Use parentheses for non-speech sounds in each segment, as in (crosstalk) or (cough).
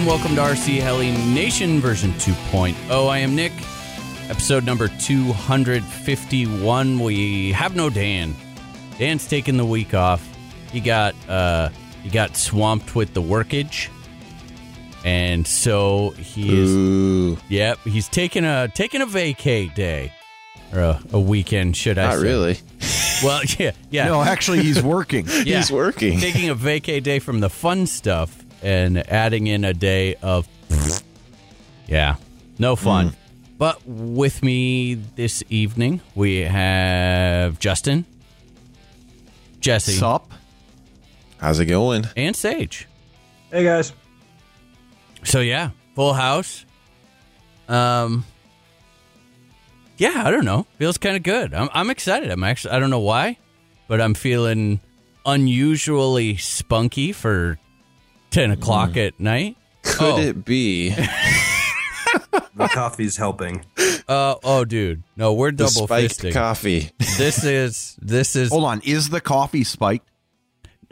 Everyone. Welcome to RC Heli Nation version 2.0. I am Nick, episode number 251. We have no Dan. Dan's taking the week off. He got uh he got swamped with the workage. And so he is Yep, he's taking a taking a vacay day. Or a, a weekend, should I Not say. really. Well, (laughs) yeah, yeah. No, actually, he's working. (laughs) Yeah. He's working. taking a vacay day from the fun stuff and adding in a day of yeah no fun. But with me this evening we have justin jesse Sup? How's it going? and sage. Hey guys. so yeah full house. Um yeah i don't know. Feels kind of good. I'm, I'm excited. I'm actually i don't know why but i'm feeling unusually spunky for 10 o'clock at night Could Oh. it be (laughs) The coffee's helping. Uh oh, dude. No, we're double the double spiked fisting. coffee? this is this is Hold on. Is the coffee spiked?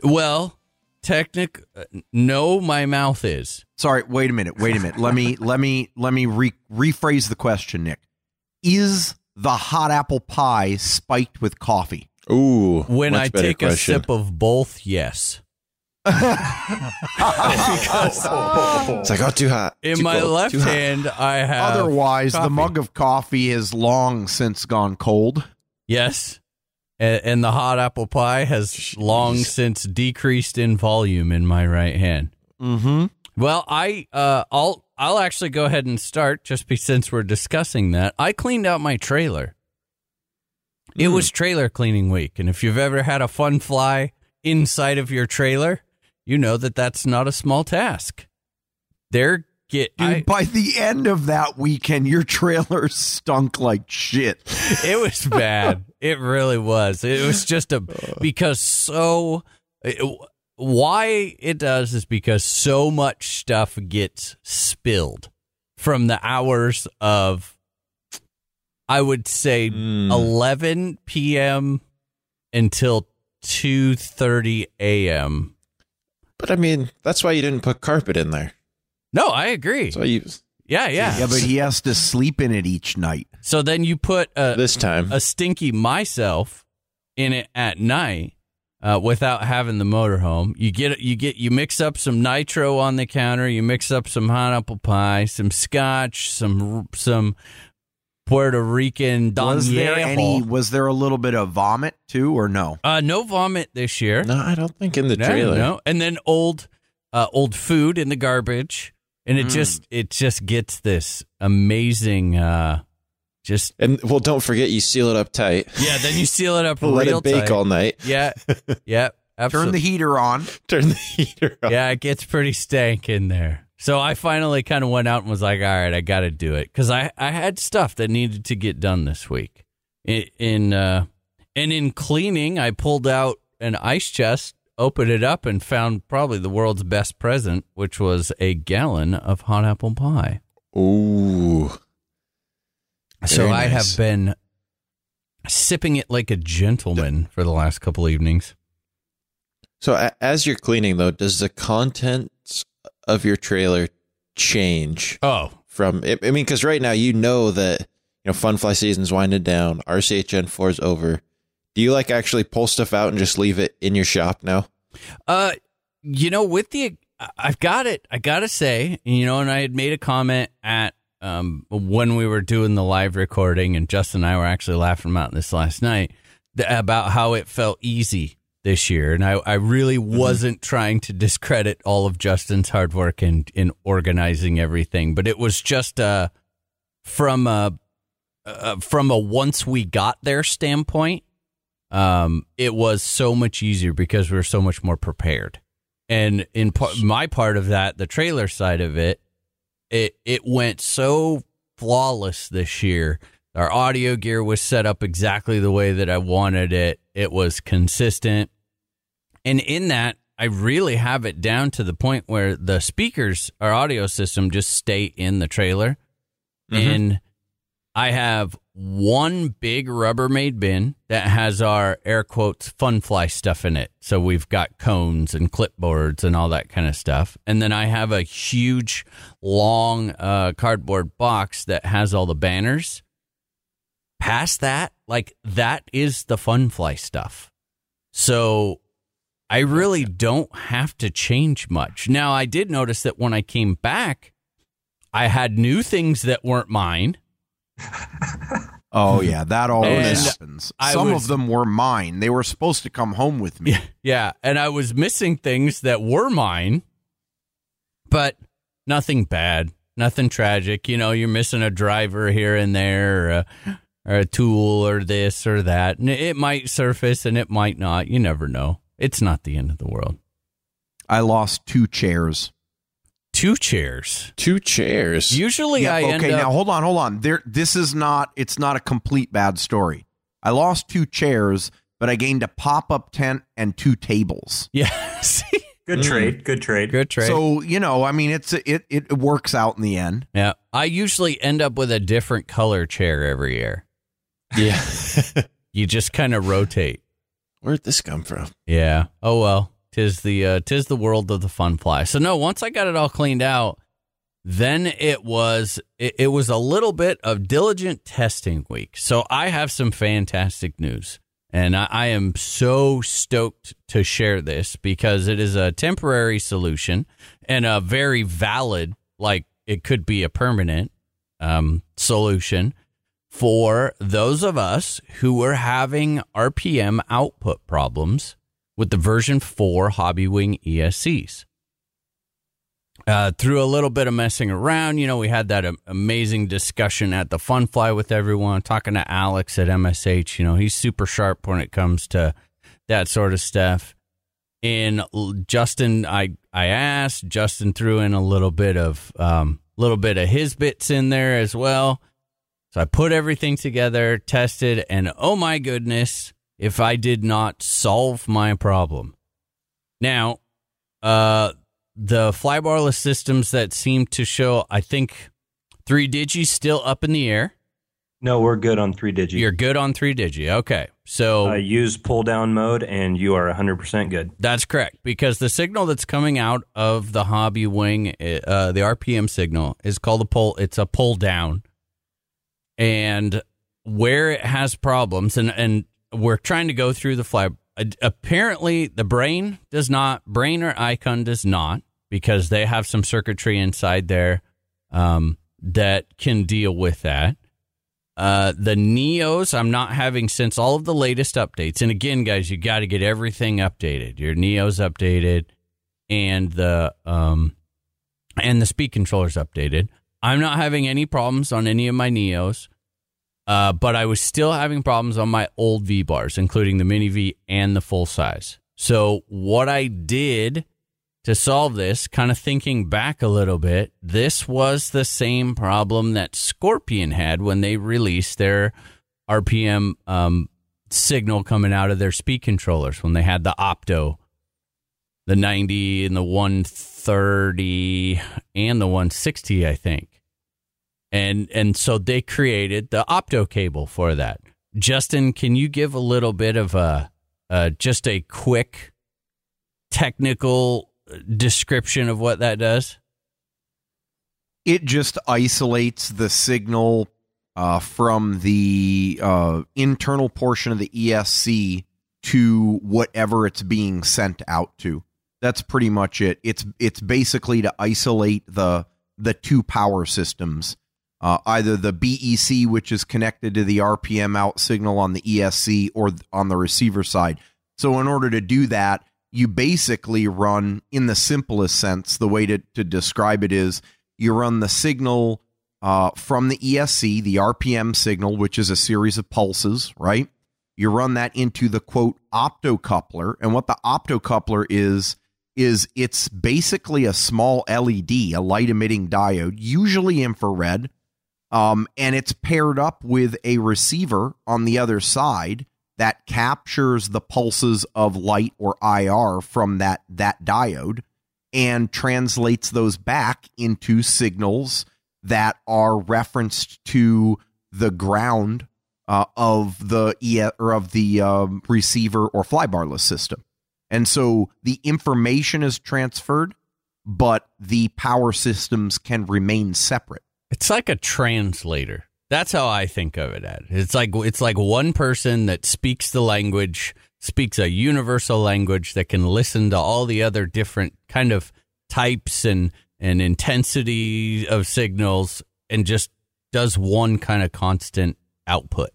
well, technic. uh, No, my mouth is. Sorry. Wait a minute. Wait a minute. Let me (laughs) let me let me re- rephrase the question, Nick. Is the hot apple pie spiked with coffee? Ooh, When I better take a question. sip of both, yes. It's like oh, too hot. In Too my cold, left hand, I have. Otherwise, the mug of coffee has long since gone cold. Yes. And, and the hot apple pie has long since decreased in volume in my right hand. Mm-hmm. Well, I uh, I'll I'll actually go ahead and start just be, since we're discussing that. I cleaned out my trailer. It was trailer cleaning week, and if you've ever had a fun fly inside of your trailer, you know that that's not a small task. They're get Dude, I, by the end of that weekend, your trailer (laughs) stunk like shit. it was bad. (laughs) it really was. It was just a because so it, why it does is because so much stuff gets spilled from the hours of I would say Mm. 11 p.m. until 2:30 a.m. But I mean, that's why you didn't put carpet in there. No, I agree. That's why you Yeah, yeah. Yeah, but he has to sleep in it each night. So then you put a, this time. a stinky myself in it at night uh, without having the motorhome. You get you get you mix up some nitro on the counter. You mix up some hot apple pie, some scotch, some some Puerto Rican Don Was there Viejo. any? Was there a little bit of vomit too, or no? Uh, no vomit this year. no, I don't think in the No, trailer. no. And then old uh, old food in the garbage, and it Mm. just it just gets this amazing. Uh, just And well, don't forget you seal it up tight. yeah. Then you seal it up (laughs) Let real it bake tight. all night. Yeah, (laughs) yeah. Turn the heater on. Turn the heater on. yeah, it gets pretty stank in there. So I finally kind of went out and was like, all right, I got to do it because I, I had stuff that needed to get done this week. In, in uh, and in cleaning, I pulled out an ice chest, opened it up, and found probably the world's best present, which was a gallon of hot apple pie. Ooh. so I have been sipping it like a gentleman for the last couple evenings. So as you're cleaning though, does the contents of your trailer change Oh, from? I I mean, because right now you know that you know fun fly season's winding down. RCHN four is over. Do you like actually pull stuff out and just leave it in your shop now? Uh, you know, with the I've got it. I gotta say, you know, and I had made a comment at um when we were doing the live recording, and Justin and I were actually laughing about this last night about how it felt easy this year, and I, I really wasn't trying to discredit all of Justin's hard work in in organizing everything, but it was just uh from a uh, from a once we got there standpoint, um, it was so much easier because we were so much more prepared. And in par- my part of that, the trailer side of it, it it went so flawless this year. Our audio gear was set up exactly the way that I wanted it. It was consistent. And in that, I really have it down to the point where the speakers, our audio system just stay in the trailer. And I have one big Rubbermaid bin that has our air quotes fun fly stuff in it. So we've got cones and clipboards and all that kind of stuff. And then I have a huge, long uh, cardboard box that has all the banners. Past that, like that is the fun fly stuff. So I really don't have to change much. Now, I did notice that when I came back, I had new things that weren't mine. (laughs) Oh yeah, that always And happens. I Some was- of them were mine. They were supposed to come home with me. (laughs) Yeah, and I was missing things that were mine, but nothing bad, nothing tragic. You know, you're missing a driver here and there, or a, or a tool, or this or that. And it might surface and it might not. You never know. It's not the end of the world. I lost two chairs. Two chairs. Two chairs. Usually, Yeah, I end okay, up. now hold on, hold on. There this is not it's not a complete bad story. I lost two chairs, but I gained a pop-up tent and two tables. (laughs) yeah. Good mm. trade. Good trade. good trade. So, you know, I mean it's it it works out in the end. yeah, I usually end up with a different color chair every year. Yeah. (laughs) You just kind of rotate. Where'd this come from? Yeah. Oh well. Tis the uh, tis the world of the fun fly. So no, once I got it all cleaned out, then it was it, it was a little bit of diligent testing week. So I have some fantastic news. And I, I am so stoked to share this because it is a temporary solution and a very valid, like it could be a permanent um, solution for those of us who were having RPM output problems with the version 4 Hobbywing ESCs. Uh, through a little bit of messing around, you know, we had that am- amazing discussion at the Fun Fly with everyone, talking to Alex at MSH. You know, he's super sharp when it comes to that sort of stuff. And Justin, I I asked Justin threw in a little bit of um, little bit of his bits in there as well. So I put everything together, tested, and oh my goodness, if I did not solve my problem. Now, uh, the flybarless systems that seem to show, I think, 3Digi still up in the air. No, we're good on 3Digi. You're good on 3Digi. Okay, so uh, use pull down mode, and you are 100% good. That's correct because the signal that's coming out of the hobby wing, uh, the RPM signal, is called a pull. It's a pull down, and where it has problems, and and we're trying to go through the fly. uh, Apparently, the brain does not. Brain or iKon does not because they have some circuitry inside there um, that can deal with that. Uh, the Neos, I'm not having since all of the latest updates. And again, guys, you got to get everything updated. Your Neos updated, and the um, and the speed controllers updated. I'm not having any problems on any of my Neos, uh, but I was still having problems on my old V bars, including the mini V and the full size. So what I did to solve this, kind of thinking back a little bit, this was the same problem that Scorpion had when they released their RPM um, signal coming out of their speed controllers when they had the Opto, the 90 and the 130 and the 160, I think. And and so they created the Opto cable for that. Justin, can you give a little bit of a uh, just a quick technical description of what that does? It just isolates the signal uh, from the uh, internal portion of the ESC to whatever it's being sent out to. That's pretty much it. It's it's basically to isolate the the two power systems, uh, either the BEC, which is connected to the RPM out signal on the ESC, or on the receiver side. So, in order to do that, you basically run, in the simplest sense, the way to, to describe it is you run the signal uh, from the ESC, the RPM signal, which is a series of pulses, right? You run that into the quote optocoupler. And what the optocoupler is, is it's basically a small LED, a light emitting diode, usually infrared. Um, and it's paired up with a receiver on the other side that captures the pulses of light or IR from that that diode and translates those back into signals that are referenced to the ground uh, of the or of the um, receiver or flybarless system. And so the information is transferred, but the power systems can remain separate. It's like a translator. That's how I think of it. Ed. It's like it's like one person that speaks the language, speaks a universal language that can listen to all the other different kind of types and and intensity of signals, and just does one kind of constant output.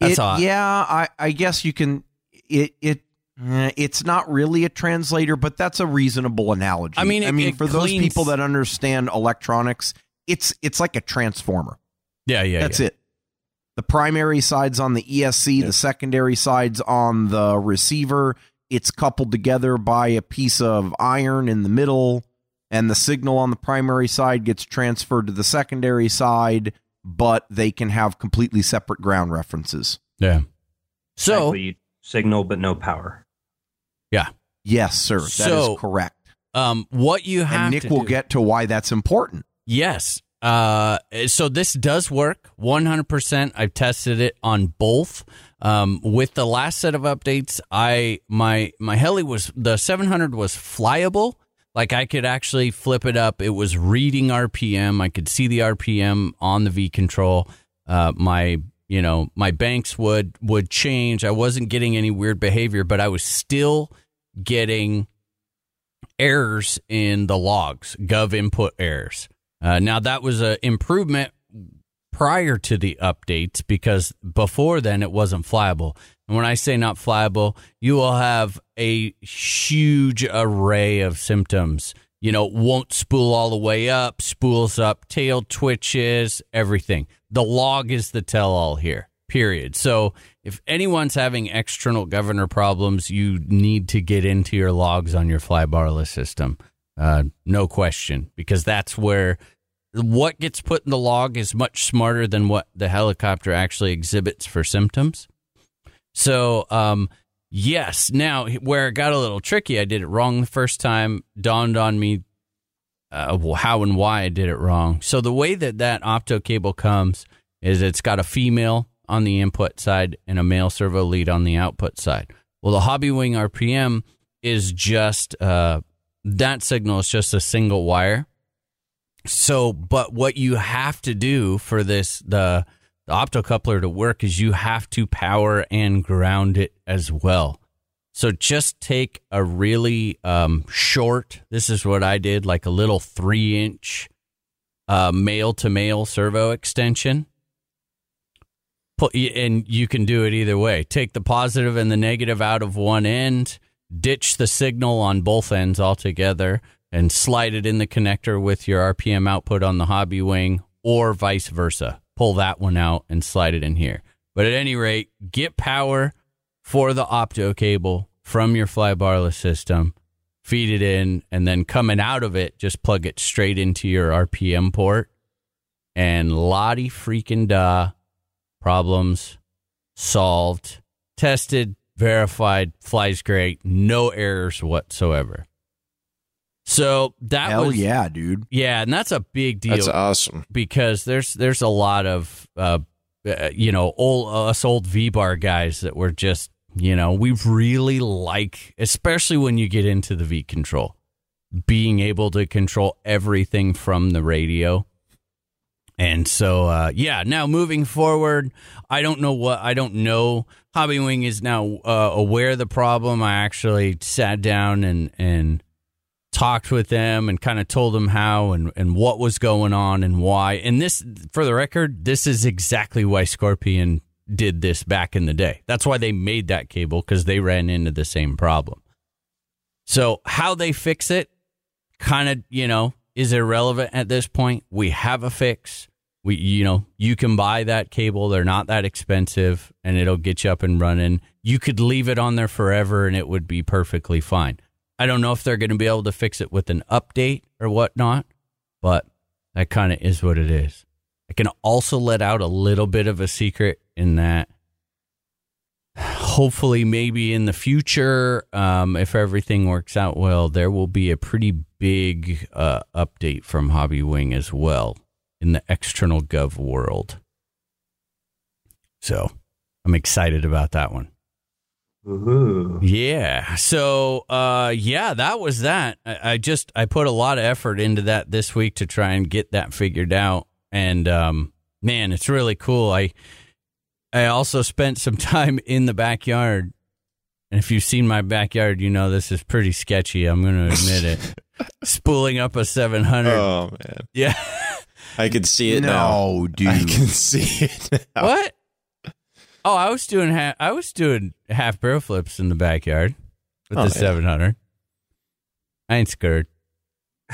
That's It-. I- yeah, I, I guess you can. It it Eh, it's not really a translator, but that's a reasonable analogy. I mean, I mean, it for those people that understand electronics, it's it's like a transformer. yeah, yeah. That's yeah. it. The primary side's on the ESC, the secondary side's on the receiver. It's coupled together by a piece of iron in the middle, and the signal on the primary side gets transferred to the secondary side, but they can have completely separate ground references. Yeah. So Exactly. signal but no power. Yes, sir. That is So, correct. um, what you have And Nick will do- get to why that's important. Yes. Uh, so this does work 100%. I've tested it on both. Um, with the last set of updates, I my my heli was the 700 was flyable. Like I could actually flip it up. It was reading RPM. I could see the RPM on the V control. Uh, my you know my banks would would change. I wasn't getting any weird behavior, but I was still getting errors in the logs, gov input errors. Uh, now that was an improvement prior to the updates because before then it wasn't flyable. And when I say not flyable, you will have a huge array of symptoms. You know, won't spool all the way up, spools up, tail twitches, everything. The log is the tell all here, period. So if anyone's having external governor problems, you need to get into your logs on your flybarless system. Uh, no question, because that's where what gets put in the log is much smarter than what the helicopter actually exhibits for symptoms. So, um, yes. Now, where it got a little tricky, I did it wrong the first time. Dawned on me uh, how and why I did it wrong. So, the way that that opto cable comes is it's got a female on the input side and a male servo lead on the output side. Well, the Hobby Wing RPM is just uh, that signal is just a single wire. So, but what you have to do for this the the optocoupler to work is you have to power and ground it as well. So just take a really um, short. This is what I did, like a little three inch uh, male to male servo extension. And you can do it either way. Take the positive and the negative out of one end, ditch the signal on both ends altogether, and slide it in the connector with your RPM output on the hobby wing, or vice versa. Pull that one out and slide it in here. But at any rate, get power for the opto cable from your flybarless system, feed it in, and then coming out of it, just plug it straight into your RPM port. And lottie freaking da, problems solved, tested, verified, flies great, no errors whatsoever. So that Hell was yeah, dude. yeah, and that's a big deal That's awesome. because there's there's a lot of uh, uh, you know old us old V bar guys that were just you know we really like especially when you get into the V control being able to control everything from the radio. And so, uh, yeah, now moving forward, I don't know what, I don't know. Hobby Wing is now uh, aware of the problem. I actually sat down and, and talked with them and kind of told them how and, and what was going on and why. And this, for the record, this is exactly why Scorpion did this back in the day. That's why they made that cable because they ran into the same problem. So how they fix it, kind of, you know, is irrelevant at this point. We have a fix. We, you know, you can buy that cable. They're not that expensive and it'll get you up and running. You could leave it on there forever and it would be perfectly fine. I don't know if they're going to be able to fix it with an update or whatnot, but that kind of is what it is. I can also let out a little bit of a secret in that hopefully maybe in the future um, if everything works out well there will be a pretty big uh, update from hobby wing as well in the external gov world. So i'm excited about that one. Ooh. yeah. So uh, yeah that was that. I, I just i put a lot of effort into that this week to try and get that figured out. And um, man it's really cool. I I also spent some (laughs) time in the backyard. And if you've seen my backyard, you know this is pretty sketchy. I'm going (laughs) to admit it. Spooling up a 700. Oh man, Yeah. I can see it now. dude. I can see it. Now. what? Oh, I was doing half, I was doing half barrel flips in the backyard with Oh, the yeah. 700. I ain't scared.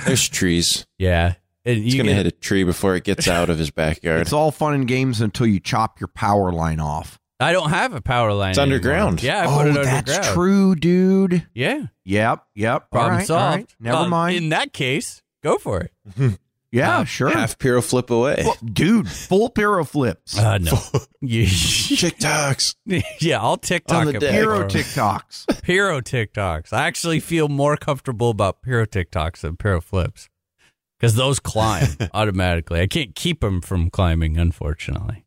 There's trees. Yeah. And He's you gonna hit a tree before it gets out of his backyard. It's all fun and games until you chop your power line off. I don't have a power line. It's anymore. underground. Yeah, I oh, put it that's true, dude. Yeah. Yep, yep. All Problem right, solved. right. Never Well, mind. In that case, go for it. (laughs) yeah, uh, sure. Half pyro flip away. Well, dude, full pyro flips. Uh, no. (laughs) (laughs) yeah. TikToks. yeah, I'll TikTok On the it. deck. pyro before- TikToks. Pyro TikToks. I actually feel more comfortable about Pyro TikToks than Pyro flips because those climb (laughs) automatically. I can't keep them from climbing, unfortunately.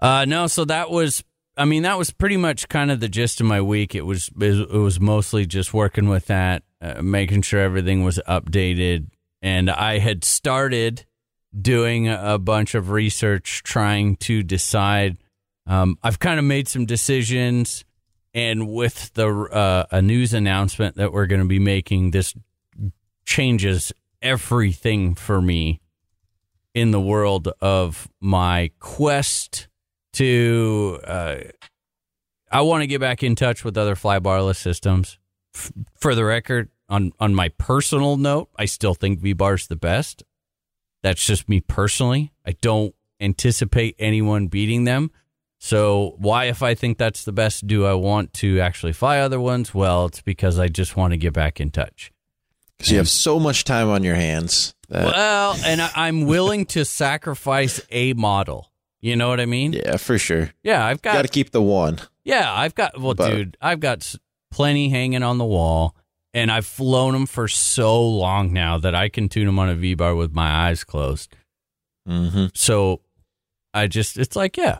Uh, no, so that was. I mean, that was pretty much kind of the gist of my week. It was it was mostly just working with that, uh, making sure everything was updated, and I had started doing a bunch of research trying to decide. Um, I've kind of made some decisions, and with the uh, a news announcement that we're going to be making, this changes everything for me in the world of my quest to. Uh, I want to get back in touch with other flybarless systems. F- for the record, on on my personal note, I still think V bar's the best. That's just me personally. I don't anticipate anyone beating them. So why, if I think that's the best, do I want to actually fly other ones? Well, it's because I just want to get back in touch. Because you have so much time on your hands. That, Well, and I, I'm willing to sacrifice a model. You know what I mean? yeah, for sure. Yeah, I've got Got to keep the one. Yeah, I've got well, But- dude, I've got plenty hanging on the wall, and I've flown them for so long now that I can tune them on a V bar with my eyes closed. Mm-hmm. So I just, it's like, yeah,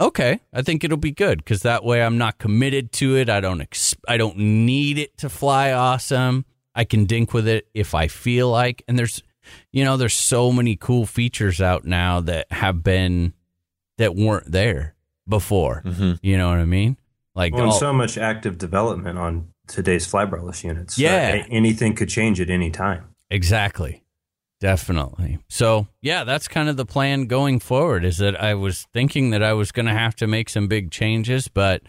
okay, I think it'll be good because that way I'm not committed to it. I don't, ex- I don't need it to fly awesome. I can dink with it if I feel like, and there's, you know, there's so many cool features out now that have been that weren't there before. Mm-hmm. You know what I mean? Like, Well, all- so much active development on today's flybarless units. that Yeah. a- anything could change at any time. exactly, definitely. So, yeah, that's kind of the plan going forward. Is that I was thinking that I was going to have to make some big changes, but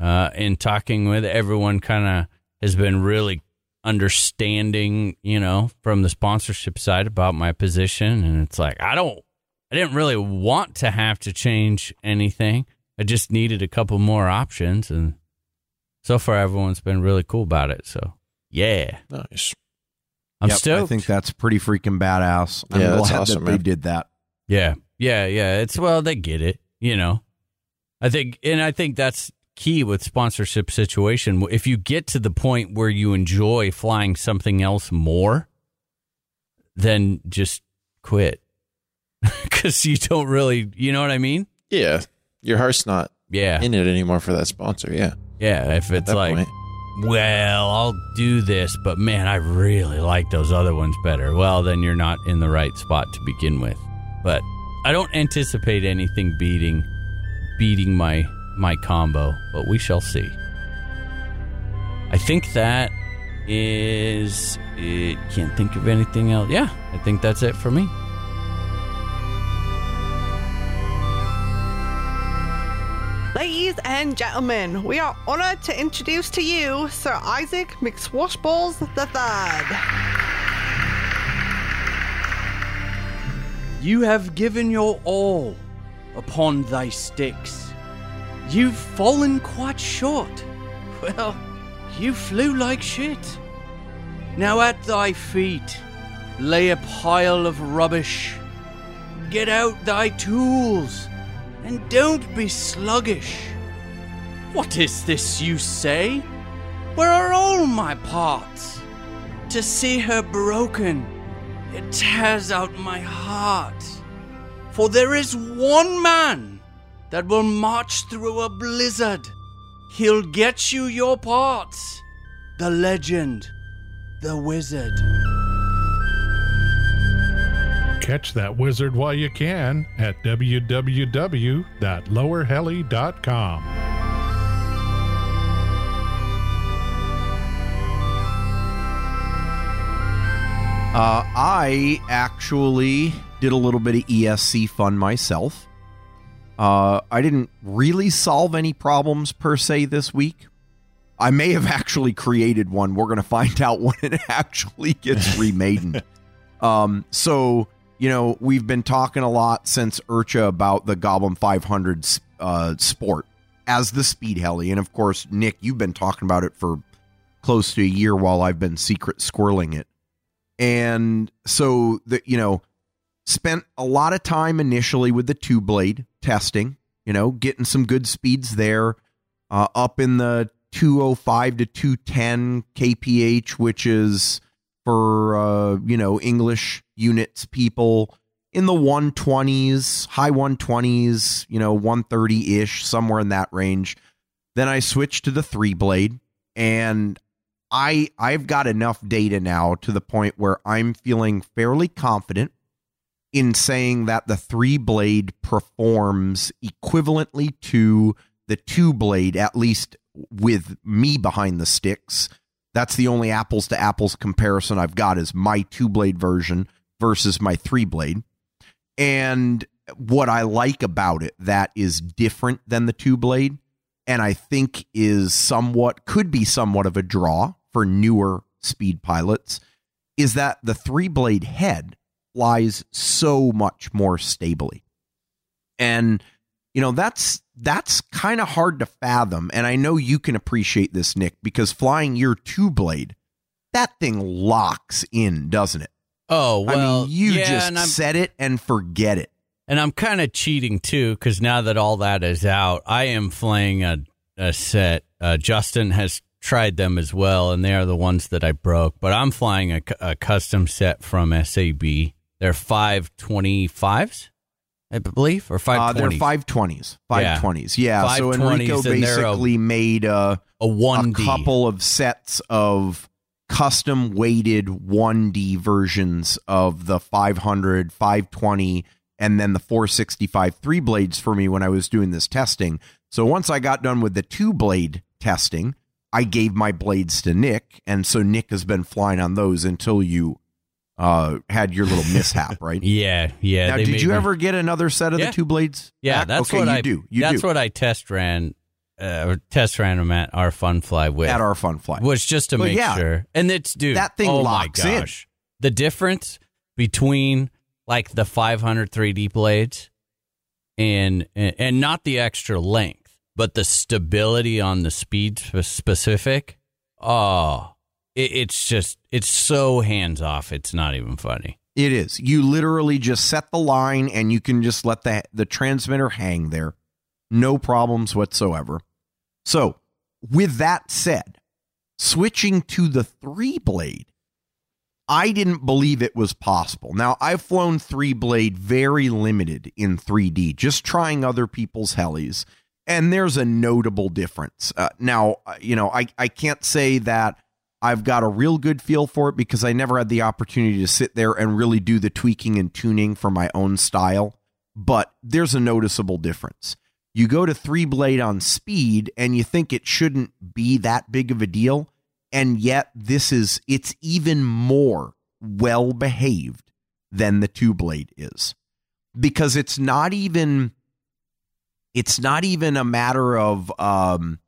uh, in talking with everyone, kind of has been really understanding, you know, from the sponsorship side about my position, and it's like I don't, I didn't really want to have to change anything. I just needed a couple more options, and so far everyone's been really cool about it. So, yeah. Nice. I'm Yep, stoked. I think that's pretty freaking badass. I'm Yeah, that's glad awesome, that they man. did that. yeah, yeah, yeah. It's well, they get it. You know, I think, and I think that's key with sponsorship situation. If you get to the point where you enjoy flying something else more, then just quit (laughs) because you don't really. You know what I mean? Yeah. Your heart's not Yeah, in it anymore for that sponsor. Yeah. yeah. If it's like, point. well, I'll do this, but man, I really like those other ones better. Well, then you're not in the right spot to begin with. But I don't anticipate anything beating beating my my combo, but we shall see. I think that is it. Can't think of anything else. Yeah, I think that's it for me. Ladies and gentlemen, we are honored to introduce to you Sir Isaac McSwashballs III. You have given your all upon thy sticks. You've fallen quite short. Well, you flew like shit. Now at thy feet lay a pile of rubbish. Get out thy tools and don't be sluggish. What is this you say? Where are all my parts? To see her broken, it tears out my heart. For there is one man that will march through a blizzard. He'll get you your parts. The legend, the wizard. Catch that wizard while you can at www.lowerhelly.com. Uh, I actually did a little bit of ESC fun myself. Uh, I didn't really solve any problems per se this week. I may have actually created one. We're going to find out (laughs) when it actually gets (laughs) remade. um, so, you know, we've been talking a lot since IRCHA about the Goblin 500 uh, sport as the speed heli. And of course, Nick, you've been talking about it for close to a year while I've been secret squirreling it. And so the you know, spent a lot of time initially with the two blade testing, you know, getting some good speeds there, uh, up in the 205 to 210 kph, which is for uh, you know English units people in the 120s, high 120s, you know, 130 ish, somewhere in that range. Then I switched to the three blade, and I I've got enough data now to the point where I'm feeling fairly confident in saying that the three blade performs equivalently to the two blade, at least with me behind the sticks. That's the only apples to apples comparison I've got is my two blade version versus my three blade. And what I like about it that is different than the two blade, and I think is somewhat could be somewhat of a draw for newer speed pilots, is that the three blade head flies so much more stably. And you know, that's that's kind of hard to fathom. And I know you can appreciate this, Nick, because flying your two blade, that thing locks in, doesn't it? Oh well, I mean, you yeah, just set it and forget it. and I'm kind of cheating too because now that all that is out, I am flying a, a set. Uh, Justin has tried them as well, and they are the ones that I broke. But I'm flying a, a custom set from SAB. They're five twenty fives, I believe, or Uh, five they're five twenties, five twenties. Yeah. So 520s, Enrico and they're a- basically made a a one a couple of sets of custom weighted 1D versions of the 500, 520, and then the 465 three blades for me when I was doing this testing. So once I got done with the two blade testing, I gave my blades to Nick, and so Nick has been flying on those until you uh, had your little mishap, (laughs) right? Yeah, yeah. now, did you me- ever get another set of Yeah. the two blades? Yeah, back? that's okay, what I do. You that's do what I test ran, uh, test ran them at our fun fly with. at our fun fly. was just to Well, make yeah. sure. And it's dude, That thing oh locks my in. The difference between like the 500 3D blades and, and and not the extra length, but the stability on the speed specific. Oh, it, it's just it's so hands off. It's not even funny. It is. You literally just set the line and you can just let the the transmitter hang there. No problems whatsoever. So, with that said, switching to the 3 blade, I didn't believe it was possible. Now, I've flown 3 blade very limited in 3D, just trying other people's helis, and there's a notable difference. Uh, now, uh, you know, I I can't say that I've got a real good feel for it because I never had the opportunity to sit there and really do the tweaking and tuning for my own style. But there's a noticeable difference. You go to three blade on speed and you think it shouldn't be that big of a deal. And yet, this is, it's even more well behaved than the two blade is because it's not even It's not even a matter of um,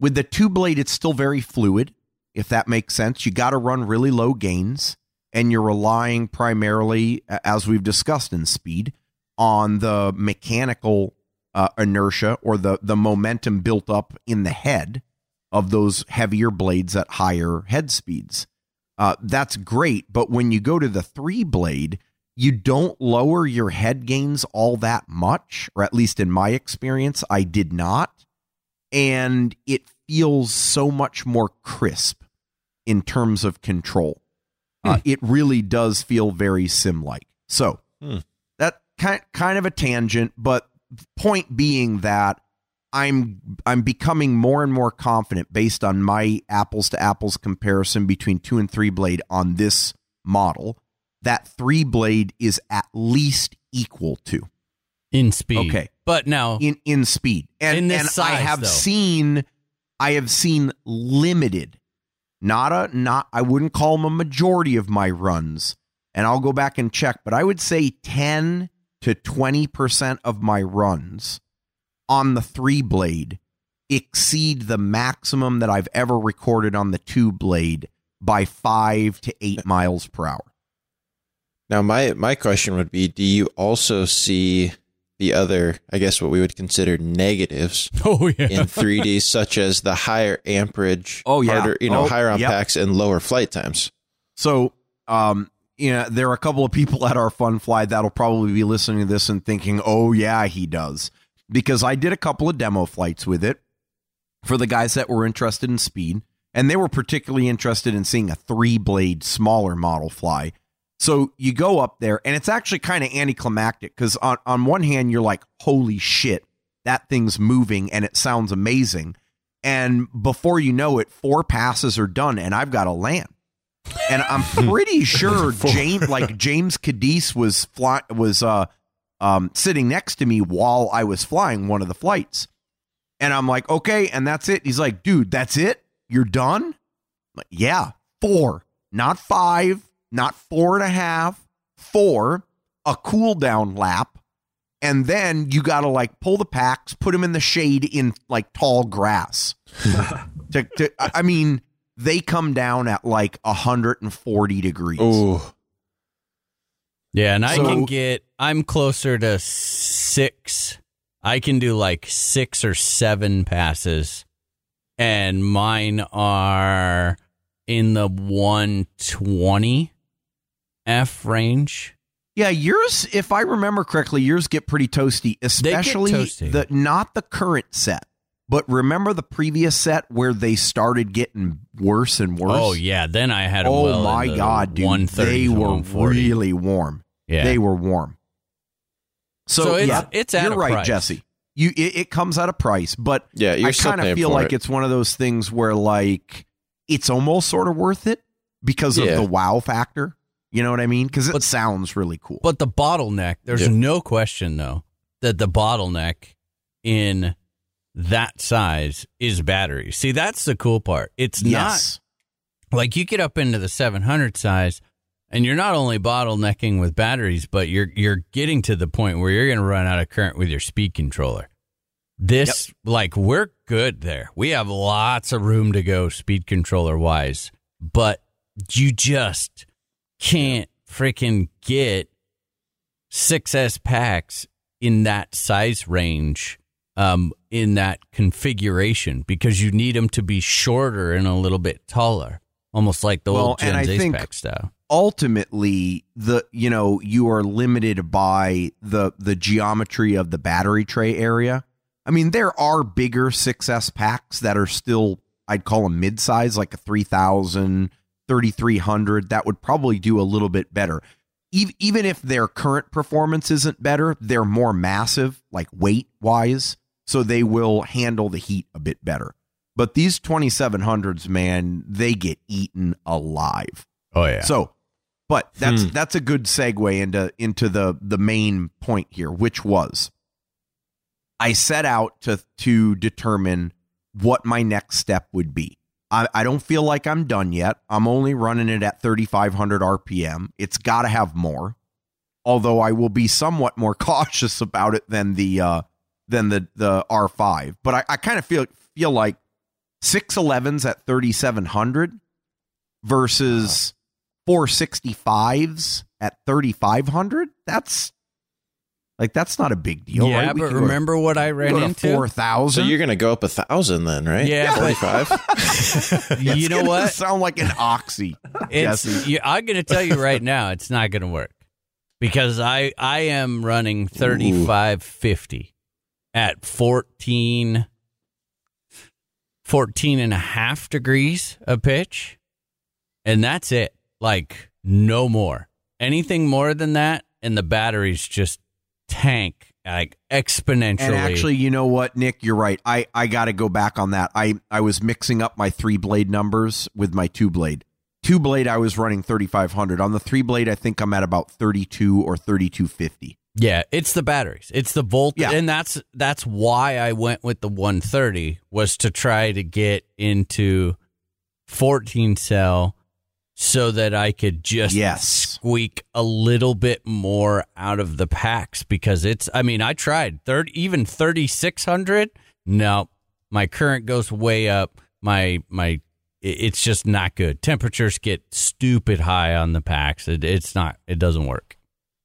with the two blade. It's still very fluid, if that makes sense. You got to run really low gains, and you're relying primarily, as we've discussed in speed, on the mechanical uh, inertia or the the momentum built up in the head of those heavier blades at higher head speeds. Uh, that's great, but when you go to the three blade, you don't lower your head gains all that much, or at least in my experience, I did not. And it feels so much more crisp in terms of control. Uh, it really does feel very sim like. So Hmm. that kind kind of a tangent, but point being that I'm I'm becoming more and more confident based on my apples to apples comparison between two and three blade on this model that three blade is at least equal to in speed. Okay. But now in in speed. And In this and I size, have though. seen I have seen limited not a not I wouldn't call them a majority of my runs and I'll go back and check but I would say 10 to 20% of my runs on the 3 blade exceed the maximum that I've ever recorded on the 2 blade by 5 to 8 miles per hour. Now, my my question would be: Do you also see the other, I guess, what we would consider negatives (laughs) oh yeah. in 3D, such as the higher amperage, Oh, yeah. harder, you know, Oh, higher on yep. packs and lower flight times? So, um, you know, there are a couple of people at our fun fly that'll probably be listening to this and thinking, "Oh yeah, he does," because I did a couple of demo flights with it for the guys that were interested in speed, and they were particularly interested in seeing a three blade smaller model fly. So you go up there, and it's actually kind of anticlimactic because on on one hand you're like, "Holy shit, that thing's moving and it sounds amazing," and before you know it, four passes are done, and I've got to land and I'm pretty (laughs) sure James, like James Cadiz, was fly was uh um sitting next to me while I was flying one of the flights, and I'm like, okay, and that's it. He's like, dude, that's it. You're done. I'm like, yeah, four, not five, not four and a half, four, a cool down lap. And then you got to like pull the packs, put them in the shade in like tall grass. (laughs) to, to, I I mean, they come down at like 140 degrees. Oh, Yeah, and I So- can get I'm closer to 6. I can do like 6 or 7 passes and mine are in the 120 F range. Yeah, yours, if I remember correctly, yours get pretty toasty, especially toasty. the not the current set, but remember the previous set where they started getting worse and worse. Oh yeah, then I had 'em Oh well my the god, dude! 130 They were really warm. Yeah. They were warm. So, So it's- yeah, it's at you're a right, price. Jesse. You it, it comes at a price, but Yeah, you're I kind of feel like it. it's one of those things where like it's almost sort of worth it because of the wow factor. You know what I mean? Because it sounds really cool. But the bottleneck, there's Yeah. no question though that the bottleneck in that size is battery. See, that's the cool part. It's yes, not like you get up into the 700 size and you're not only bottlenecking with batteries, but you're you're getting to the point where you're going to run out of current with your speed controller. This like we're good there. We have lots of room to go speed controller wise, but you just can't freaking get 6S packs in that size range um, in that configuration because you need them to be shorter and a little bit taller, almost like the Well, old Gen think- pack style. ultimately the you know you are limited by the the geometry of the battery tray area. I mean, there are bigger 6S packs that are still I'd call them mid-size, like a 3000, 3300. That would probably do a little bit better. Even if their current performance isn't better, they're more massive, like weight wise, so they will handle the heat a bit better. But these 2700s, man, they get eaten alive. Oh yeah. So, but that's Hmm. that's a good segue into into the the main point here, which was I set out to to determine what my next step would be. I, I don't feel like I'm done yet. I'm only running it at 3,500 RPM. It's got to have more. Although I will be somewhat more (laughs) cautious about it than the uh, than the the R5. But I, I kind of feel feel like 611s at 3700 versus 465s at 3500. That's like that's not a big deal. yeah, right? But could go to- remember what I ran into? 4000. So you're gonna go up a thousand then, right? Yeah, but- forty-five. (laughs) you know what? Sound like an oxy. It's, Jesse. you, I'm going to tell you right now, it's not going to work because I I am running 3550 at 14, 14 and a half degrees of pitch, and that's it. Like no more. Anything more than that, and the batteries just tank like exponentially. And actually, you know what, Nick, you're right. I, I got to go back on that. I, I was mixing up my three blade numbers with my two blade. Two blade, I was running 3,500. On the three blade, I think I'm at about 32 or 3250. Yeah, it's the batteries. It's the volt Yeah. and that's that's why I went with the 130 was to try to get into 14 cell so that I could just Yes. Squeak a little bit more out of the packs because it's I mean, I tried 30 even 3600. No. My current goes way up. My my it's just not good. Temperatures get stupid high on the packs. It, it's not it doesn't work.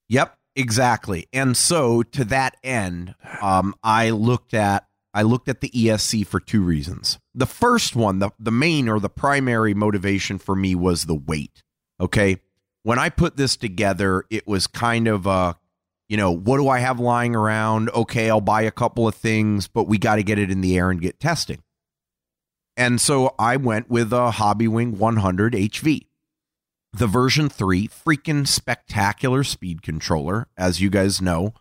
Yep, exactly. And so to that end, um, I looked at I looked at the ESC for two reasons. The first one, the the main or the primary motivation for me was the weight. Okay, when I put this together, it was kind of a, you know, what do I have lying around? Okay, I'll buy a couple of things, but we got to get it in the air and get testing. And so I went with a Hobbywing 100 HV the version 3 freaking spectacular speed controller as you guys know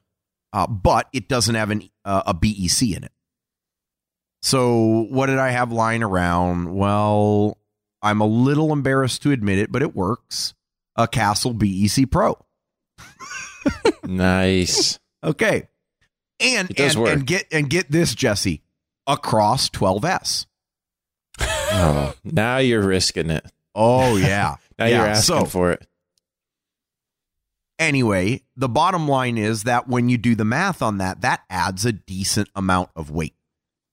uh, but it doesn't have an, uh, a bec in it so what did i have lying around well i'm a little embarrassed to admit it but it works a castle bec pro nice. okay and and, work. and get and get this jesse across 12s Oh, now you're risking it. oh (laughs) yeah Now yeah you're asking so, for it. Anyway, the bottom line is that when you do the math on that, that adds a decent amount of weight.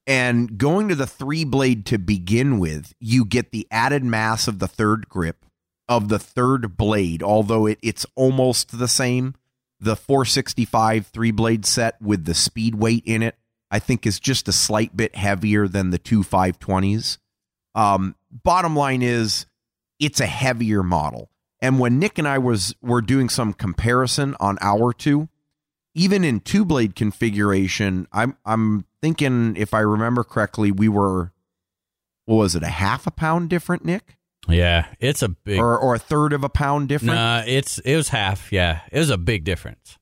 And going to the three blade to begin with, you get the added mass of the third grip of the third blade, although it, it's almost the same. The 465 three blade set with the speed weight in it, I think, is just a slight bit heavier than the two 520s. Um, bottom line is, it's a heavier model. And when Nick and I was were doing some comparison on our two, even in two blade configuration, I'm I'm thinking if I remember correctly, we were what was it, a half a pound different, Nick? Yeah, it's a big Or or a third of a pound different? Nah, it's it was half. Yeah, it was a big difference.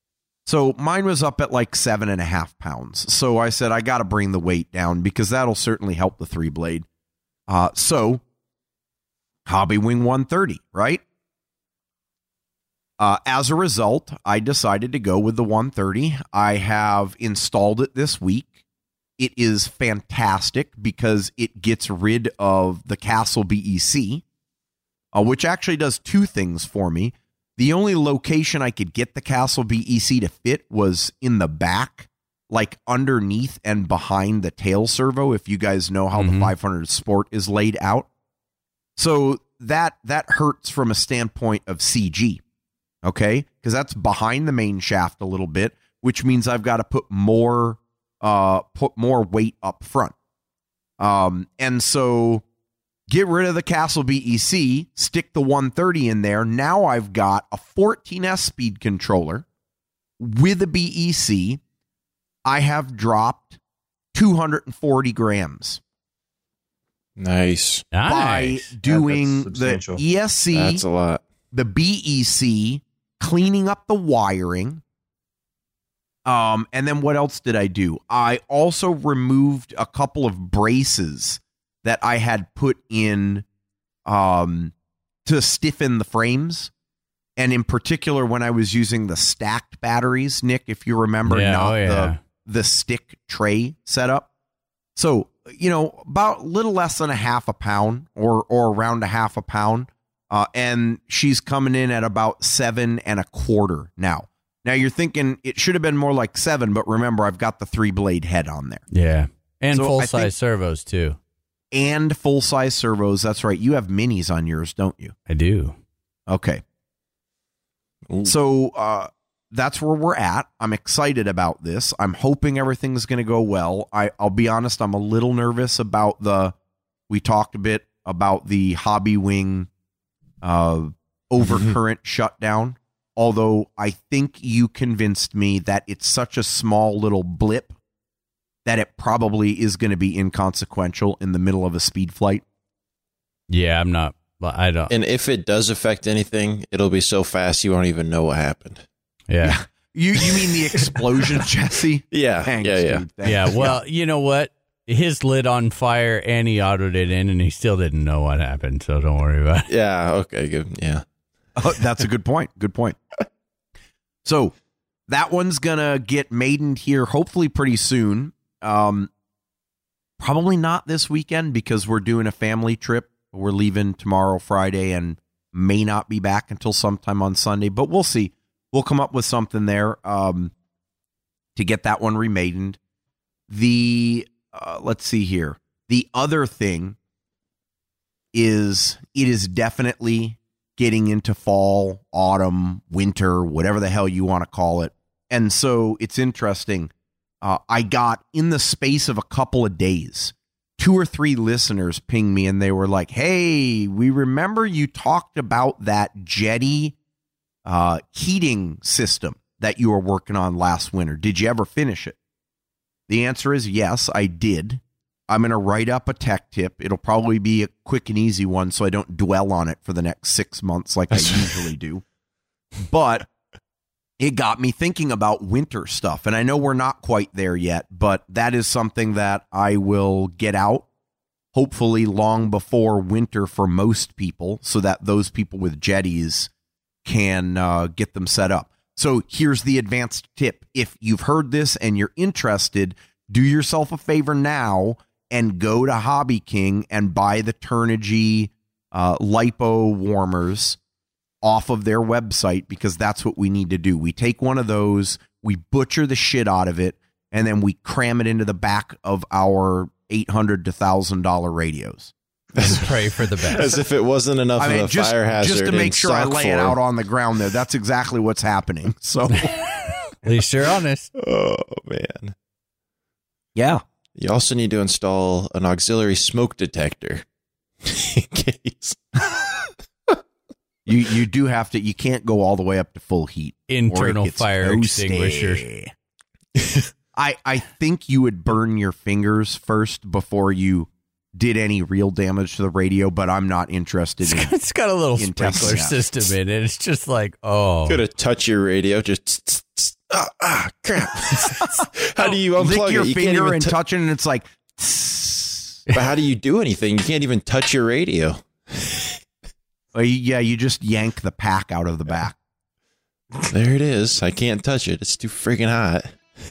So mine was up at like seven and a half pounds. So I said I gotta bring the weight down because that'll certainly help the three blade. Uh so Hobbywing 130, right? Uh, as a result, I decided to go with the 130. I have installed it this week. It is fantastic because it gets rid of the Castle BEC, uh, which actually does two things for me. The only location I could get the Castle BEC to fit was in the back, like underneath and behind the tail servo. If you guys know how the 500 Sport is laid out, so that that hurts from a standpoint of CG, okay? Because that's behind the main shaft a little bit, which means I've got to put more uh put more weight up front. Um, and so get rid of the Castle BEC, stick the 130 in there. Now I've got a 14S speed controller with a BEC. I have dropped 240 grams Nice. by Nice. doing that's the. ESC, That's a lot. the BEC, cleaning up the wiring. Um, and then what else did I do? I also removed a couple of braces that I had put in um to stiffen the frames. And in particular, when I was using the stacked batteries, Nick, if you remember, Yeah, not oh, yeah. the the stick tray setup. So, you know, about a little less than a half a pound or or around a half a pound. Uh, and she's coming in at about seven and a quarter now. Now you're thinking it should have been more like seven, but remember I've got the three blade head on there Yeah. And So full size servos too. And full size servos. That's right. You have minis on yours, don't you? I do. Okay. Ooh. So uh, that's where we're at. I'm excited about this. I'm hoping everything's going to go well. I, I'll be honest, I'm a little nervous about the. We talked a bit about the Hobbywing uh, (laughs) overcurrent shutdown. Although I think you convinced me that it's such a small little blip that it probably is going to be inconsequential in the middle of a speed flight. Yeah, I'm not. I don't. And if it does affect anything, it'll be so fast you won't even know what happened. Yeah. You you mean the explosion, (laughs) Jesse? Yeah, Thanks, yeah, yeah. dude. Yeah. Well, you know what? His lit on fire and he autoed it in and he still didn't know what happened. So don't worry about it. Yeah, okay, good. Yeah. (laughs) Oh, that's a good point. Good point. So that one's gonna get maidened here hopefully pretty soon. Um, probably not this weekend because we're doing a family trip. We're leaving tomorrow, Friday, and may not be back until sometime on Sunday. But we'll see. We'll come up with something there um, to get that one remaidened. The uh, let's see here. The other thing is it is definitely getting into fall, autumn, winter, whatever the hell you want to call it. And so it's interesting. Uh, I got in the space of a couple of days, two or three listeners pinged me and they were like, Hey, we remember you talked about that Jeti uh, heating system that you were working on last winter. Did you ever finish it? The answer is yes, I did. I'm going to write up a tech tip. It'll probably be a quick and easy one so I don't dwell on it for the next six months like I (laughs) usually do. But it got me thinking about winter stuff. And I know we're not quite there yet, but that is something that I will get out hopefully long before winter for most people so that those people with Jetis can uh, get them set up. So here's the advanced tip. If you've heard this and you're interested, do yourself a favor now and go to HobbyKing and buy the Turnigy uh, lipo warmers off of their website because that's what we need to do. We take one of those, we butcher the shit out of it, and then we cram it into the back of our eight hundred to thousand dollar radios. And pray for the best. As if it wasn't enough I mean, of a just, fire hazard. just to make sure I stock lay it out on the ground there. That's exactly what's happening. (laughs) So, At least you're honest. Oh man. yeah. You also need to install an auxiliary smoke detector. (laughs) in case. You you do have to. You can't go all the way up to full heat. Internal fire toasty. extinguishers. (laughs) I I think you would burn your fingers first before you did any real damage to the radio, but I'm not interested It's in. got, it's got a little In sprinkler testing system in it. It's just like, oh. Could have touched your radio. Just (laughs) ah, ah crap. (laughs) how do you unplug Lick your it? You finger even and tou- touch it, and it's like. But how do you do anything? You can't even touch your radio. Uh, yeah, you just yank the pack out of the back. There it is. I can't touch it. It's too freaking hot.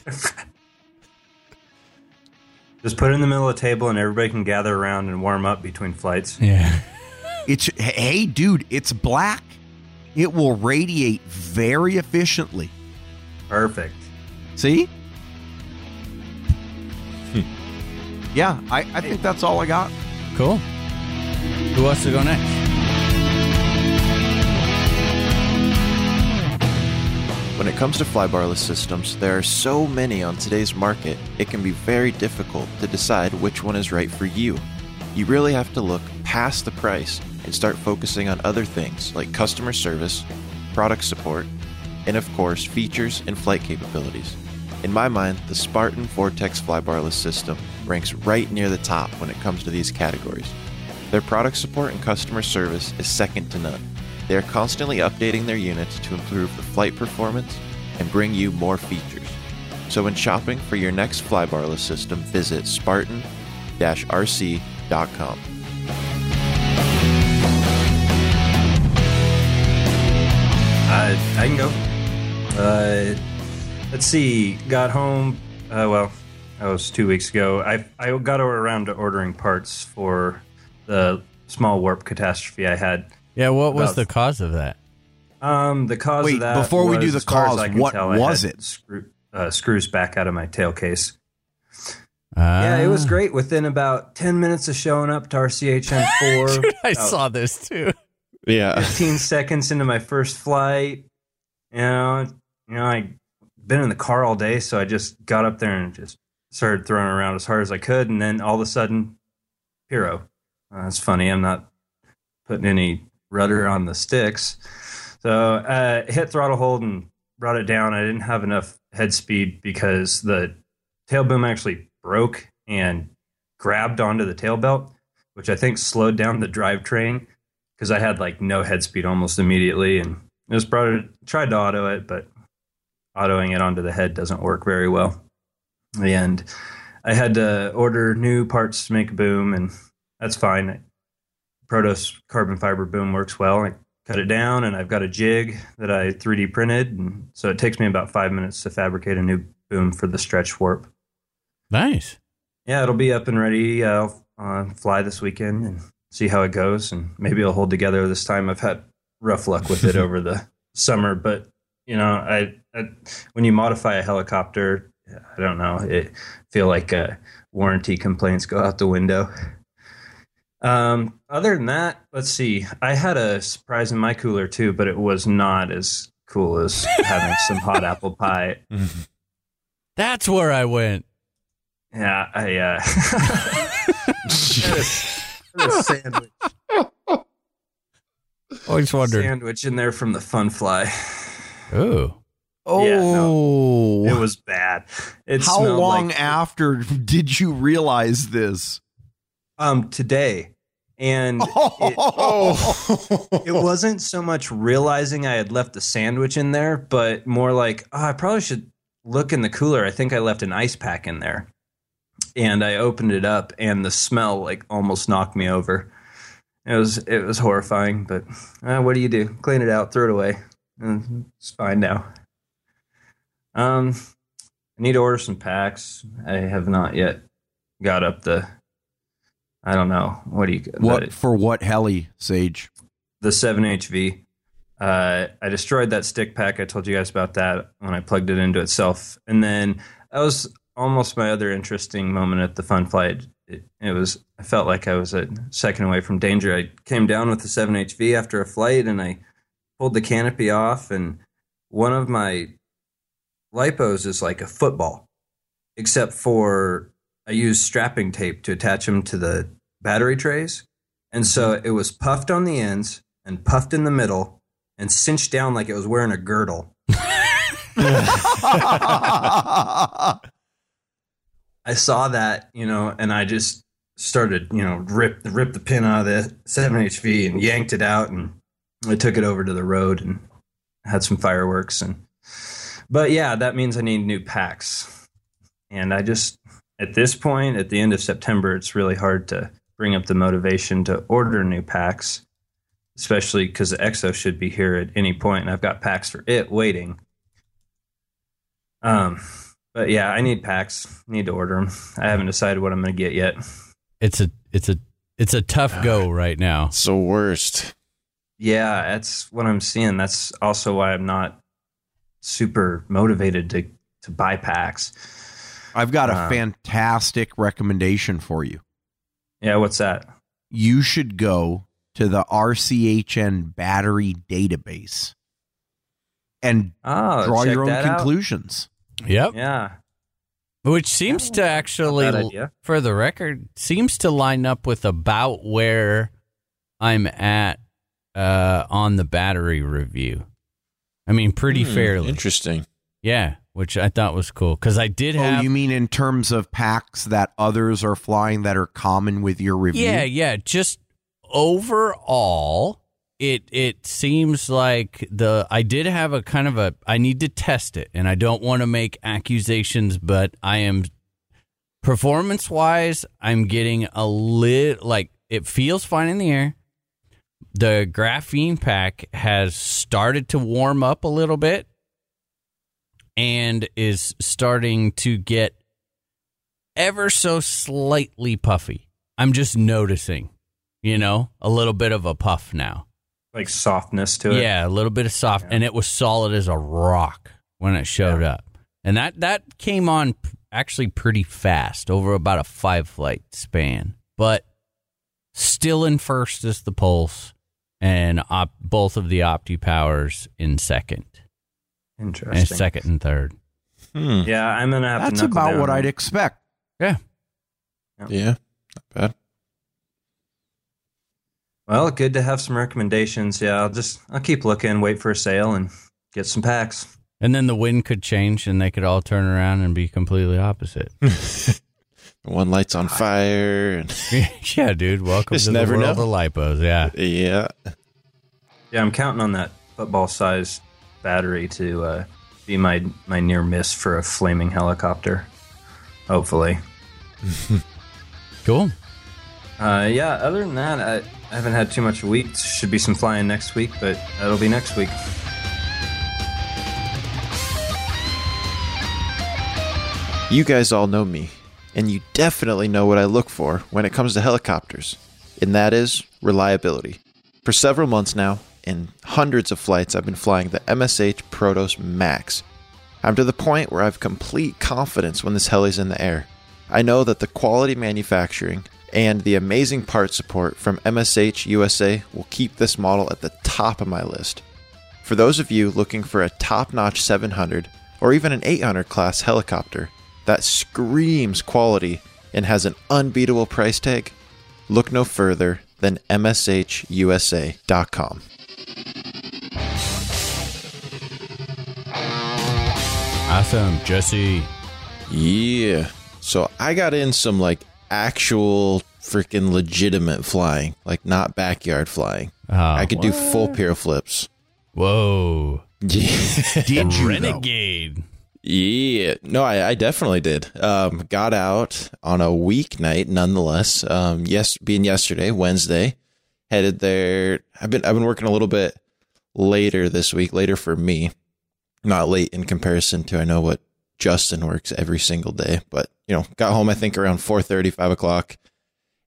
(laughs) Just put it in the middle of the table and everybody can gather around and warm up between flights. Yeah. (laughs) It's hey, dude, it's black. It will radiate very efficiently. Perfect. See? Yeah, I, I think that's all I got. Cool. Who wants to go next? When it comes to flybarless systems, there are so many on today's market, it can be very difficult to decide which one is right for you. You really have to look past the price and start focusing on other things like customer service, product support, and of course, features and flight capabilities. In my mind, the Spartan Vortex flybarless system ranks right near the top when it comes to these categories. Their product support and customer service is second to none. They are constantly updating their units to improve the flight performance and bring you more features. So when shopping for your next flybarless system, visit spartan-rc.com. I, I can go. Uh, let's see. Got home. Uh, well, that was two weeks ago. I I got around to ordering parts for the small warp catastrophe I had. Yeah, what was About- the cause of that? Um, the cause Wait, of that before we do the as cause, I can what tell, I was it? Screw, uh, screws back out of my tail case. Ah. Yeah, it was great. Within about ten minutes of showing up to RCHN four, (laughs) I saw this too. Yeah. 15 (laughs) seconds into my first flight, you know, you know, I been in the car all day, so I just got up there and just started throwing around as hard as I could, and then all of a sudden, hero. Uh, that's funny. I'm not putting any rudder on the sticks, so uh, hit throttle hold and brought it down. I didn't have enough head speed because the tail boom actually broke and grabbed onto the tail belt, which I think slowed down the drivetrain because I had like no head speed almost immediately, and just brought it. Tried to auto it, but autoing it onto the head doesn't work very well. And I had to order new parts to make a boom, and that's fine. Protos carbon fiber boom works well. I cut it down, and I've got a jig that I 3D printed, and so it takes me about five minutes to fabricate a new boom for the stretch warp. Nice. Yeah, it'll be up and ready. I'll uh, fly this weekend and see how it goes, and maybe it'll hold together this time. I've had rough luck with it (laughs) over the summer, but you know, I, I when you modify a helicopter, I don't know, it feel like uh, warranty complaints go out the window. Um, other than that, let's see. I had a surprise in my cooler too, but it was not as cool as having some hot (laughs) apple pie. That's where I went. Yeah, I uh, (laughs) had a, had a sandwich. Always wondered. sandwich in there from the Fun Fly. Ooh. Oh, Yeah, It was bad. It how long like, after did you realize this? Um today, and it, it wasn't so much realizing I had left the sandwich in there, but more like oh, I probably should look in the cooler. I think I left an ice pack in there, and I opened it up, and the smell like almost knocked me over. It was it was horrifying, but uh, what do you do? Clean it out, throw it away. and It's fine now. Um, I need to order some packs. I have not yet got up the. I don't know. What do you What for? What heli, Sage? the 7HV. Uh, I destroyed that stick pack. I told you guys about that when I plugged it into itself. And then that was almost my other interesting moment at the fun flight. It, it was, I felt like I was a second away from danger. I came down with the 7HV after a flight and I pulled the canopy off, and one of my lipos is like a football, except for I used strapping tape to attach them to the battery trays. And so it was puffed on the ends and puffed in the middle and cinched down like it was wearing a girdle. I saw that, you know, and I just started, you know, rip rip the pin out of the 7HV and yanked it out and I took it over to the road and had some fireworks and but yeah, that means I need new packs. And I just at this point at the end of September it's really hard to bring up the motivation to order new packs, especially cuz the Exo should be here at any point and I've got packs for it waiting. Um but yeah, I need packs. Need to order them. I haven't decided what I'm going to get yet. It's a it's a it's a tough go right now. It's the worst. Yeah, that's what I'm seeing. That's also why I'm not super motivated to to buy packs. I've got a Um, fantastic recommendation for you. Yeah, what's that? You should go to the RCHN battery database and Oh, draw your own that out. conclusions. Yep. Yeah, Which seems to actually, for the record, seems to line up with about where I'm at uh, on the battery review. I mean, pretty Hmm, fairly. Interesting. Yeah, which I thought was cool because I did oh, have. Oh, you mean in terms of packs that others are flying that are common with your review? Yeah, yeah. Just overall, it it seems like the I did have a kind of a I need to test it, and I don't want to make accusations, but I am performance wise, I'm getting a lit like it feels fine in the air. The graphene pack has started to warm up a little bit and is starting to get ever so slightly puffy. I'm just noticing, you know, a little bit of a puff now. like softness to it. Yeah, a little bit of soft, and it was solid as a rock when it showed up. And that that came on actually pretty fast over about a five flight span, but still in first is the Pulse, and op- both of the OptiPowers in second, and Interesting. second and third. Hmm. Yeah, I'm gonna have That's to. knuckle about down what I'd expect. Yeah, Yeah, not bad. Well, good to have some recommendations. Yeah, I'll just I'll keep looking, wait for a sale, and get some packs. and then the wind could change, and they could all turn around and be completely opposite. (laughs) One light's on fire. And (laughs) yeah, dude. Welcome Just to the never world know. of lipos. Yeah. yeah, Yeah, I'm counting on that football-sized battery to uh, be my my near miss for a flaming helicopter. Hopefully. (laughs) Cool. Uh, yeah. Other than that, I, I haven't had too much week. Should be some flying next week, but that'll be next week. You guys all know me, and you definitely know what I look for when it comes to helicopters, and that is reliability. For several months now, in hundreds of flights, I've been flying the MSH Protos Max. I'm to the point where I have complete confidence when this heli's in the air. I know that the quality manufacturing and the amazing part support from MSH USA will keep this model at the top of my list. For those of you looking for a top notch 700 or even an 800 class helicopter that screams quality and has an unbeatable price tag, look no further than MSHUSA.com. Awesome, Jesse. Yeah. So I got in some like actual freaking legitimate flying, like not backyard flying. Oh, I could do full pyro flips. Whoa. Yeah. Did you though? Renegade. Yeah, no, I, I definitely did. Um, got out on a weeknight, nonetheless. Um, yes, being yesterday, Wednesday, headed there. I've been I've been working a little bit later this week, later for me, not late in comparison to I know what Justin works every single day. But you know, got home I think around 4:30, 5 o'clock,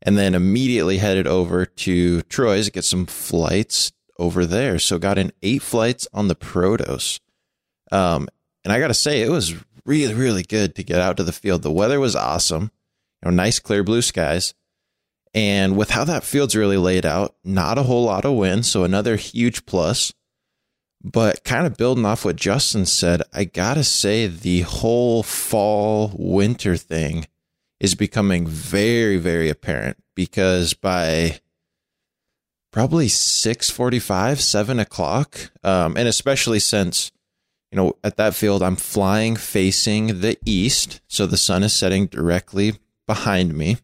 and then immediately headed over to Troy's to get some flights over there. So got in eight flights on the Protos. Um, and I got to say, it was really, really good to get out to the field. The weather was awesome, you know, nice clear blue skies. And with how that field's really laid out, not a whole lot of wind, so another huge plus. But kind of building off what Justin said, I gotta say the whole fall winter thing is becoming very, very apparent because by probably six forty-five, seven o'clock, um, and especially since you know, at that field, I'm flying facing the east. So the sun is setting directly behind me.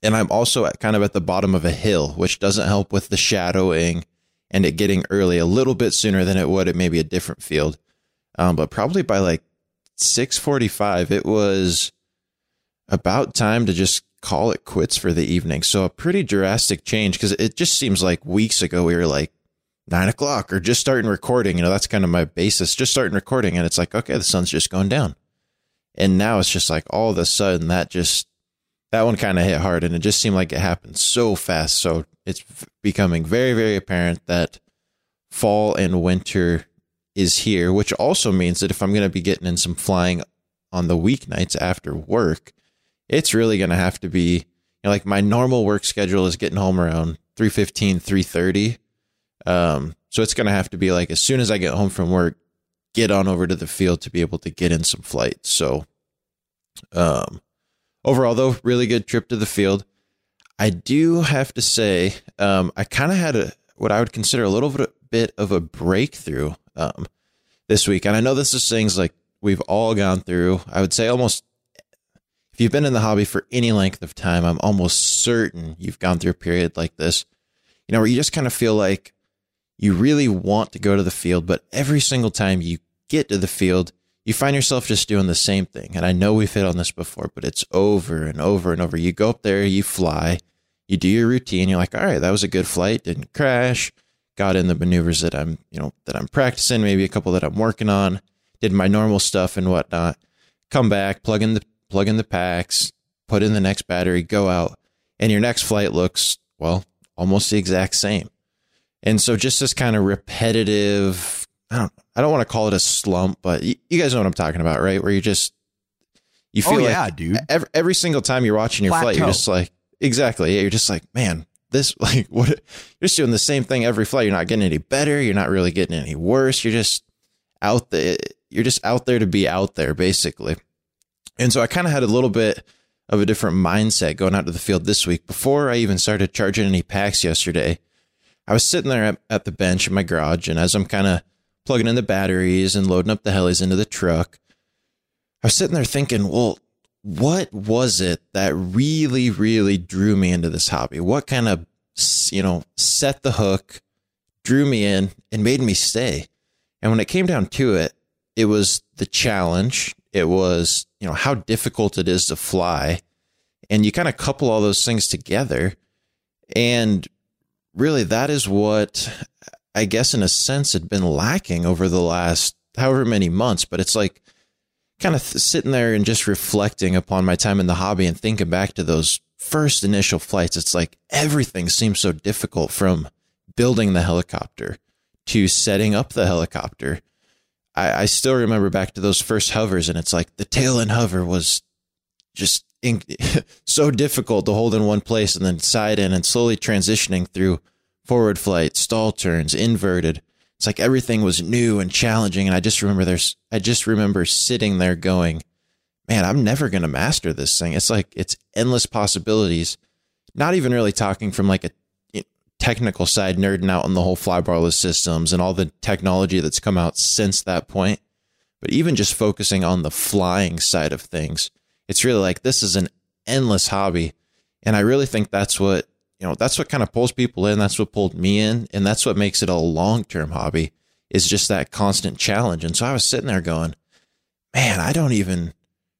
And I'm also at, kind of at the bottom of a hill, which doesn't help with the shadowing and it getting early a little bit sooner than it would at maybe a different field. Um, but probably by like 645, it was about time to just call it quits for the evening. So a pretty drastic change because it just seems like weeks ago we were like, nine o'clock or just starting recording. You know, that's kind of my basis. Just starting recording, and it's like, okay, the sun's just going down. And now it's just like all of a sudden that just that one kind of hit hard, and it just seemed like it happened so fast. So it's becoming very, very apparent that fall and winter is here, which also means that if I'm going to be getting in some flying on the weeknights after work, it's really going to have to be you know, like my normal work schedule is getting home around 315, 330 um, so it's going to have to be like as soon as I get home from work, get on over to the field to be able to get in some flights. So, um, overall though, really good trip to the field. I do have to say, um, I kind of had a what I would consider a little bit, of a breakthrough um, this week, and I know this is things like we've all gone through. I would say almost if you've been in the hobby for any length of time, I'm almost certain you've gone through a period like this. You know, where you just kind of feel like you really want to go to the field, but every single time you get to the field, you find yourself just doing the same thing. And I know we've hit on this before, but it's over and over and over. You go up there, you fly, you do your routine. You're like, all right, that was a good flight. Didn't crash. Got in the maneuvers that I'm, you know, that I'm practicing. Maybe a couple that I'm working on. Did my normal stuff and whatnot. Come back, plug in the plug in the packs, put in the next battery, go out, and your next flight looks well almost the exact same. And so just this kind of repetitive, I don't, I don't want to call it a slump, but you, you guys know what I'm talking about, right? Where you just, you Oh, feel yeah, like dude. Every, every single time you're watching your flight, you're just like, exactly. Yeah, you're just like, man, this, (laughs) like, what, you're just doing the same thing every flight. You're not getting any better. You're not really getting any worse. You're just out there. You're just out there to be out there, basically. And so I kind of had a little bit of a different mindset going out to the field this week. Before I even started charging any packs yesterday, I was sitting there at, at the bench in my garage, and as I'm kind of plugging in the batteries and loading up the helis into the truck, I was sitting there thinking, well, what was it that really, really drew me into this hobby? What kind of, you know, set the hook, drew me in, and made me stay? And when it came down to it, it was the challenge. It was, you know, how difficult it is to fly. And you kind of couple all those things together. And really, that is what I guess, in a sense, had been lacking over the last however many months. But it's like kind of th- sitting there and just reflecting upon my time in the hobby and thinking back to those first initial flights. It's like everything seems so difficult from building the helicopter to setting up the helicopter. I, I still remember back to those first hovers, and it's like the tail and hover was just in, (laughs) so difficult to hold in one place and then side in and slowly transitioning through forward flight, stall turns, inverted. It's like everything was new and challenging. And I just remember there's, I just remember sitting there going, man, I'm never going to master this thing. It's like, it's endless possibilities. Not even really talking from like a technical side, nerding out on the whole flybarless systems and all the technology that's come out since that point. But even just focusing on the flying side of things, it's really like this is an endless hobby. And I really think that's what, you know, that's what kind of pulls people in. That's what pulled me in. And that's what makes it a long term hobby is just that constant challenge. And so I was sitting there going, man, I don't even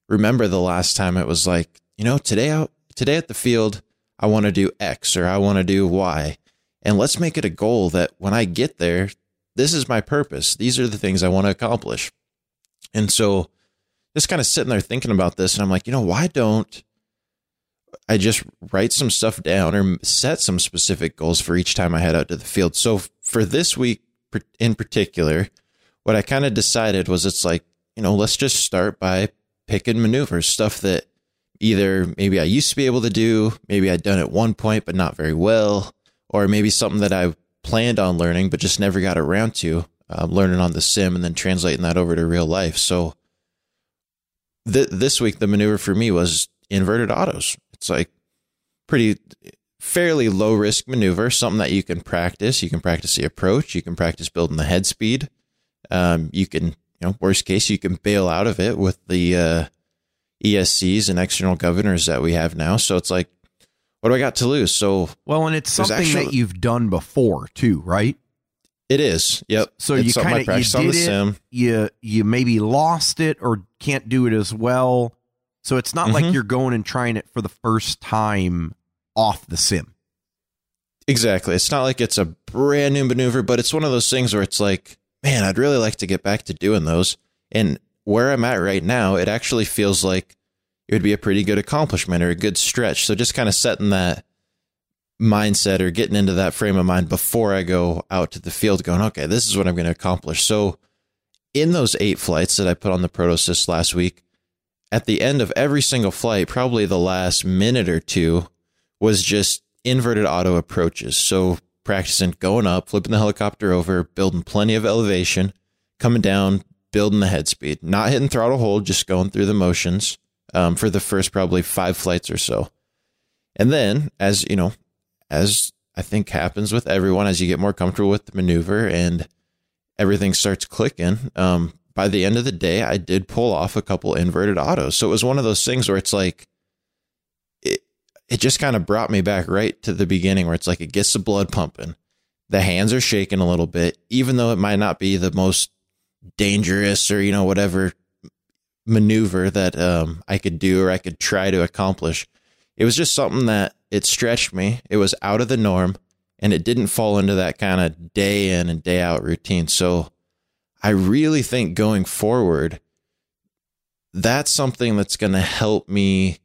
remember the last time it was like, you know, today out, today at the field, I want to do X or I want to do Y. And let's make it a goal that when I get there, this is my purpose. These are the things I want to accomplish. And so just kind of sitting there thinking about this, and I'm like, you know, why don't I just write some stuff down or set some specific goals for each time I head out to the field? So for this week in particular, what I kind of decided was it's like, you know, let's just start by picking maneuvers, stuff that either maybe I used to be able to do, maybe I'd done at one point, but not very well, or maybe something that I planned on learning, but just never got around to um, learning on the sim and then translating that over to real life. So th- this week, the maneuver for me was inverted autos. It's like pretty fairly low risk maneuver, something that you can practice. You can practice the approach. You can practice building the head speed. Um, you can, you know, worst case, you can bail out of it with the uh, ESCs and external governors that we have now. So it's like, what do I got to lose? So Well, and it's something actually- that you've done before too, right? it is. Yep. So It's you kind of you the did it, sim. you you maybe lost it or can't do it as well. So it's not like Mhm. you're going and trying it for the first time off the sim. Exactly. It's not like it's a brand new maneuver, but it's one of those things where it's like, man, I'd really like to get back to doing those. And where I'm at right now, it actually feels like it would be a pretty good accomplishment or a good stretch. So just kind of setting that mindset or getting into that frame of mind before I go out to the field, going, okay, this is what I'm going to accomplish. So in those eight flights that I put on the Protosys last week, at the end of every single flight, probably the last minute or two was just inverted auto approaches. So practicing going up, flipping the helicopter over, building plenty of elevation, coming down, building the head speed, not hitting throttle hold, just going through the motions um, for the first probably five flights or so. And then, as you know, as I think happens with everyone, as you get more comfortable with the maneuver and everything starts clicking, um, by the end of the day, I did pull off a couple inverted autos. So it was one of those things where it's like, it, it just kind of brought me back right to the beginning where it's like it gets the blood pumping. The hands are shaking a little bit, even though it might not be the most dangerous or, you know, whatever maneuver that um, I could do or I could try to accomplish. It was just something that it stretched me. It was out of the norm and it didn't fall into that kind of day in and day out routine. So I really think going forward, that's something that's going to help me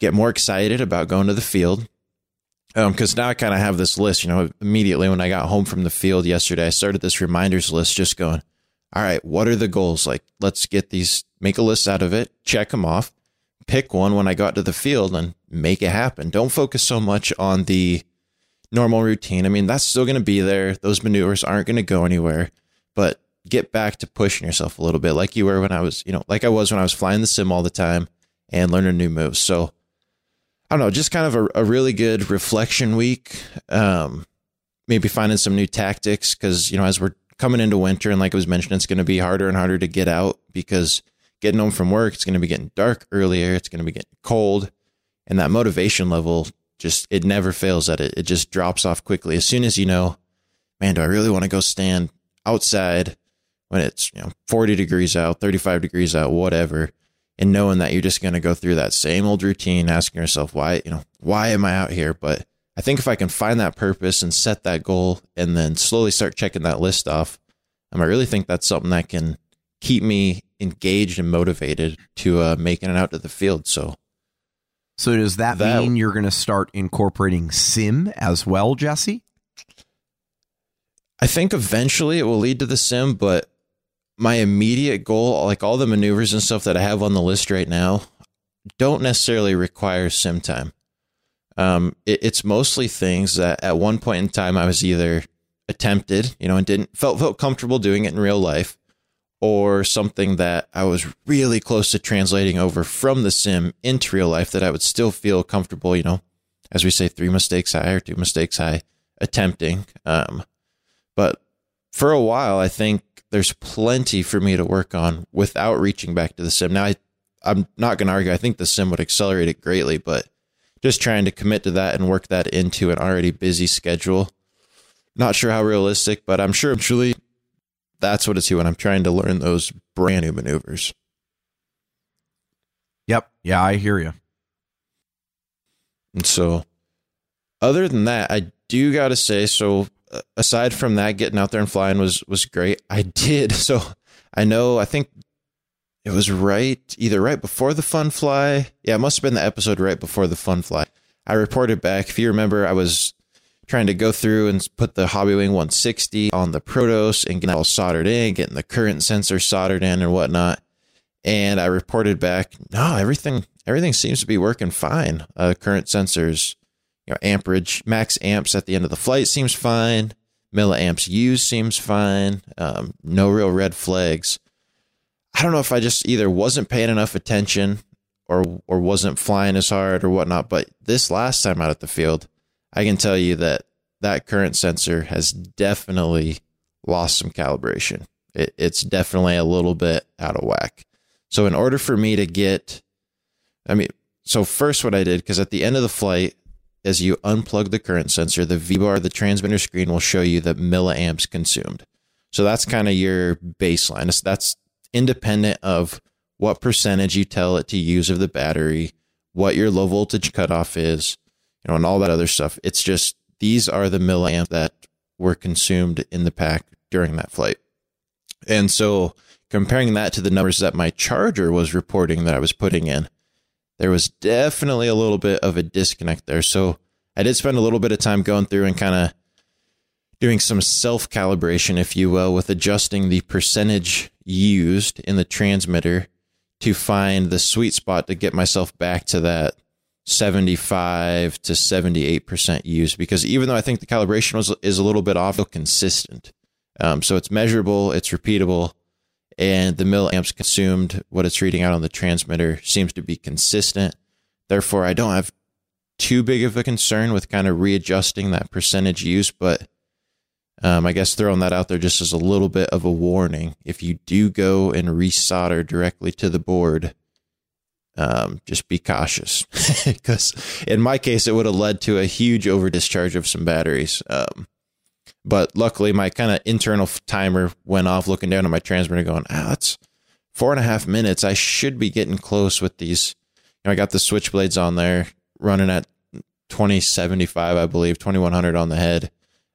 get more excited about going to the field. Um, because now I kind of have this list. You know, immediately when I got home from the field yesterday, I started this reminders list, just going, all right, what are the goals? Like, let's get these, make a list out of it, check them off, pick one when I got to the field and make it happen. Don't focus so much on the normal routine. I mean, that's still going to be there. Those maneuvers aren't going to go anywhere, but get back to pushing yourself a little bit like you were when I was, you know, like I was when I was flying the sim all the time and learning new moves. So, I don't know, just kind of a, a really good reflection week. Um, maybe finding some new tactics because, you know, as we're coming into winter and like I was mentioning, it's going to be harder and harder to get out because getting home from work, it's going to be getting dark earlier, it's going to be getting cold, and that motivation level just it never fails at it. It just drops off quickly as soon as you know, man, do I really want to go stand outside when it's you know 40 degrees out, 35 degrees out, whatever, and knowing that you're just going to go through that same old routine, asking yourself why you know why am I out here? But I think if I can find that purpose and set that goal, and then slowly start checking that list off, um, I really think that's something that can keep me engaged and motivated to uh, making it out to the field. So, So does that, That- mean you're going to start incorporating sim as well, Jesse? I think eventually it will lead to the sim, but my immediate goal, like all the maneuvers and stuff that I have on the list right now, don't necessarily require sim time. Um, it, it's mostly things that at one point in time I was either attempted, you know, and didn't felt felt comfortable doing it in real life, or something that I was really close to translating over from the sim into real life that I would still feel comfortable, you know, as we say, three mistakes high or two mistakes high, attempting. Um, but for a while, I think there's plenty for me to work on without reaching back to the sim. Now, I, I'm not going to argue. I think the sim would accelerate it greatly, but just trying to commit to that and work that into an already busy schedule. Not sure how realistic, but I'm sure truly that's what it's here when I'm trying to learn those brand new maneuvers. Yep. Yeah, I hear you. And so, other than that, I do got to say, so aside from that, getting out there and flying was was great. I did (laughs) so. I know. I think it was right either right before the fun fly. Yeah, it must have been the episode right before the fun fly. I reported back. If you remember, I was trying to go through and put the Hobbywing 160 on the Protos and get it all soldered in, getting the current sensor soldered in and whatnot. And I reported back, no, everything everything seems to be working fine. Uh, current sensors, you know, amperage, max amps at the end of the flight seems fine. Milliamps used seems fine. Um, no real red flags. I don't know if I just either wasn't paying enough attention or or wasn't flying as hard or whatnot. But this last time out at the field, I can tell you that that current sensor has definitely lost some calibration. It, it's definitely a little bit out of whack. So in order for me to get, I mean, so first what I did because at the end of the flight, as you unplug the current sensor, the VBar, the transmitter screen will show you the milliamps consumed. So that's kind of your baseline. That's- That's independent of what percentage you tell it to use of the battery, what your low voltage cutoff is, you know, and all that other stuff. It's just these are the milliamps that were consumed in the pack during that flight. And so comparing that to the numbers that my charger was reporting that I was putting in, there was definitely a little bit of a disconnect there. So I did spend a little bit of time going through and kind of doing some self calibration, if you will, with adjusting the percentage used in the transmitter to find the sweet spot to get myself back to that 75 to 78% used. Because even though I think the calibration was, is a little bit off, consistent. Um, so it's measurable, it's repeatable, and the milliamps consumed, what it's reading out on the transmitter, seems to be consistent. Therefore, I don't have too big of a concern with kind of readjusting that percentage use, but um, I guess throwing that out there just as a little bit of a warning. If you do go and resolder directly to the board, um, just be cautious (laughs) because in my case, it would have led to a huge over discharge of some batteries. Um, but luckily, my kind of internal timer went off looking down at my transmitter going, ah, that's four and a half minutes. I should be getting close with these. You know, I got the switchblades on there running at 2075, I believe, 2100 on the head.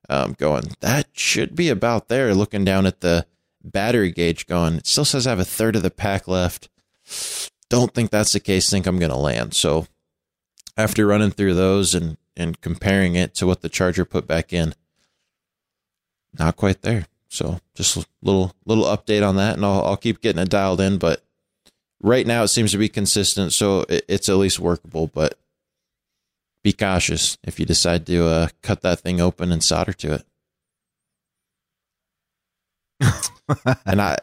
Um, going, that should be about there. Looking down at the battery gauge, going, it still says I have a third of the pack left. Don't think that's the case. Think I'm going to land. So after running through those and and comparing it to what the Charger put back in, not quite there. So just a little little update on that, and I'll I'll keep getting it dialed in. But right now it seems to be consistent, so it, it's at least workable. But be cautious if you decide to uh, cut that thing open and solder to it. (laughs) and I,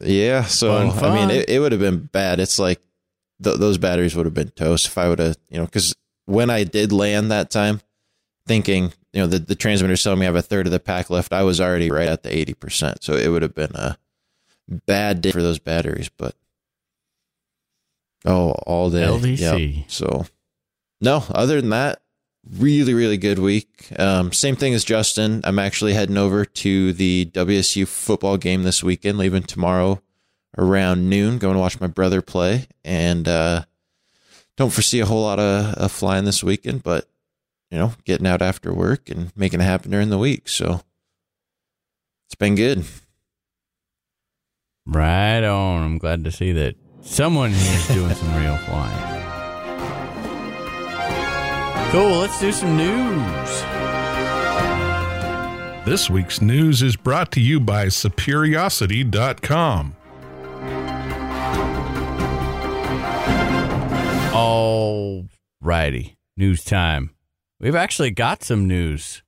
yeah, so Fun, I mean, it, it would have been bad. It's like th- those batteries would have been toast if I would have, you know, because when I did land that time, thinking, you know, the, the transmitter's telling me I have a third of the pack left, I was already right at the 80%. So it would have been a bad day for those batteries, but oh, all day. LDC. Yep. So, no, other than that, really, really good week. Um, same thing as Justin. I'm actually heading over to the WSU football game this weekend, leaving tomorrow around noon, going to watch my brother play. And uh, don't foresee a whole lot of, of flying this weekend, but, you know, getting out after work and making it happen during the week. So it's been good. Right on. I'm glad to see that someone here is doing some real (laughs) flying. Cool. Let's do some news. This week's news is brought to you by Superiosity.com. All righty. News time. We've actually got some news.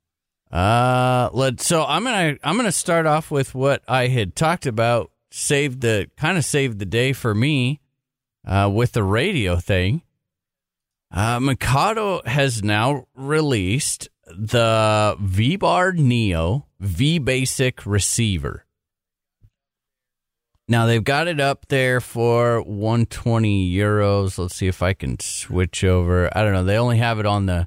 Uh let so I'm gonna I'm gonna start off with what I had talked about, saved the kind of saved the day for me, uh, with the radio thing. Uh Mikado has now released the VBar Neo V Basic receiver. Now they've got it up there for 120 euros. Let's see if I can switch over. I don't know. They only have it on the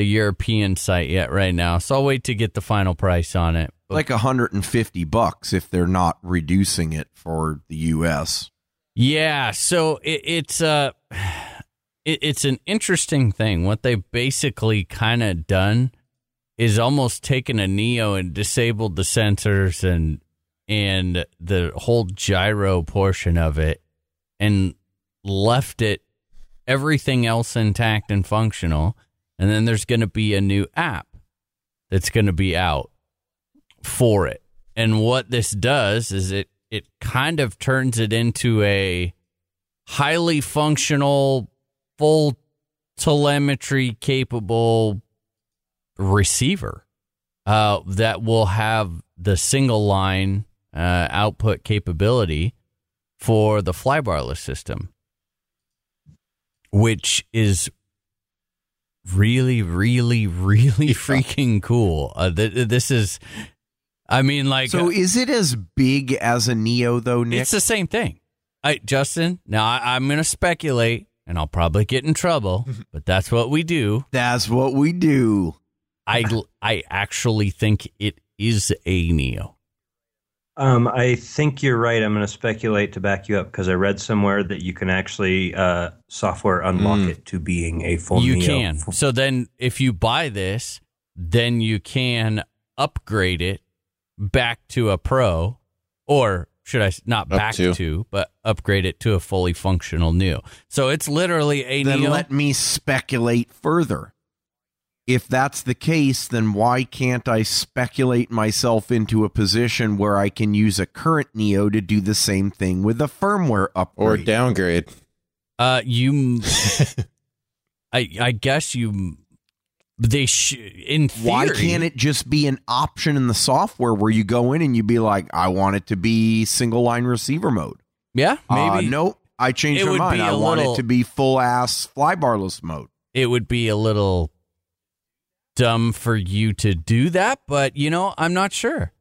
the European site yet right now, so I'll wait to get the final price on it. But Like 150 bucks if they're not reducing it for the US. yeah, so it, it's uh it, it's an interesting thing. What they've basically kind of done is almost taken a Neo and disabled the sensors and and the whole gyro portion of it and left it everything else intact and functional. And then there's going to be a new app that's going to be out for it. And what this does is it it kind of turns it into a highly functional, full telemetry capable receiver uh, that will have the single line uh, output capability for the flybarless system, which is really, really, really freaking cool. Uh, th- this is, I mean, like, So is it as big as a Neo though, Nick? it's the same thing. I, Justin, now I, I'm going to speculate, and I'll probably get in trouble, (laughs) but that's what we do. That's what we do. I, I actually think it is a Neo. Um, I think you're right. I'm going to speculate to back you up because I read somewhere that you can actually uh, software unlock Mm. it to being a full. you Neo. can. So then, if you buy this, then you can upgrade it back to a pro, or should I not Up back to. to. but upgrade it to a fully functional Neo. So it's literally a Then Neo. let me speculate further. If that's the case, then why can't I speculate myself into a position where I can use a current Neo to do the same thing with a firmware upgrade Or downgrade. Uh, you, (laughs) I, I guess you, they sh- in theory. Why can't it just be an option in the software where you go in and you be like, I want it to be single line receiver mode? Yeah, Uh, maybe nope, I changed It my mind. I I a want it to be full ass flybarless mode. it would be a little dumb for you to do that, but you know, I'm not sure.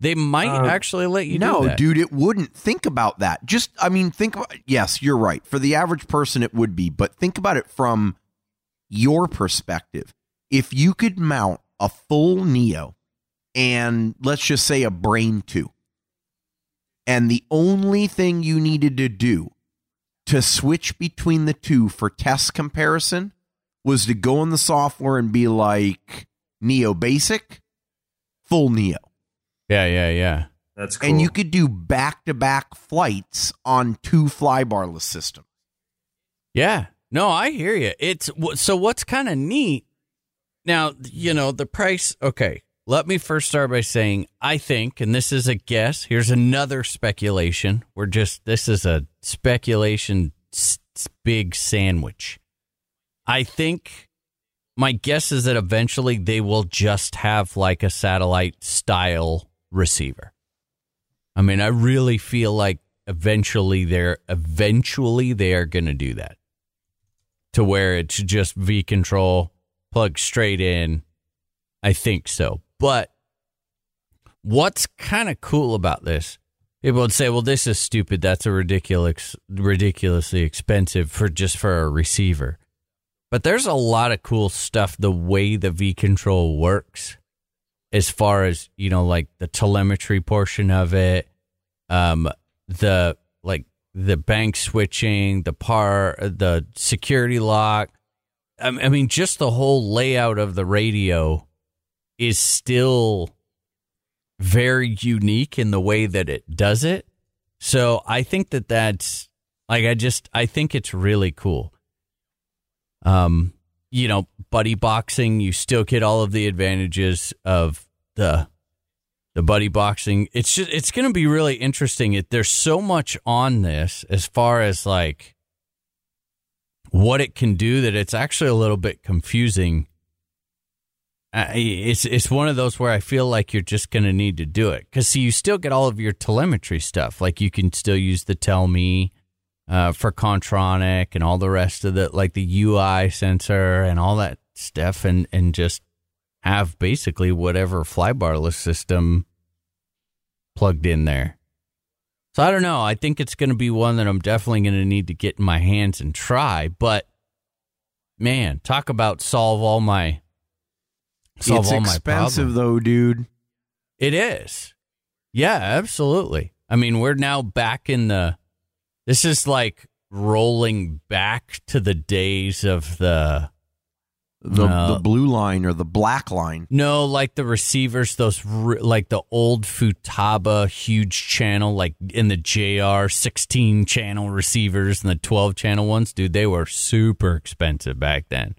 They might Uh, actually let you no, do that. dude, it wouldn't. Think about that. Just, I mean, think about, yes, you're right. For the average person, it would be, but think about it from your perspective. If you could mount a full Neo and let's just say a Brain 2, and the only thing you needed to do to switch between the two for test comparison was to go in the software and be like Neo Basic, full Neo Yeah, yeah, yeah. That's cool. and you could do back to back flights on two flybarless systems. Yeah. No, I hear you. It's so what's kind of neat Now, you know, the price, okay. Let me first start by saying I think, and this is a guess, here's another speculation. We're just, this is a speculation s- s- big sandwich. I think my guess is that eventually they will just have like a satellite style receiver. I mean, I really feel like eventually they're eventually they are going to do that to where it's just V control plug straight in. I think so. But what's kind of cool about this? People would say, "Well, this is stupid. That's a ridiculous, ridiculously expensive for just for a receiver." But there's a lot of cool stuff the way the V control works, as far as you know, like the telemetry portion of it, um, the like the bank switching, the par, the security lock. I mean, just the whole layout of the radio is still very unique in the way that it does it. So I think that that's like I just I think it's really cool. Um, you know, buddy boxing, you still get all of the advantages of the the buddy boxing. It's just it's going to be really interesting. It, there's so much on this as far as like what it can do that it's actually a little bit confusing. Uh, it's it's one of those where I feel like you're just going to need to do it because see, you still get all of your telemetry stuff. Like you can still use the Tell Me uh, for Contronik and all the rest of the like the UI sensor and all that stuff, and and just have basically whatever flybarless system plugged in there. So I don't know. I think it's going to be one that I'm definitely going to need to get in my hands and try. But man, talk about solve all my solve it's all my expensive though, dude. It is. Yeah, absolutely. I mean, we're now back in the. This is like rolling back to the days of the. The No. the blue line or the black line. No, like the receivers, those r- like the old Futaba huge channel, like in the JR 16 channel receivers and the 12 channel ones, dude, they were super expensive back then.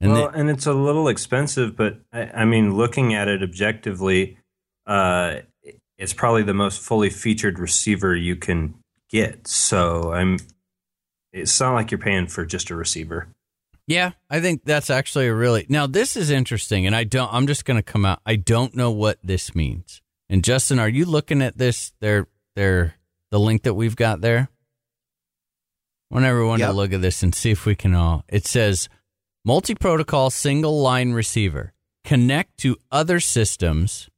And well, they- and it's a little expensive, but I, I mean, looking at it objectively, uh, it's probably the most fully featured receiver you can get. So I'm. It's not like you're paying for just a receiver. Yeah, I think that's actually a really now. This is interesting, and I don't. I'm just going to come out. I don't know what this means. And Justin, are you looking at this? There, there, the link that we've got there. I want everyone to look at this and see if we can all. It says multi-protocol single line receiver connect to other systems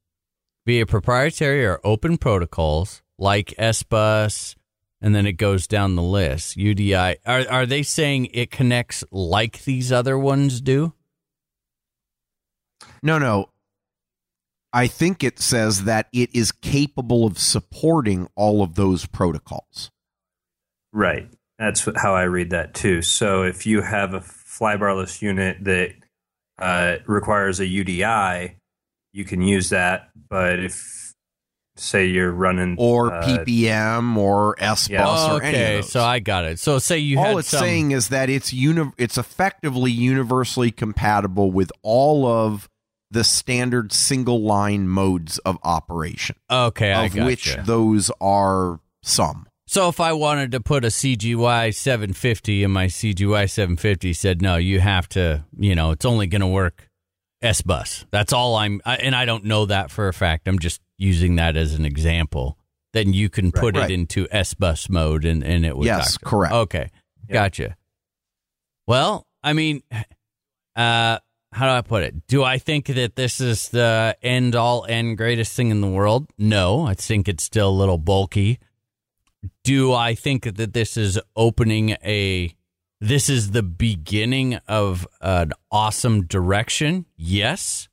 via proprietary or open protocols like SBus, and then it goes down the list. UDI. Are are they saying it connects like these other ones do? No, no. I think it says that it is capable of supporting all of those protocols. Right. That's how I read that too. So if you have a flybarless unit that uh, requires a UDI, you can use that. But if, say, you're running Or uh, PPM or S yeah. bus or any okay, of those. so I got it. So say you all had it's some, saying is that it's uni- it's effectively universally compatible with all of the standard single line modes of operation, Okay, I of gotcha. which those are some. So if I wanted to put a CGY 750 and my CGY 750 said no, you have to, you know, it's only going to work S bus. That's all I'm I, and I don't know that for a fact. I'm just using that as an example. Then you can put right. it into S bus mode and and it would Yes, to- correct. Okay. Gotcha. Well, I mean (sighs) uh how do I put it? Do I think that this is the end all end greatest thing in the world? No, I think it's still a little bulky do I think that this is opening a this is the beginning of an awesome direction? Yes.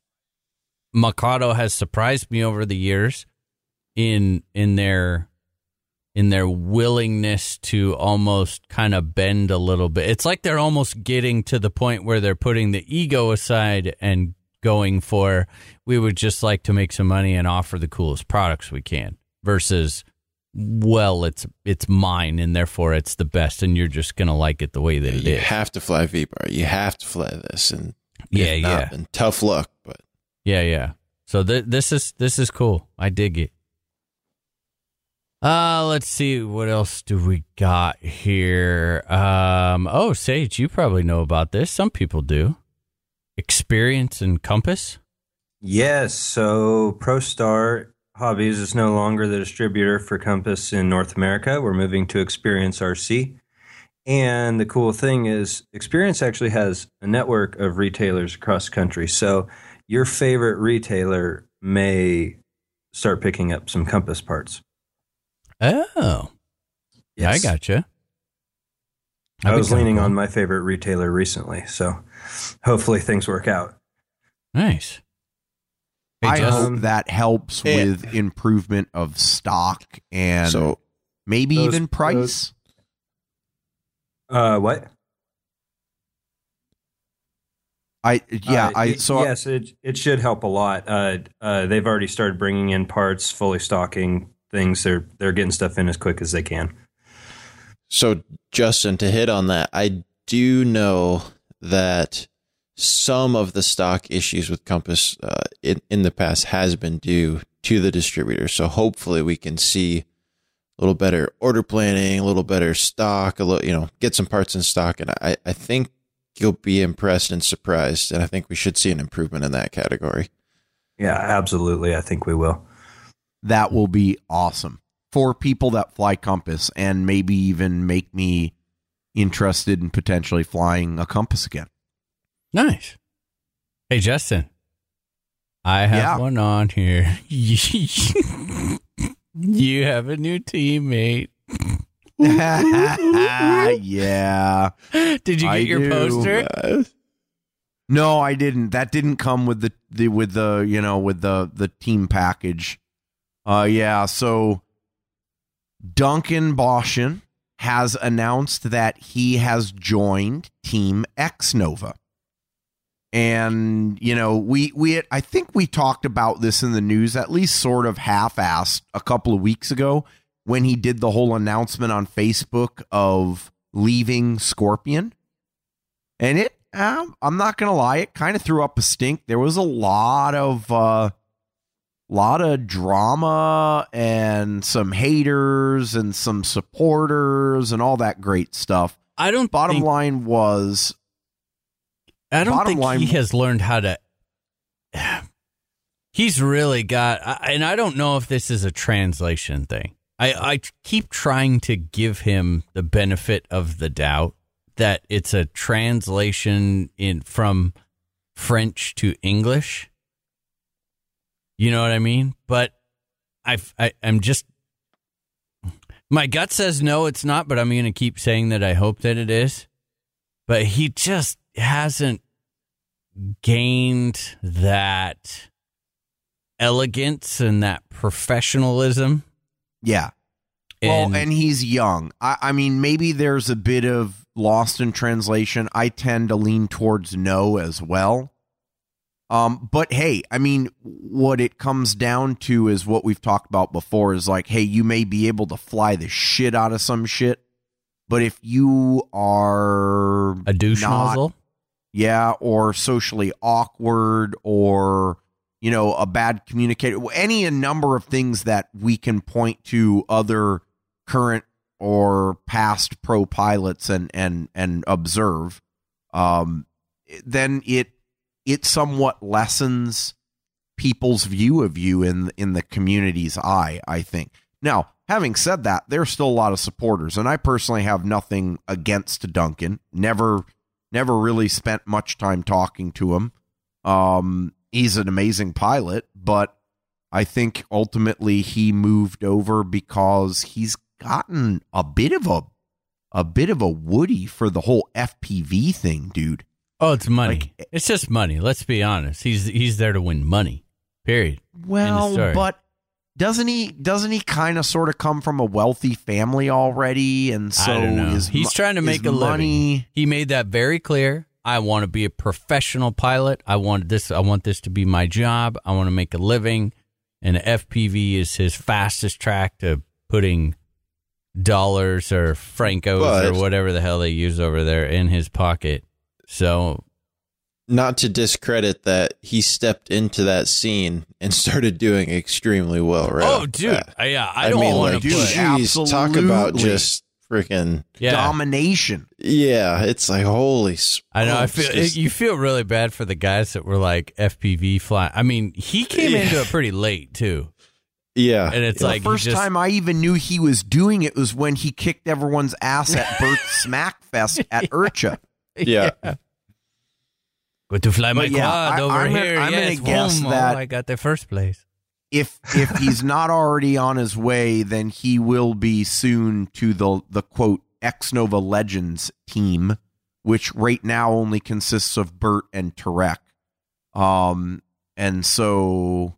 Mikado has surprised me over the years in in their in their willingness to almost kind of bend a little bit. It's like they're almost getting to the point where they're putting the ego aside and going for we would just like to make some money and offer the coolest products we can versus well it's it's mine and therefore it's the best and you're just going to like it the way that it you is. have to fly VBar. You have to fly this, and Yeah, not, yeah. and tough luck. But Yeah, yeah. So th- this is this is cool. I dig it. Uh, let's see what else do we got here. Um, oh, Sage, you probably know about this. Some people do. Experience and Compass. Yes, so ProStar Hobbies is no longer the distributor for Compass in North America. We're moving to Experience RC. And the cool thing is, Experience actually has a network of retailers across the country. So your favorite retailer may start picking up some Compass parts. Oh, yeah, I Yes. gotcha. I was leaning on my favorite retailer recently. So hopefully things work out. Nice. Hey, I Justin. hope that helps Yeah. with improvement of stock and so maybe those- even price. Uh, what? I yeah, Uh, I it- so yes, it it should help a lot. Uh, uh, they've already started bringing in parts, fully stocking things. They're they're getting stuff in as quick as they can. So, Justin, to hit on that, I do know that some of the stock issues with Compass uh, in, in the past has been due to the distributor. So, hopefully, we can see a little better order planning, a little better stock, a little, you know, get some parts in stock. And I, I think you'll be impressed and surprised. And I think we should see an improvement in that category. Yeah, absolutely. I think we will. that will be awesome for people that fly Compass and maybe even make me interested in potentially flying a Compass again. Nice. Hey, Justin. I have Yeah. one on here. (laughs) you have a new teammate. (laughs) yeah. Did you get I your do. poster? No, I didn't. That didn't come with the, the with the you know with the the team package. Uh yeah, so Duncan Bossion has announced that he has joined Team Xnova. And you know, we we I think we talked about this in the news at least sort of half-assed a couple of weeks ago when he did the whole announcement on Facebook of leaving Scorpion. And it um, I'm not gonna lie, it kind of threw up a stink. There was a lot of uh lot of drama and some haters and some supporters and all that great stuff. I don't Bottom think, line was I don't think line- he has learned how to. (sighs) He's really got, and I don't know if this is a translation thing. I, I keep trying to give him the benefit of the doubt that it's a translation in from French to English. You know what I mean? But I've, I, I'm just my gut says no, it's not. But I'm going to keep saying that I hope that it is. But he just hasn't gained that elegance and that professionalism. Yeah. And, well, and he's young. I, I mean, maybe there's a bit of lost in translation. I tend to lean towards no as well. Um, but hey, I mean, what it comes down to is what we've talked about before is like, hey, you may be able to fly the shit out of some shit, but if you are a douche not- nozzle. yeah, or socially awkward, or you know, a bad communicator, any a number of things that we can point to other current or past pro pilots and and and observe. Um, then it it somewhat lessens people's view of you in in the community's eye. I think. Now, having said that, there's still a lot of supporters, and I personally have nothing against Duncan. Never never really spent much time talking to him. Um, he's an amazing pilot, but I think ultimately he moved over because he's gotten a bit of a a bit of a woody for the whole FPV thing, dude. Oh, it's money. Like- eh. it's just money. Let's be honest. He's he's there to win money. Period. Well, but doesn't he doesn't he kind of sort of come from a wealthy family already and so I don't know. his He's mo- trying to make a money, living. He made that very clear. I want to be a professional pilot. I want this. I want this to be my job. I want to make a living, and FPV is his fastest track to putting dollars or francos But- or whatever the hell they use over there in his pocket. So not to discredit that he stepped into that scene and (laughs) started doing extremely well, right? Oh, dude. bat. I, yeah, I, I, don't mean, want like, to dude, put. talk about just freaking. Yeah, Domination. Yeah, it's like holy. Smokes, I know. I feel just- you feel really bad for the guys that were like FPV flying. I mean, he came Yeah. into it pretty late too, yeah, and it's the like he first just- time I even knew he was doing it was when he kicked everyone's ass at Bert's (laughs) Smackfest at IRCHA. yeah. Go to fly my But yeah, quad I- over I'm here. I'm gonna guess boom. that- oh, I got the first place. If if he's not already on his way, then he will be soon to the the quote Xnova Legends team, which right now only consists of Bert and Tareq. Um, and so,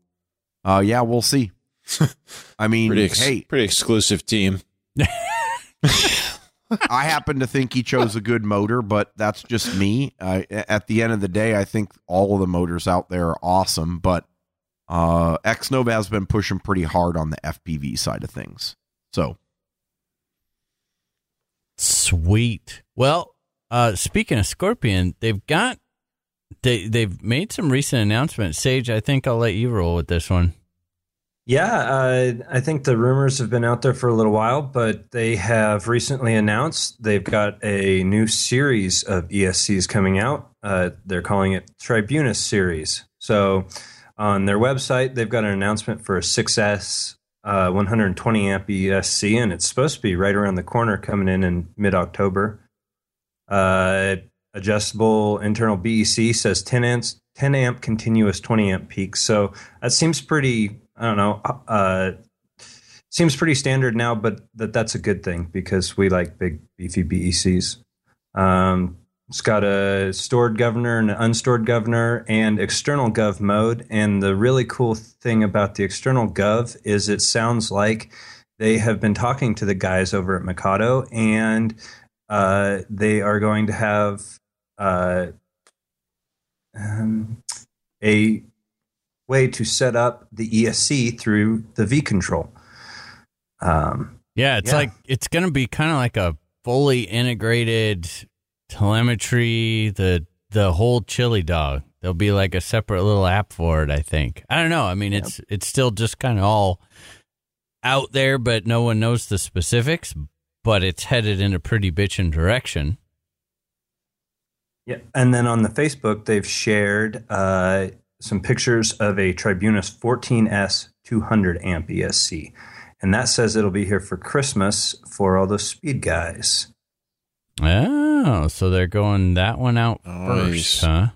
uh, yeah, we'll see. I mean, Pretty, ex- hey, pretty exclusive team. (laughs) I happen to think he chose a good motor, but that's just me. I at the end of the day, I think all of the motors out there are awesome, but uh, Xnova has been pushing pretty hard on the FPV side of things. So Sweet. Well, uh, speaking of Scorpion, they've got they they've made some recent announcements. Sage, I think I'll let you roll with this one. Yeah, uh, I think the rumors have been out there for a little while, but they have recently announced they've got a new series of ESCs coming out. Uh, they're calling it Tribunus Series. So on their website, they've got an announcement for a 6S uh, 120 amp ESC, and it's supposed to be right around the corner coming in in mid October. Uh, adjustable internal BEC says 10 amps, 10 amp continuous 20 amp peak. So that seems pretty. I don't know. Uh, seems pretty standard now, but that that's a good thing because we like big beefy BECs. Um, it's got a stored governor and an unstored governor and external gov mode. And the really cool thing about the external gov is it sounds like they have been talking to the guys over at Mikado and uh, they are going to have uh, um, a way to set up the ESC through the V control. Um, Yeah, it's Yeah. like it's going to be kind of like a fully integrated telemetry, the the whole chili dog. There'll be like a separate little app for it, I think. I don't know. I mean, it's it's still just kind of all out there, but no one knows the specifics, but it's headed in a pretty bitchin' direction. Yeah, and then on the Facebook, they've shared uh, some pictures of a Tribunus 14S 200 amp ESC, and that says it'll be here for Christmas for all those speed guys. Oh, so they're going that one out Nice. first, huh?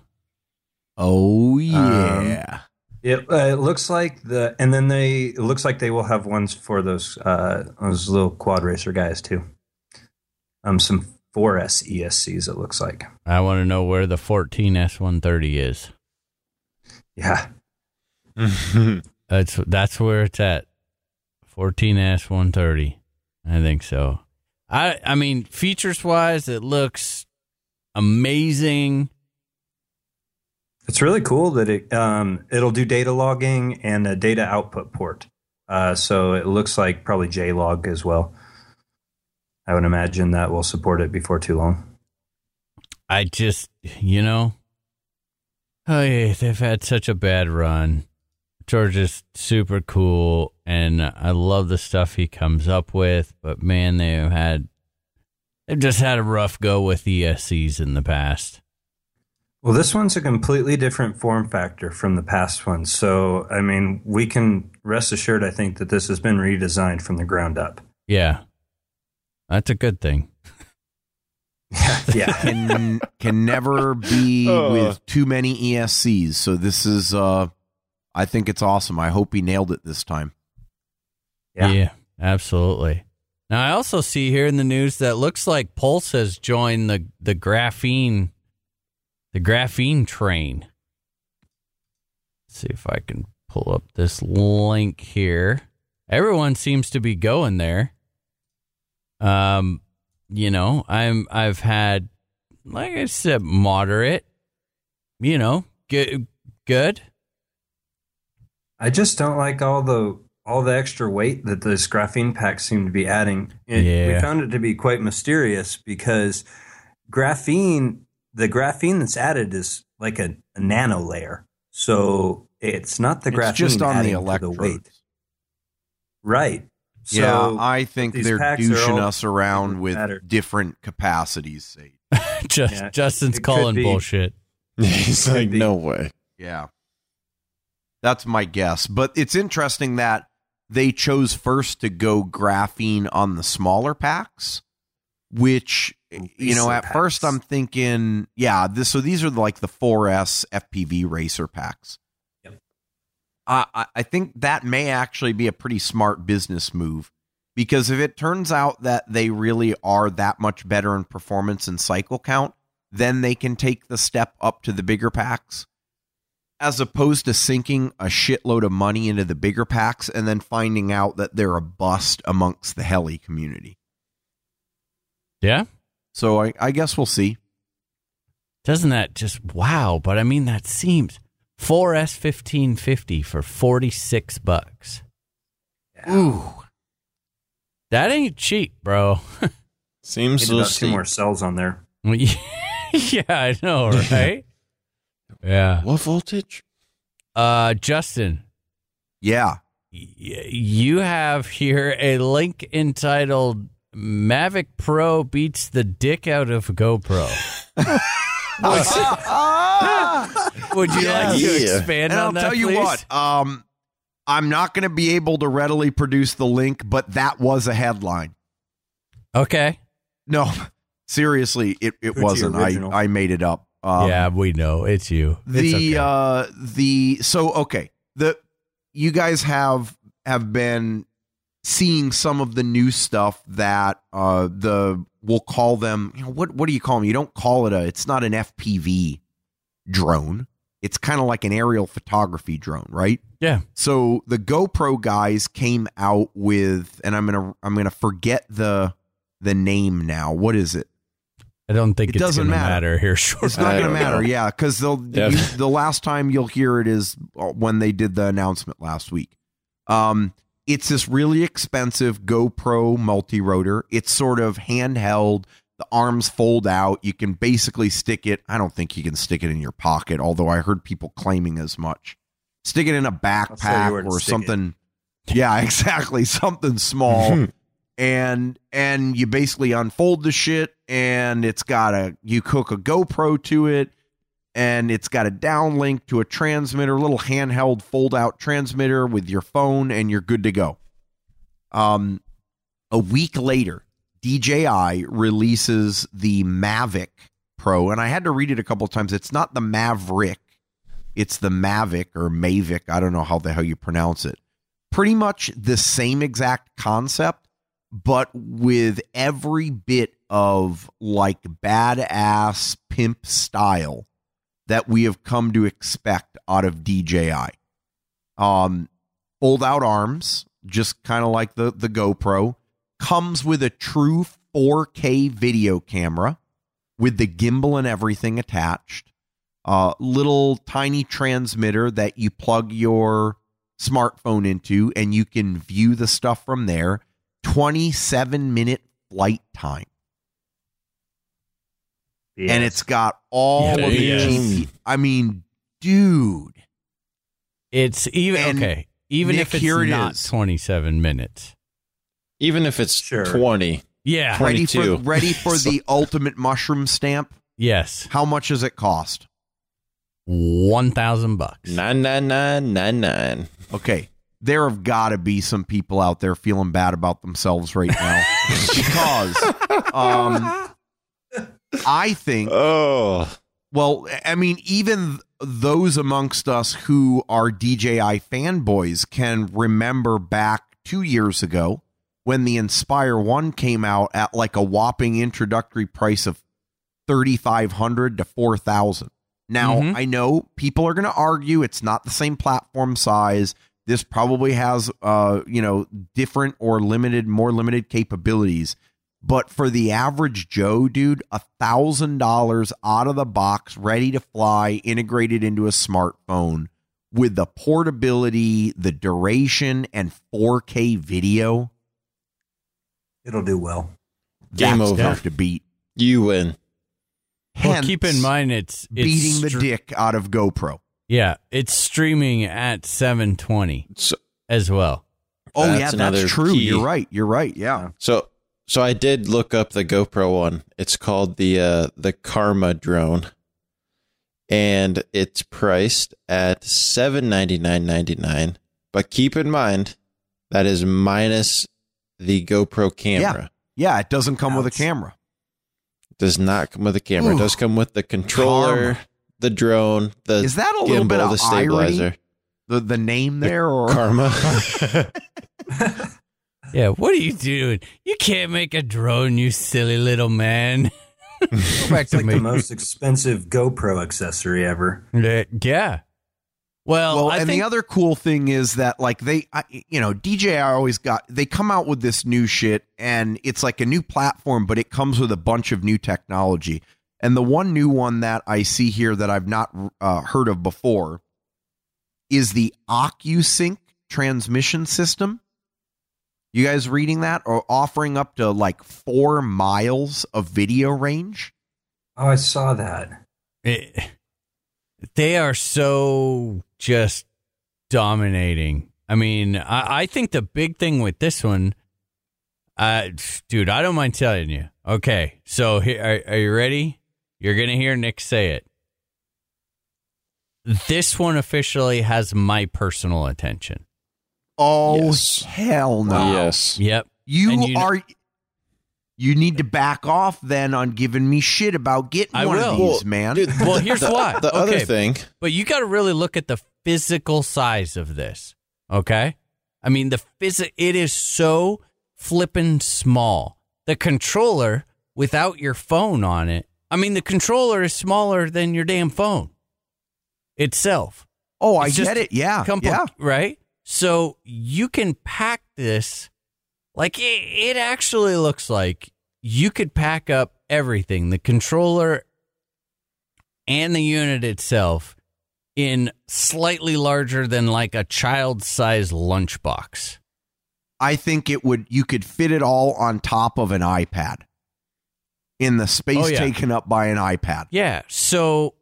oh yeah, It, uh, it looks like the, and then they it looks like they will have ones for those uh, those little quad racer guys too. Um, some 4S ESCs. It looks like. I want to know where the 14S130 is. Yeah, That's that's where it's at. 14S 130. I think so. I I mean features wise it looks amazing. It's really cool that it um, it'll do data logging and a data output port. Uh, so it looks like probably JLog as well. I would imagine that will support it before too long. I just you know Oh yeah, they've had such a bad run. George is super cool and I love the stuff he comes up with, but man, they've had they've just had a rough go with ESCs in the past. Well, this one's a completely different form factor from the past one. So, I mean, we can rest assured, I think, that this has been redesigned from the ground up. Yeah. That's a good thing. (laughs) Yeah. can can never be (laughs) Oh. with too many ESCs. So this is, uh, I think it's awesome. I hope he nailed it this time. Yeah. absolutely. Now I also see here in the news that looks like Pulse has joined the the graphene the graphene train. Let's see if I can pull up this link here. Everyone seems to be going there. Um, you know, I'm I've had like I said moderate, you know, good good. I just don't like all the all the extra weight that this graphene pack seem to be adding. It, Yeah. We found it to be quite mysterious because graphene the graphene that's added is like a, a nano layer. So it's not the graphene It's just on the adding electrodes. the weight. Right. So yeah, I think they're packs douching us around with matter. different capacities. (laughs) Just, Yeah, Justin's it could calling bullshit. (laughs) He's like, be. no way. yeah, that's my guess. But it's interesting that they chose first to go graphene on the smaller packs, which you know, at first. I'm thinking, yeah, this. So these are like the 4S FPV racer packs. Yep. I I- I think that may actually be a pretty smart business move because if it turns out that they really are that much better in performance and cycle count, then they can take the step up to the bigger packs as opposed to sinking a shitload of money into the bigger packs and then finding out that they're a bust amongst the heli community. Yeah? So I, I guess we'll see. Doesn't that just wow? But I mean, that seems 4S 1550 for 46 bucks. Ooh. That ain't cheap, bro. (laughs) Seems Need so about two more cells on there. (laughs) yeah, I know, (laughs) right? Yeah. What voltage? Uh, Justin, Yeah. y- you have here a link entitled Mavic Pro beats the dick out of GoPro. (laughs) (laughs) Would you like to Yeah. expand And on I'll that? tell you please? what, um, I'm not going to be able to readily produce the link, but that was a headline. Okay. No, seriously, it, it Who's wasn't. I. I made it up. Um, yeah, we know. It's you. It's the okay. uh the so okay. The you guys have have been seeing some of the new stuff that uh the we'll call them you know what what do you call them you don't call it a it's not an FPV drone. It's kind of like an aerial photography drone right? Yeah. so the GoPro guys came out with and I'm going to I'm going to forget the the name now. What is it I don't think It it's doesn't matter. matter here shortly. it's not going to matter, know. yeah, because they'll Yeah. you, the last time you'll hear it is uh, when they did the announcement last week. Um, it's this really expensive GoPro multi rotor. It's sort of handheld. The arms fold out. You can basically stick it. I don't think you can stick it in your pocket, although I heard people claiming as much. Stick it in a I'll tell you backpack or stick it. something. Yeah, (laughs) exactly. Something small (laughs) and and you basically unfold the shit and it's got a you hook a GoPro to it and it's got a downlink to a transmitter, a little handheld fold out transmitter with your phone and you're good to go. Um a week later, DJI releases the Mavic Pro and I had to read it a couple of times. It's not the Maverick. It's the Mavic or Mavic. I don't know how the hell you pronounce it. Pretty much the same exact concept but with every bit of like badass pimp style that we have come to expect out of DJI. Um, fold out arms, just kind of like the the GoPro, comes with a true 4K video camera with the gimbal and everything attached. Uh, little tiny transmitter that you plug your smartphone into, and you can view the stuff from there. 27 minute flight time. And it's got all Yeah, of the yes. GP. I mean, dude. It's even And okay. Even Nick, if it's here it not is. 27 minutes. Even if it's Sure. 20. Yeah. Ready for ready for So- (laughs) the ultimate mushroom stamp? Yes. How much does it cost? 1,000 bucks. 99999. Okay. There have got to be some people out there feeling bad about themselves right now (laughs) because um I think Oh. Well, I mean, even those amongst us who are DJI fanboys can remember back two years ago when the Inspire One came out at like a whopping introductory price of thirty five hundred to four thousand. Now, Mhm. I know people are going to argue it's not the same platform size. This probably has, uh, you know, different or limited, more limited capabilities. But for the average Joe, dude, a thousand dollars out of the box, ready to fly, integrated into a smartphone with the portability, the duration, and 4K video. It'll do well. Game that's over. tough to beat. You win. Well, keep in mind it's, it's beating the str- dick out of GoPro. Yeah, it's streaming at 720 So, as well. Oh That's yeah, that's true. key. You're right. You're right. Yeah. so, so I did look up the GoPro one. It's called the uh, the Karma drone, and it's priced at seven ninety nine ninety nine. But keep in mind that is minus the GoPro camera. Yeah, it doesn't come with a Ouch. camera. Does not come with a camera. It does come with the controller, Karma. The drone, the Is that a little gimbal, bit of the stabilizer. irony? The the name there or Karma. (laughs) (laughs) Yeah, what are you doing? You can't make a drone, you silly little man. Go back It's to like me. the most expensive GoPro accessory ever. yeah. Well, well, I and think the other cool thing is that like they, I, you know, DJI always got they come out with this new shit, and it's like a new platform, but it comes with a bunch of new technology. And the one new one that I see here that I've not uh, heard of before is the OcuSync transmission system. You guys reading that or offering up to like four miles of video range? Oh, I saw that. it- they are so just dominating. I mean, I, I think the big thing with this one, uh, dude, I don't mind telling you. Okay, so here, are, are you ready? You're gonna hear Nick say it. This one officially has my personal attention. Oh Yes. hell no! Yes. Yep. You, you kn- are. You need to back off then on giving me shit about getting I one will. of these, Well, man. dude, Well, here's the, why. The other thing, But you got to really look at the physical size of this. Okay. I mean, the phys- it is so flippin' small. The controller without your phone on it. I mean, the controller is smaller than your damn phone itself. oh, I It's just get it. Yeah, Compl- yeah. Right. So you can pack this like it, it actually looks like you could pack up everything the controller and the unit itself in slightly larger than like a child sized lunchbox. I think it would. You could fit it all on top of an iPad. In the space Oh, yeah. taken up by an iPad. Yeah. So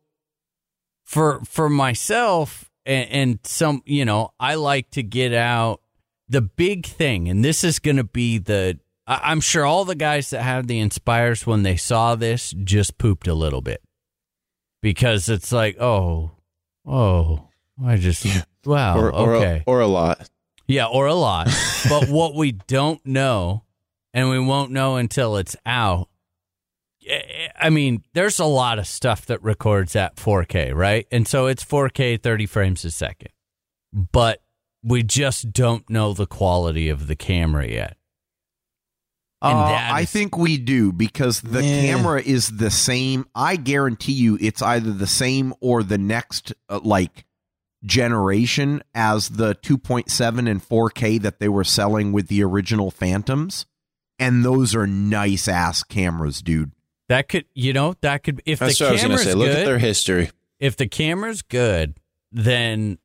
for for myself and, and some, you know, I like to get out the big thing, and this is going to be the. I- I'm sure all the guys that have the Inspires when they saw this just pooped a little bit because it's like, oh, oh, I just (laughs) wow, or, or, okay, a, or a lot. yeah, or a lot. (laughs) but what we don't know, and we won't know until it's out. I mean, there's a lot of stuff that records at 4K, right? And so it's 4K 30 frames a second. But we just don't know the quality of the camera yet. Uh, that I think we do because the Yeah. camera is the same. I guarantee you, it's either the same or the next uh, like generation as the 2.7 and 4K that they were selling with the original Phantoms, and those are nice ass cameras, dude. That could, you know, that could if That's the what I was going to camera's say. Look good, at their history. if the camera's good, then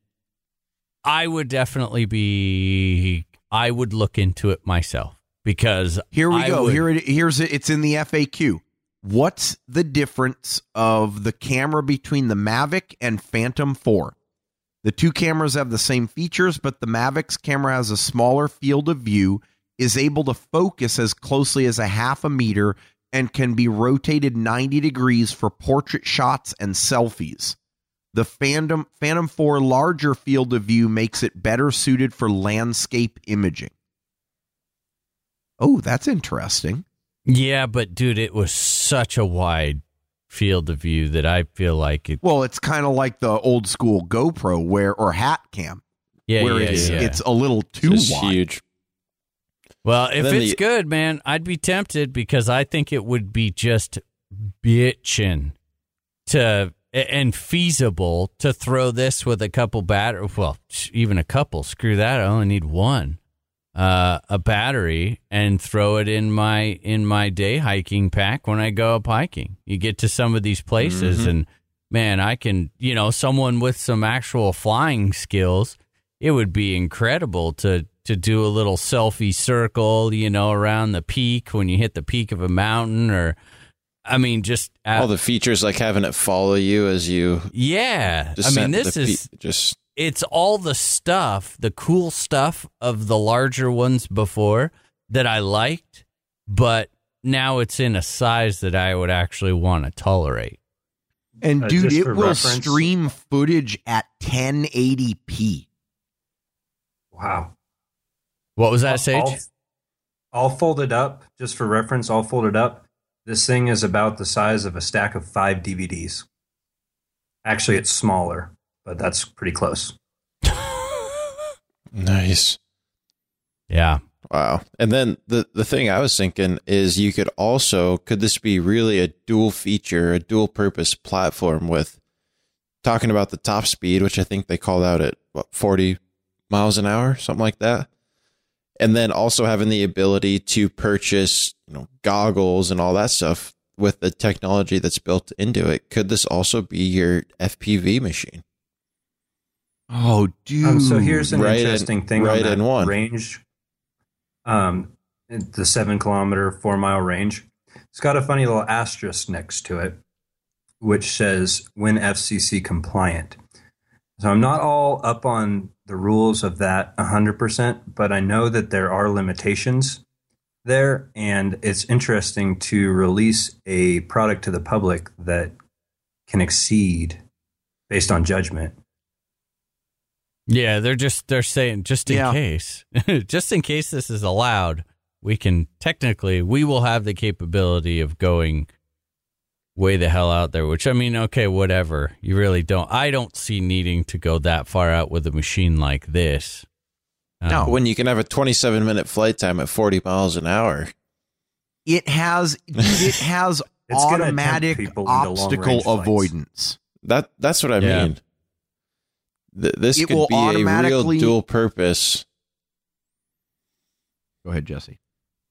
I would definitely be I would look into it myself because Here we I go. would- Here it here's it. It's in the FAQ. What's the difference of the camera between the Mavic and Phantom 4? The two cameras have the same features, but the Mavic's camera has a smaller field of view, is able to focus as closely as a half a meter, and can be rotated 90 degrees for portrait shots and selfies. The Phantom Phantom 4 larger field of view makes it better suited for landscape imaging. Oh, that's interesting. Yeah, but dude, it was such a wide field of view that I feel like it. Well, it's kind of like the old school GoPro where or hat cam Yeah, where yeah, it's yeah. it's a little too It's wide. huge. Well, if it's the- good, man, I'd be tempted because I think it would be just bitching to and feasible to throw this with a couple batter. Well, even a couple. Screw that. I only need one. Uh, a battery and throw it in my in my day hiking pack when I go up hiking. You get to some of these places Mhm. and man, I can, you know, someone with some actual flying skills, it would be incredible to to do a little selfie circle, you know, around the peak when you hit the peak of a mountain or I mean, just uh, All the features like having it follow you as you. yeah. I mean, this the pe- is just it's all the stuff, the cool stuff of the larger ones before that I liked, but now it's in a size that I would actually want to tolerate. And Uh, dude, just it will reference- stream footage at 1080p. Wow. What was that, Sage? All, all folded up, just for reference, all folded up. This thing is about the size of a stack of five DVDs. Actually, it's smaller, but that's pretty close. (laughs) nice. Yeah. Wow. And then the the thing I was thinking is you could also could this be really a dual feature, a dual purpose platform with talking about the top speed, which I think they called out at what 40 miles an hour, something like that. And then also having the ability to purchase, you know, goggles and all that stuff with the technology that's built into it. Could this also be your FPV machine? Oh, dude. Um, so here's an Right in- interesting thing right on in that one. range. Um, the seven kilometer, four mile range. It's got a funny little asterisk next to it, which says when FCC compliant. So I'm not all up on the rules of that 100%, but I know that there are limitations there. And it's interesting to release a product to the public that can exceed based on judgment. Yeah, they're just they're saying just in Yeah. case. (laughs) just in case this is allowed, we can technically we will have the capability of going way the hell out there, which I mean, okay, whatever. You really don't I don't see needing to go that far out with a machine like this. Um, No. When you can have a 27 minute flight time at 40 miles an hour. it has (laughs) it has It's gonna tempt automatic people into long-range obstacle avoidance. That that's what I Yeah. mean. Th- this It could will be a real dual purpose. Go ahead, Jesse.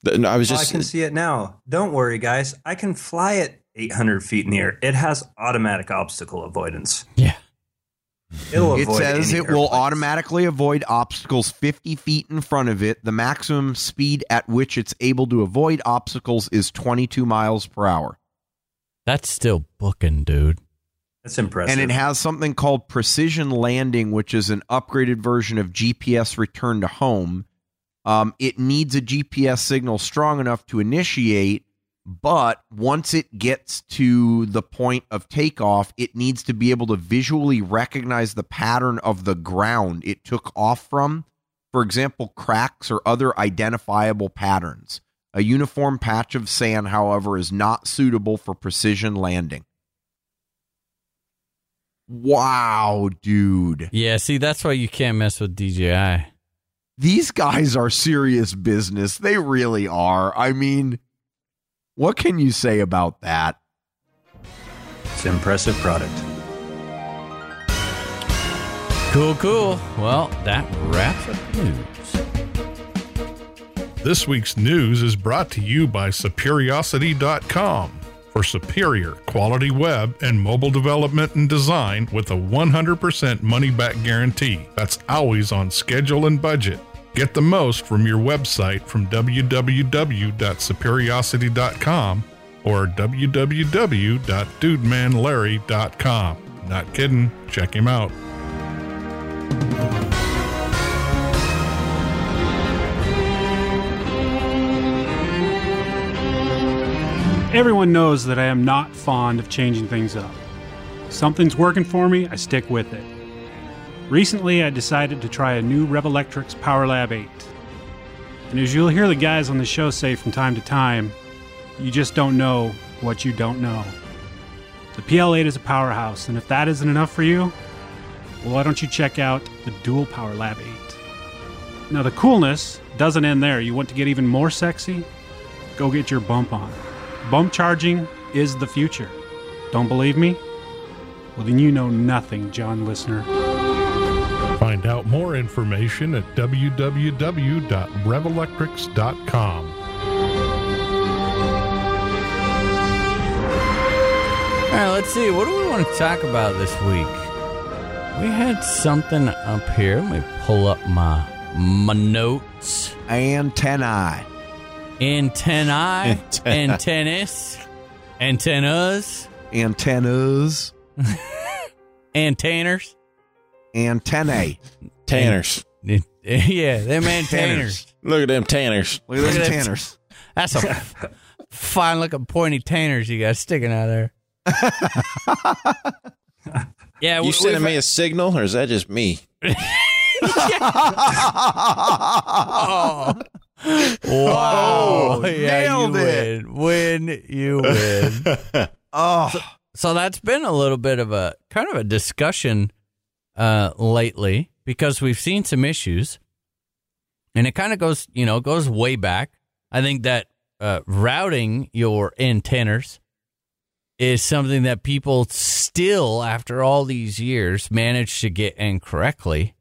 No, I was Oh, just I can see it now. Don't worry, guys. I can fly it 800 feet in the air. It has automatic obstacle avoidance. Yeah. It'll It says any it will airplanes. automatically avoid obstacles 50 feet in front of it. The maximum speed at which it's able to avoid obstacles is 22 miles per hour. That's still booking, dude. That's impressive. And it has something called precision landing, which is an upgraded version of GPS return to home. Um, it needs a GPS signal strong enough to initiate, but once it gets to the point of takeoff, it needs to be able to visually recognize the pattern of the ground it took off from. For example, cracks or other identifiable patterns. A uniform patch of sand, however, is not suitable for precision landing. Wow, dude. Yeah, see that's why you can't mess with DJI. These guys are serious business. They really are. I mean, what can you say about that? it's an impressive product. Cool, cool. Well, that wraps up news. This week's news is brought to you by Superiosity.com for superior quality web and mobile development and design with a 100% money back guarantee. That's always on schedule and budget. Get the most from your website from www.superiosity.com or www.dudemanlarry.com. Not kidding, check him out. Everyone knows that I am not fond of changing things up. Something's working for me, I stick with it. Recently, I decided to try a new Revolectrix PowerLab 8. And as you'll hear the guys on the show say from time to time, you just don't know what you don't know. The PL8 is a powerhouse, and if that isn't enough for you, well, why don't you check out the Dual PowerLab 8? Now, the coolness doesn't end there. You want to get even more sexy? Go get your bump on. Bump charging is the future. Don't believe me? Well, then you know nothing, John listener. Find out more information at www.revolectrix.com. All right, let's see. What do we want to talk about this week? We had something up here. Let me pull up my my notes. Antennae. Antennae, (laughs) Antennae. antennas. Antennas. (laughs) Antennas. Antanners. Antennae. Tanners. (laughs) yeah, them antanners. Look at them tanners. Look at them Look at tanners. That's a (laughs) fine looking pointy tanners you got sticking out there. (laughs) yeah, You we- sending me a signal, or is that just me? Oh. Wow. Oh, yeah, nailed you it. win. Win, you win. Oh, so that's been a little bit of a kind of a discussion uh, lately because we've seen some issues, and it kind of goes, you know, goes way back. I think that uh, routing your antennas is something that people still, after all these years, manage to get incorrectly.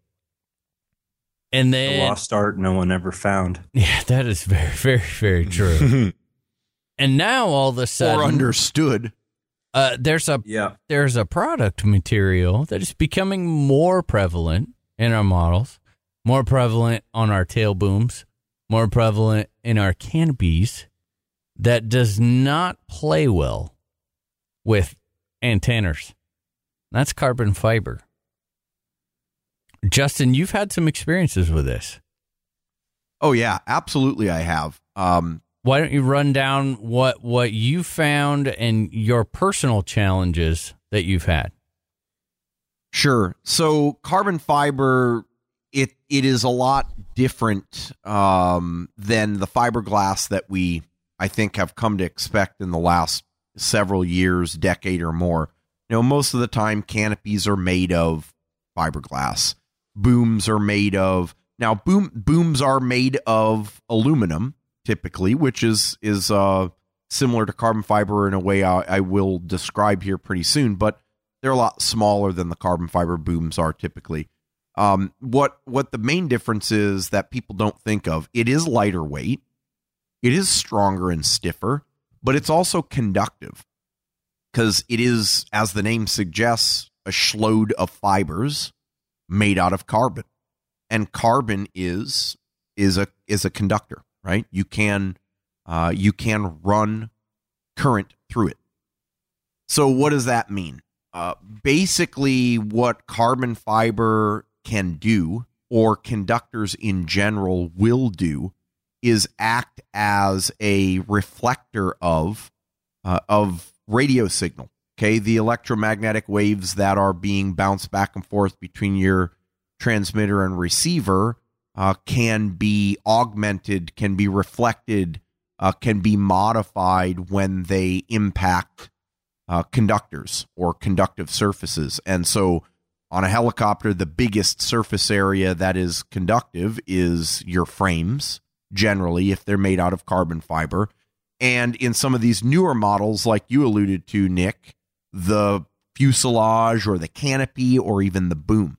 And A then lost art no one ever found. (laughs) yeah, that is very, very, very true. (laughs) and now all of a sudden, or understood. Uh, there's a Yeah. there's a product material that is becoming more prevalent in our models, more prevalent on our tail booms, more prevalent in our canopies that does not play well with antennas. That's carbon fiber. Justin, you've had some experiences with this. Oh yeah, absolutely. I have. Um, Why don't you run down what what you found and your personal challenges that you've had? Sure. So carbon fiber, it it is a lot different um, than the fiberglass that we, I think, have come to expect in the last several years, decade or more. You know, most of the time, canopies are made of fiberglass. Booms are made of now. Boom booms are made of aluminum typically, which is is uh, similar to carbon fiber in a way I, I will describe here pretty soon, but they're a lot smaller than the carbon fiber booms are typically. Um, what what the main difference is that people don't think of it is lighter weight, it is stronger and stiffer, but it's also conductive. Because it is, as the name suggests, a shload of fibers made out of carbon, and carbon is is a is a conductor, right? You can uh, you can run current through it. So what does that mean? Uh, basically, what carbon fiber can do, or conductors in general will do, is act as a reflector of uh, of radio signal. Okay, the electromagnetic waves that are being bounced back and forth between your transmitter and receiver uh, can be augmented, can be reflected, uh, can be modified when they impact uh, conductors or conductive surfaces. And so on a helicopter, the biggest surface area that is conductive is your frames, generally, if they're made out of carbon fiber. And in some of these newer models, like you alluded to, Nick, the fuselage or the canopy or even the boom.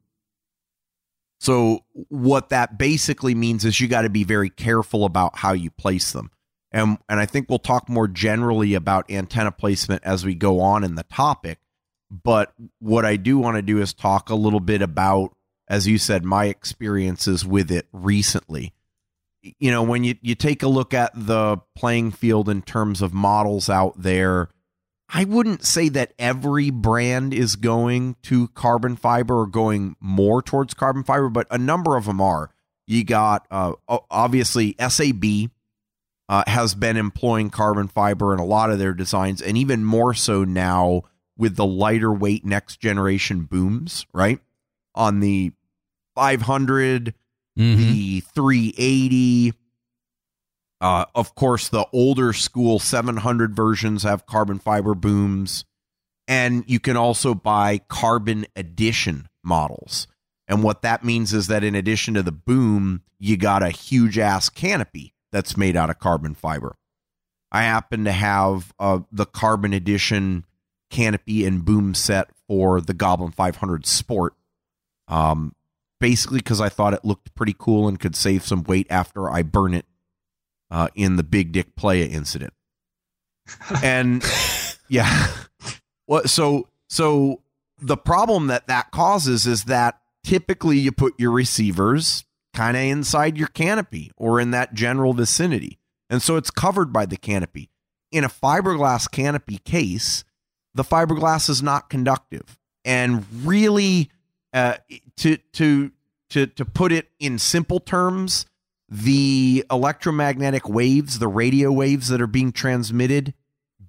So, what that basically means is you got to be very careful about how you place them. And, and I think we'll talk more generally about antenna placement as we go on in the topic. But what I do want to do is talk a little bit about, as you said, my experiences with it recently. You know, when you, you take a look at the playing field in terms of models out there, I wouldn't say that every brand is going to carbon fiber or going more towards carbon fiber, but a number of them are. You got uh, obviously SAB uh, has been employing carbon fiber in a lot of their designs, and even more so now with the lighter weight next generation booms, right? On the 500, the 380. Uh, of course, the older school 700 versions have carbon fiber booms, and you can also buy carbon edition models. And what that means is that in addition to the boom, you got a huge ass canopy that's made out of carbon fiber. I happen to have uh, the carbon edition canopy and boom set for the Goblin 500 Sport. Um, basically, because I thought it looked pretty cool and could save some weight after I burn it uh, in the Big Dick Playa incident. And (laughs) yeah, what so so the problem that that causes is that typically you put your receivers kind of inside your canopy or in that general vicinity. And so it's covered by the canopy. in a fiberglass canopy case, the fiberglass is not conductive. And really, uh, to to to to put it in simple terms, the electromagnetic waves, the radio waves that are being transmitted,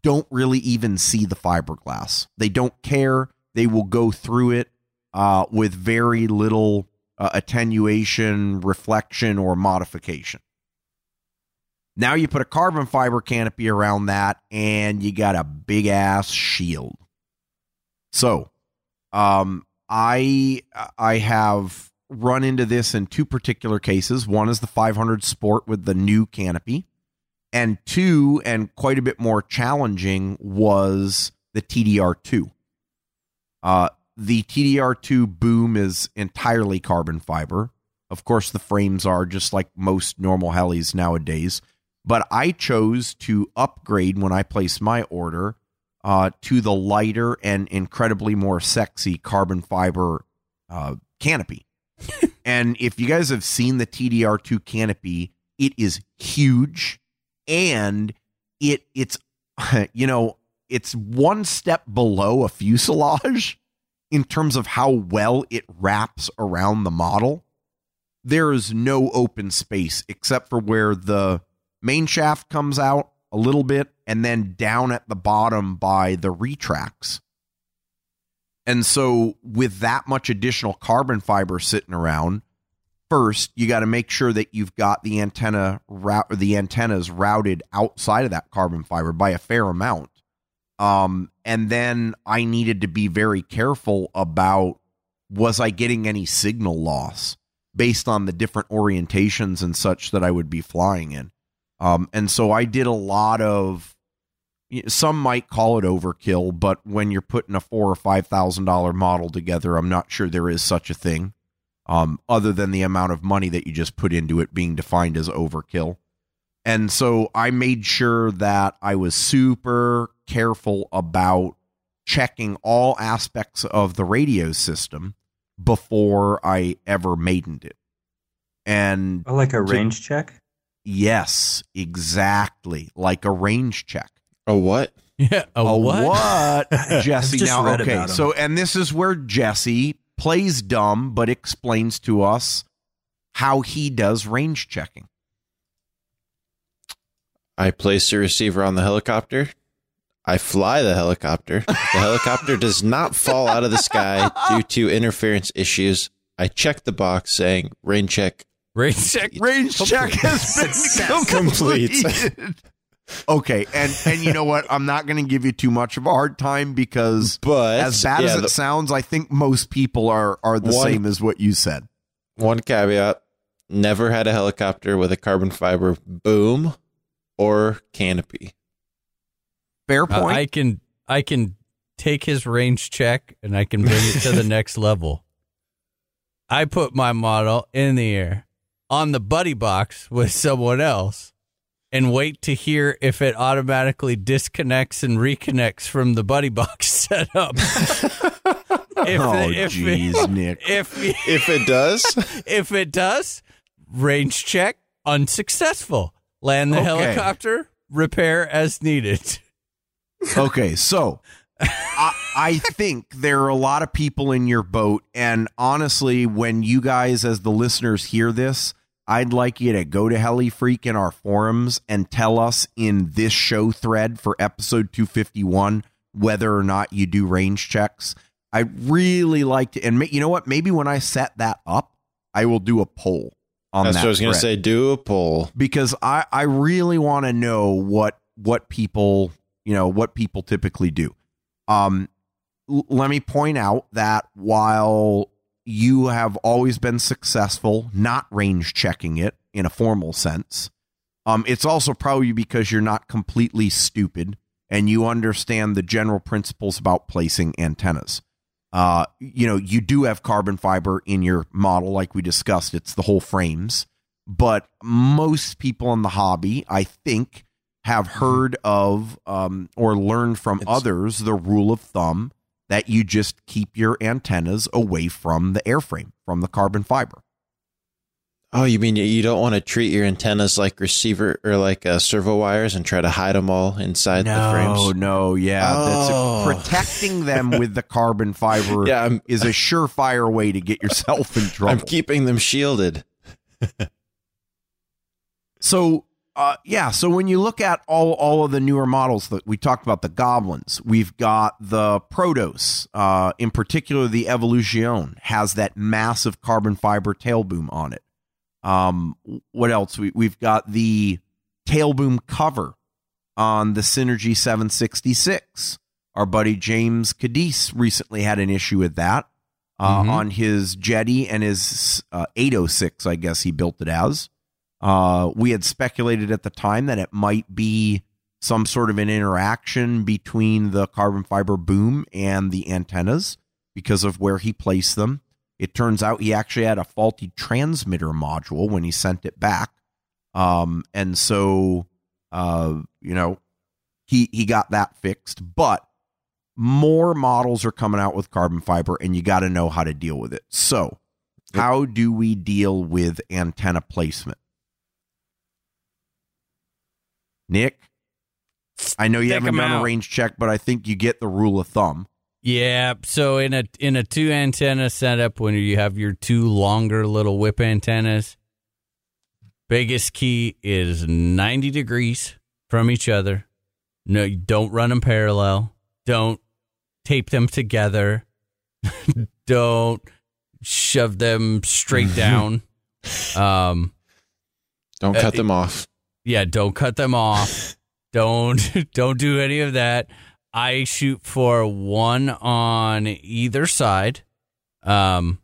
don't really even see the fiberglass. They don't care. They will go through it uh, with very little uh, attenuation, reflection, or modification. Now you put a carbon fiber canopy around that, and you got a big ass shield. So, um, I I have run into this in two particular cases. One is the 500 Sport with the new canopy, and two, and quite a bit more challenging, was the TDR2. Uh, the TDR2 boom is entirely carbon fiber. Of course, the frames are just like most normal helis nowadays. But I chose to upgrade when I placed my order uh, to the lighter and incredibly more sexy carbon fiber uh, canopy. (laughs) and if you guys have seen the TDR2 canopy, it is huge and it it's (laughs) you know it's one step below a fuselage in terms of how well it wraps around the model. There is no open space except for where the main shaft comes out a little bit and then down at the bottom by the retracts. And so, with that much additional carbon fiber sitting around, first you got to make sure that you've got the antenna route or the antennas routed outside of that carbon fiber by a fair amount. Um, and then I needed to be very careful about was I getting any signal loss based on the different orientations and such that I would be flying in. Um, and so I did a lot of. Some might call it overkill, but when you're putting a four or five thousand dollar model together, I'm not sure there is such a thing, um, other than the amount of money that you just put into it being defined as overkill. And so I made sure that I was super careful about checking all aspects of the radio system before I ever maidened it. And Oh, like a to- range check? Yes, exactly. Like a range check. A what? Yeah. A, A what? what? (laughs) Jesse. Just now, read okay. about 'em. So, and this is where Jesse plays dumb, but explains to us how he does range checking. I place the receiver on the helicopter. I fly the helicopter. The (laughs) helicopter does not fall out of the sky due to interference issues. I check the box saying rain check. Range check. Range check has been (laughs) Complete. Completed. okay, and and you know what? I'm not going to give you too much of a hard time because But as bad as it the- sounds, I think most people are are the One- same as what you said. One caveat: never had a helicopter with a carbon fiber boom or canopy. Fair Uh, point. I can I can take his range check and I can bring it to the (laughs) next level. I put my model in the air on the buddy box with someone else and wait to hear if it automatically disconnects and reconnects from the buddy box (laughs) setup. if, oh, jeez, Nick. if If it does, (laughs) if it does, range check unsuccessful. Land the Okay. helicopter, repair as needed. Okay, so I, I think there are a lot of people in your boat, and honestly, when you guys, as the listeners, hear this, I'd like you to go to Heli Freak in our forums and tell us in this show thread for episode 251 whether or not you do range checks. I really like to, and you know what? Maybe when I set that up, I will do a poll on that's that. what I was going to say. Do a poll. because I I really want to know what what people you know what people typically do. Um, l- let me point out that while you have always been successful not range checking it in a formal sense, um, it's also probably because you're not completely stupid and you understand the general principles about placing antennas. Uh, you know, you do have carbon fiber in your model, like we discussed. It's the whole frames but most people in the hobby, I think, have heard of um, or learned from others the rule of thumb that you just keep your antennas away from the airframe, from the carbon fiber. Oh, you mean you- don't want to treat your antennas like receiver or like uh, servo wires and try to hide them all inside the No, frames? no, no, yeah. Oh. That's protecting them with the carbon fiber (laughs) Yeah, I'm- is a surefire way to get yourself in (laughs) trouble. I'm keeping them shielded. (laughs) So, uh, yeah. So when you look at all all of the newer models that we talked about, the Goblins, we've got the Protos. Uh, in particular, the Evolution has that massive carbon fiber tail boom on it. Um, what else? We we've got the tail boom cover on the Synergy 766. Our buddy James Cadiz recently had an issue with that uh, Mhm. on his Jeti and his uh, 806, I guess he built it as. Uh, we had speculated at the time that it might be some sort of an interaction between the carbon fiber boom and the antennas because of where he placed them. It turns out he actually had a faulty transmitter module when he sent it back. Um, and so, uh, you know, he, he got that fixed, but more models are coming out with carbon fiber and you got to know how to deal with it. So, how do we deal with antenna placement? Nick, I know you Stick haven't done a range check, but I think you get the rule of thumb. Yeah, so in a in a two antenna setup, when you have your two longer little whip antennas, biggest key is ninety degrees from each other. No, you don't run them parallel. Don't tape them together. (laughs) don't shove them straight (laughs) down. Um, Don't Uh, cut them off. Yeah, don't cut them off. (laughs) don't (laughs) don't do any of that. I shoot for one on either side. Um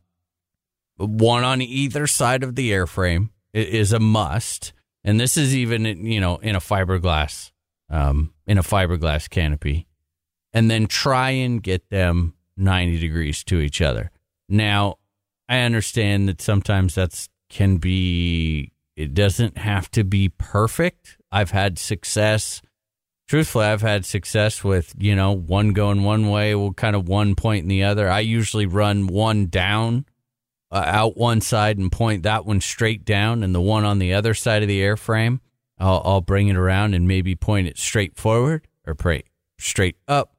one on either side of the airframe is a must. And this is even you know in a fiberglass um in a fiberglass canopy. And then try and get them 90 degrees to each other. Now, I understand that sometimes that's can be it doesn't have to be perfect. I've had success. Truthfully, I've had success with, you know, one going one way, well, kind of one point in the other. I usually run one down, uh, out one side and point that one straight down, and the one on the other side of the airframe, I'll, I'll bring it around and maybe point it straight forward or pray straight up.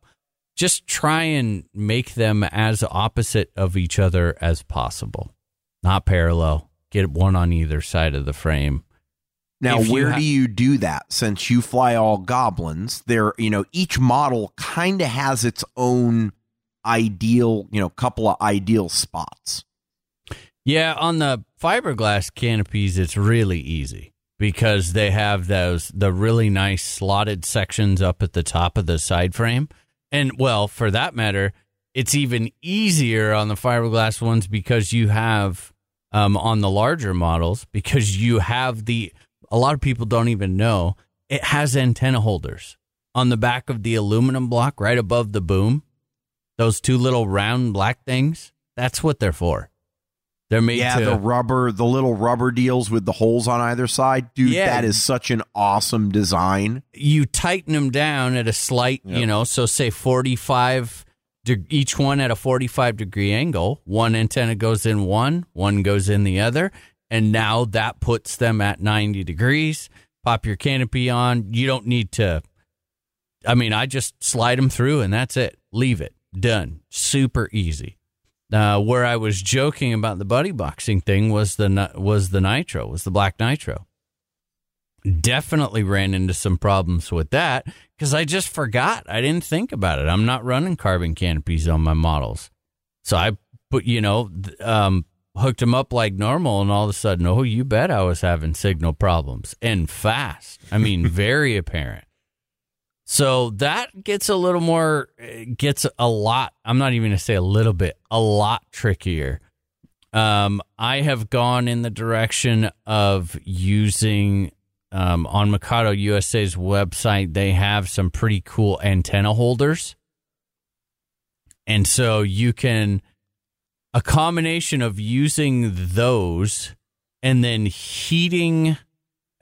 Just try and make them as opposite of each other as possible, not parallel. Get one on either side of the frame. Now, If where ha- do you do that? Since you fly all goblins, there, you know, each model kind of has its own ideal, you know, couple of ideal spots. Yeah, on the fiberglass canopies, it's really easy because they have those the really nice slotted sections up at the top of the side frame. And well, for that matter, it's even easier on the fiberglass ones because you have um, on the larger models because you have the a lot of people don't even know it has antenna holders on the back of the aluminum block right above the boom. Those two little round black things, that's what they're for. They're made yeah, to the rubber, the little rubber deals with the holes on either side, dude. Yeah. That is such an awesome design. you tighten them down at a slight, you know, so say 45 de- each one at a 45 degree angle. One antenna goes in one, one goes in the other, and now that puts them at 90 degrees. Pop your canopy on. You don't need to I mean, I just slide them through and that's it. Leave it. Done. Super easy. Uh, where I was joking about the buddy boxing thing was the was the nitro, was the black nitro definitely ran into some problems with that because I just forgot. I didn't think about it. I'm not running carbon canopies on my models. So I put, you know, um, hooked them up like normal, and all of a sudden, oh, you bet I was having signal problems and fast. I mean, (laughs) very apparent. So that gets a little more, gets a lot. I'm not even going to say a little bit, a lot trickier. Um, I have gone in the direction of using um, on Mikado USA's website. They have some pretty cool antenna holders, and so you can a combination of using those and then heating.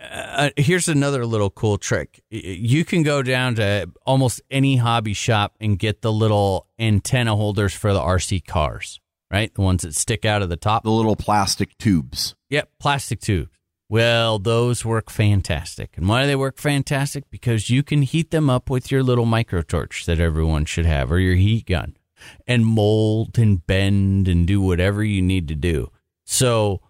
Uh, here's another little cool trick. You can go down to almost any hobby shop and get the little antenna holders for the RC cars right? The ones that stick out of the top. The little plastic tubes. Yep, plastic tubes. Well, those work fantastic. And why do they work fantastic? Because you can heat them up with your little microtorch that everyone should have or your heat gun and mold and bend and do whatever you need to do. So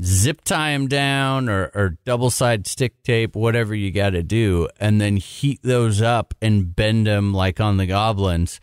zip tie them down or, or double side stick tape, whatever you got to do, and then heat those up and bend them like on the goblins.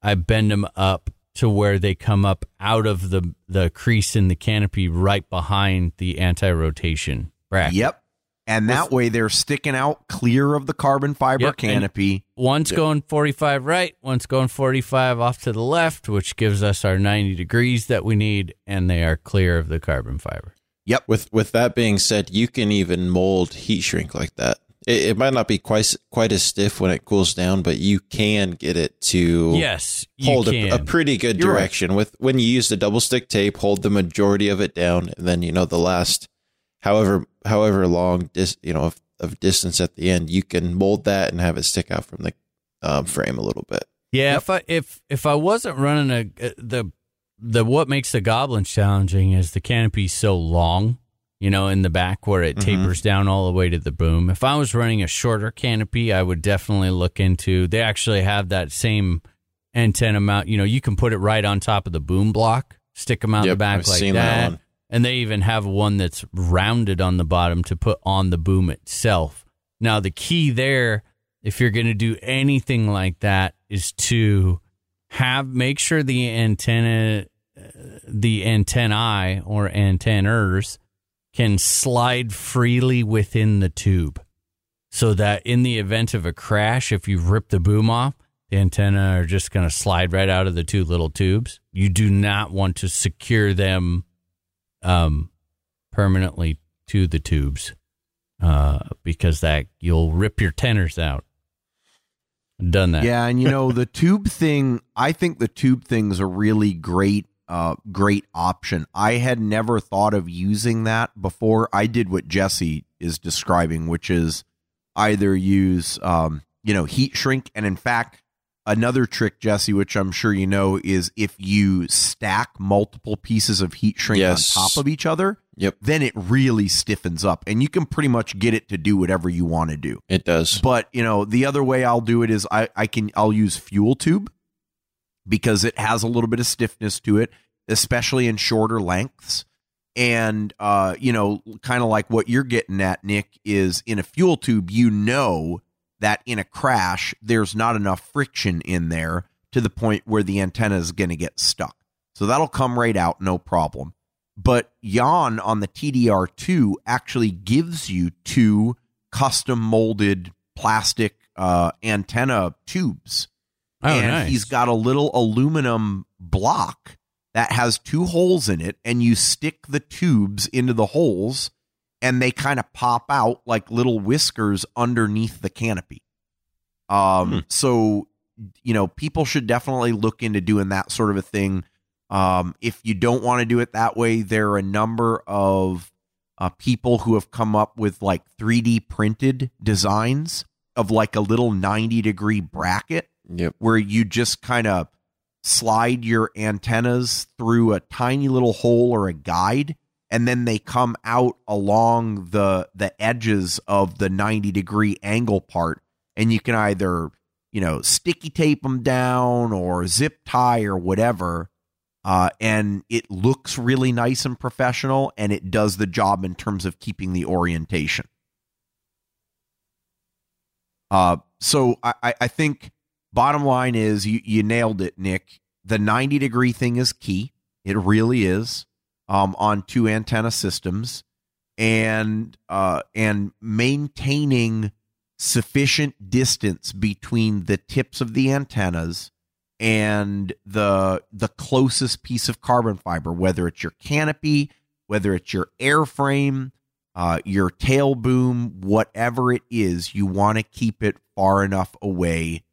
I bend them up to where they come up out of the the crease in the canopy right behind the anti-rotation bracket. Yep. And that way they're sticking out clear of the carbon fiber Yep, and canopy. One's going 45 right, one's going 45 off to the left, which gives us our 90 degrees that we need, and they are clear of the carbon fiber. Yep. With with that being said, you can even mold heat shrink like that. It, it might not be quite quite as stiff when it cools down, but you can get it to Yes, hold a, a pretty good You're right. direction. With when you use the double stick tape, hold the majority of it down, and then you know the last however however long dis, you know of, of distance at the end, you can mold that and have it stick out from the um, frame a little bit. Yeah, if I if if I wasn't running a uh, the the what makes the goblins challenging is the canopy so long, you know, in the back where it Mhm. tapers down all the way to the boom. If I was running a shorter canopy, I would definitely look into. They actually have that same antenna mount. You know, you can put it right on top of the boom block, stick them out the back I've like that. that. And they even have one that's rounded on the bottom to put on the boom itself. Now, the key there, if you're going to do anything like that, is to have make sure the antenna, uh, the antennae or antenners can slide freely within the tube, so that in the event of a crash, if you rip the boom off, the antenna are just going to slide right out of the two little tubes. You do not want to secure them um, permanently to the tubes uh, because that you'll rip your tenors out. Done that. Yeah, and you know the (laughs) tube thing. I think the tube thing's a really great, uh, great option. I had never thought of using that before. I did what Jesse is describing, which is either use, um, you know, heat shrink, and in fact, another trick, Jesse, which I'm sure you know, is if you stack multiple pieces of heat shrink Yes. on top of each other. Yep. Then it really stiffens up, and you can pretty much get it to do whatever you want to do. It does. But you know, the other way I'll do it is I, I can I'll use fuel tube because it has a little bit of stiffness to it, especially in shorter lengths. And uh, you know, kind of like what you're getting at, Nick, is in a fuel tube, you know that in a crash, there's not enough friction in there to the point where the antenna is going to get stuck. So that'll come right out, no problem. But Jan on the TDR2 actually gives you two custom molded plastic uh, antenna tubes. Oh, and nice. he's got a little aluminum block that has two holes in it, and you stick the tubes into the holes, and they kind of pop out like little whiskers underneath the canopy. Um, so you know, people should definitely look into doing that sort of a thing. Um, if you don't want to do it that way, there are a number of uh, people who have come up with like 3D printed designs of like a little 90 degree bracket Yep. where you just kind of slide your antennas through a tiny little hole or a guide and then they come out along the the edges of the 90 degree angle part and you can either you know sticky tape them down or zip tie or whatever uh, and it looks really nice and professional and it does the job in terms of keeping the orientation uh, so I, I- I think bottom line is you, you nailed it, Nick. The 90 degree thing is key. It really is um, on two antenna systems and uh, and maintaining sufficient distance between the tips of the antennas and the the closest piece of carbon fiber, whether it's your canopy, whether it's your airframe, uh, your tail boom, whatever it is, you want to keep it far enough away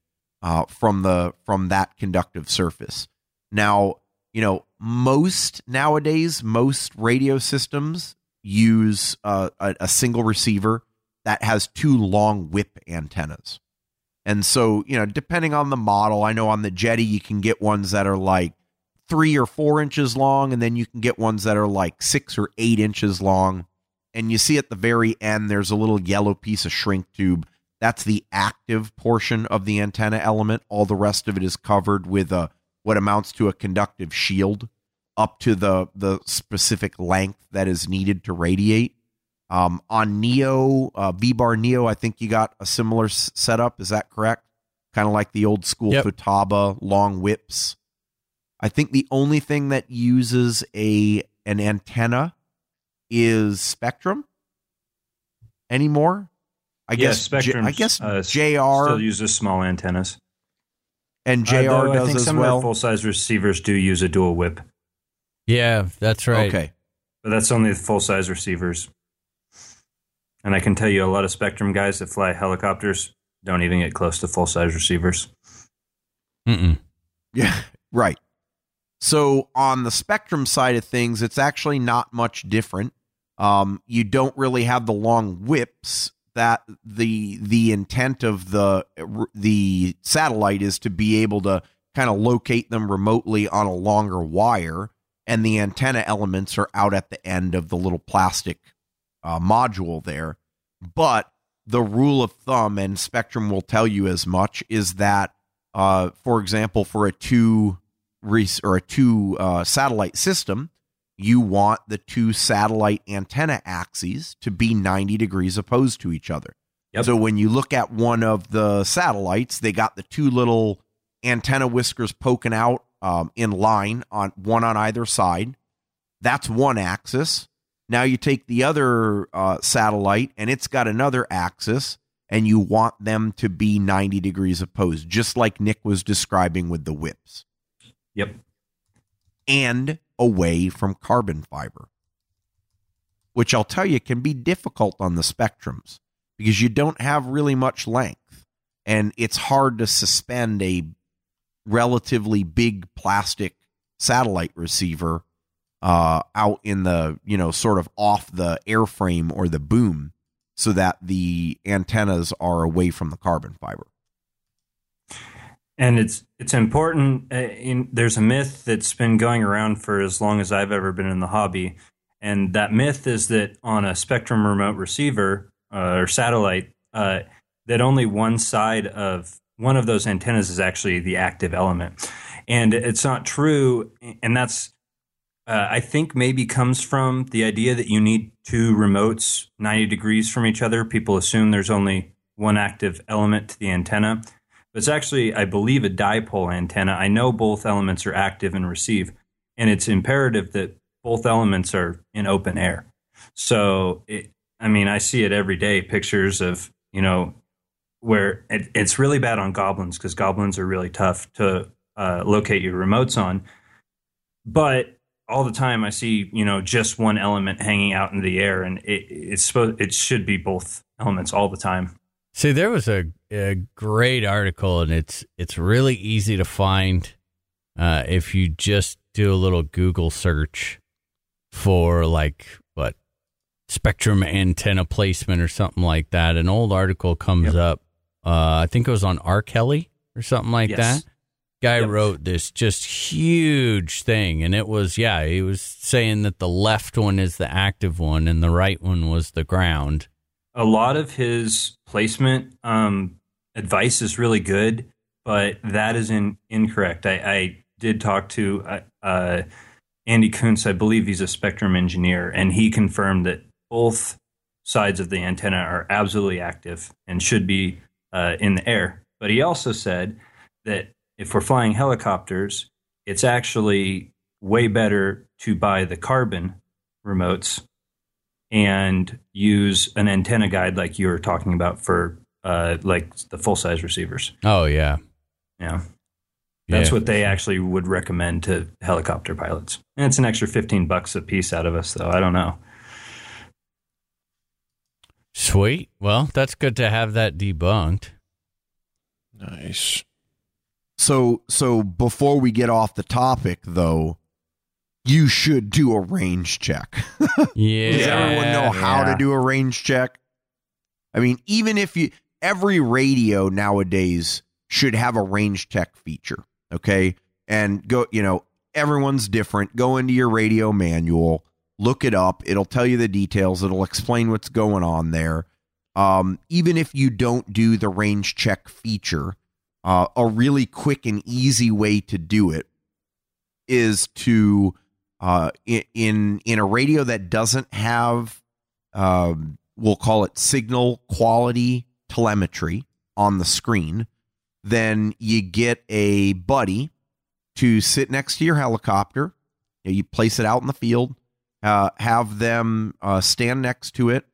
uh, from the from that conductive surface. Now, you know, most nowadays, most radio systems use uh, a, a single receiver that has two long whip antennas. And so, you know, depending on the model, I know on the Jeti you can get ones that are like three or four inches long, and then you can get ones that are like six or eight inches long. And you see at the very end, there's a little yellow piece of shrink tube. That's the active portion of the antenna element. All the rest of it is covered with a what amounts to a conductive shield up to the the specific length that is needed to radiate. Um, on Neo, uh, VBar Neo, I think you got a similar s- setup. Is that correct? Kind of like the old school Yep. Futaba long whips. I think the only thing that uses a an antenna is Spektrum anymore. I Yeah, guess J- Spektrum's, I guess uh, JR still uses small antennas. and Uh, JR I think as some well. of the full size receivers do use a dual whip, Yeah, that's right. Okay. but that's only the full size receivers. And I can tell you, a lot of Spektrum guys that fly helicopters don't even get close to full size receivers. Mm-mm. Yeah, (laughs) right. So on the Spektrum side of things, it's actually not much different. Um, you don't really have the long whips. That the the intent of the the satellite is to be able to kind of locate them remotely on a longer wire, and the antenna elements are out at the end of the little plastic uh, module there. But the rule of thumb, and Spektrum will tell you as much, is that uh, for example, for a two or a two uh, satellite system, you want the two satellite antenna axes to be 90 degrees opposed to each other. Yep. So when you look at one of the satellites, they got the two little antenna whiskers poking out um, in line on one on either side. That's one axis. Now you take the other uh, satellite and it's got another axis, and you want them to be 90 degrees opposed, just like Nick was describing with the whips, Yep. and away from carbon fiber, which I'll tell you can be difficult on the Spektrums because you don't have really much length, and it's hard to suspend a relatively big plastic satellite receiver uh, out in the you know sort of off the airframe or the boom so that the antennas are away from the carbon fiber. And it's it's important. Uh, in, there's a myth that's been going around for as long as I've ever been in the hobby, and that myth is that on a Spektrum remote receiver uh, or satellite, uh, that only one side of one of those antennas is actually the active element, and it's not true. And that's uh, I think maybe comes from the idea that you need two remotes 90 degrees from each other. People assume there's only one active element to the antenna. It's actually, I believe, a dipole antenna. I know both elements are active and receive, and it's imperative that both elements are in open air. So, it, I mean, I see it every day pictures of, you know, where it, it's really bad on goblins because goblins are really tough to uh, locate your remotes on. But all the time I see, you know, just one element hanging out in the air, and it, it's supposed it should be both elements all the time. See, there was a, a great article, and it's it's really easy to find uh, if you just do a little Google search for like what Spektrum antenna placement or something like that. An old article comes up. Uh, I think it was on R. Kelly or something like Yes. that. Guy Yep. wrote this just huge thing, and it was yeah, he was saying that the left one is the active one and the right one was the ground. A lot of his placement um, advice is really good, but that is in, incorrect. I, I did talk to uh, uh, Andy Kuntz. I believe he's a Spektrum engineer, and he confirmed that both sides of the antenna are absolutely active and should be uh, in the air. But he also said that if we're flying helicopters, it's actually way better to buy the carbon remotes and use an antenna guide like you were talking about for uh, like the full size receivers. Oh yeah, Yeah. That's Yeah. what they actually would recommend to helicopter pilots. And it's an extra 15 bucks a piece out of us, though. I don't know. Sweet. Well, that's good to have that debunked. Nice. So so before we get off the topic though, you should do a range check. (laughs) Yeah. Does everyone know how to do a range check? I mean, even if you every radio nowadays should have a range check feature, okay? And go, you know, everyone's different. Go into your radio manual, look it up. It'll tell you the details. It'll explain what's going on there. Um, even if you don't do the range check feature, uh, a really quick and easy way to do it is to uh, in, in a radio that doesn't have um, we'll call it signal quality telemetry on the screen, then you get a buddy to sit next to your helicopter. You place it out in the field, uh, have them uh, stand next to it,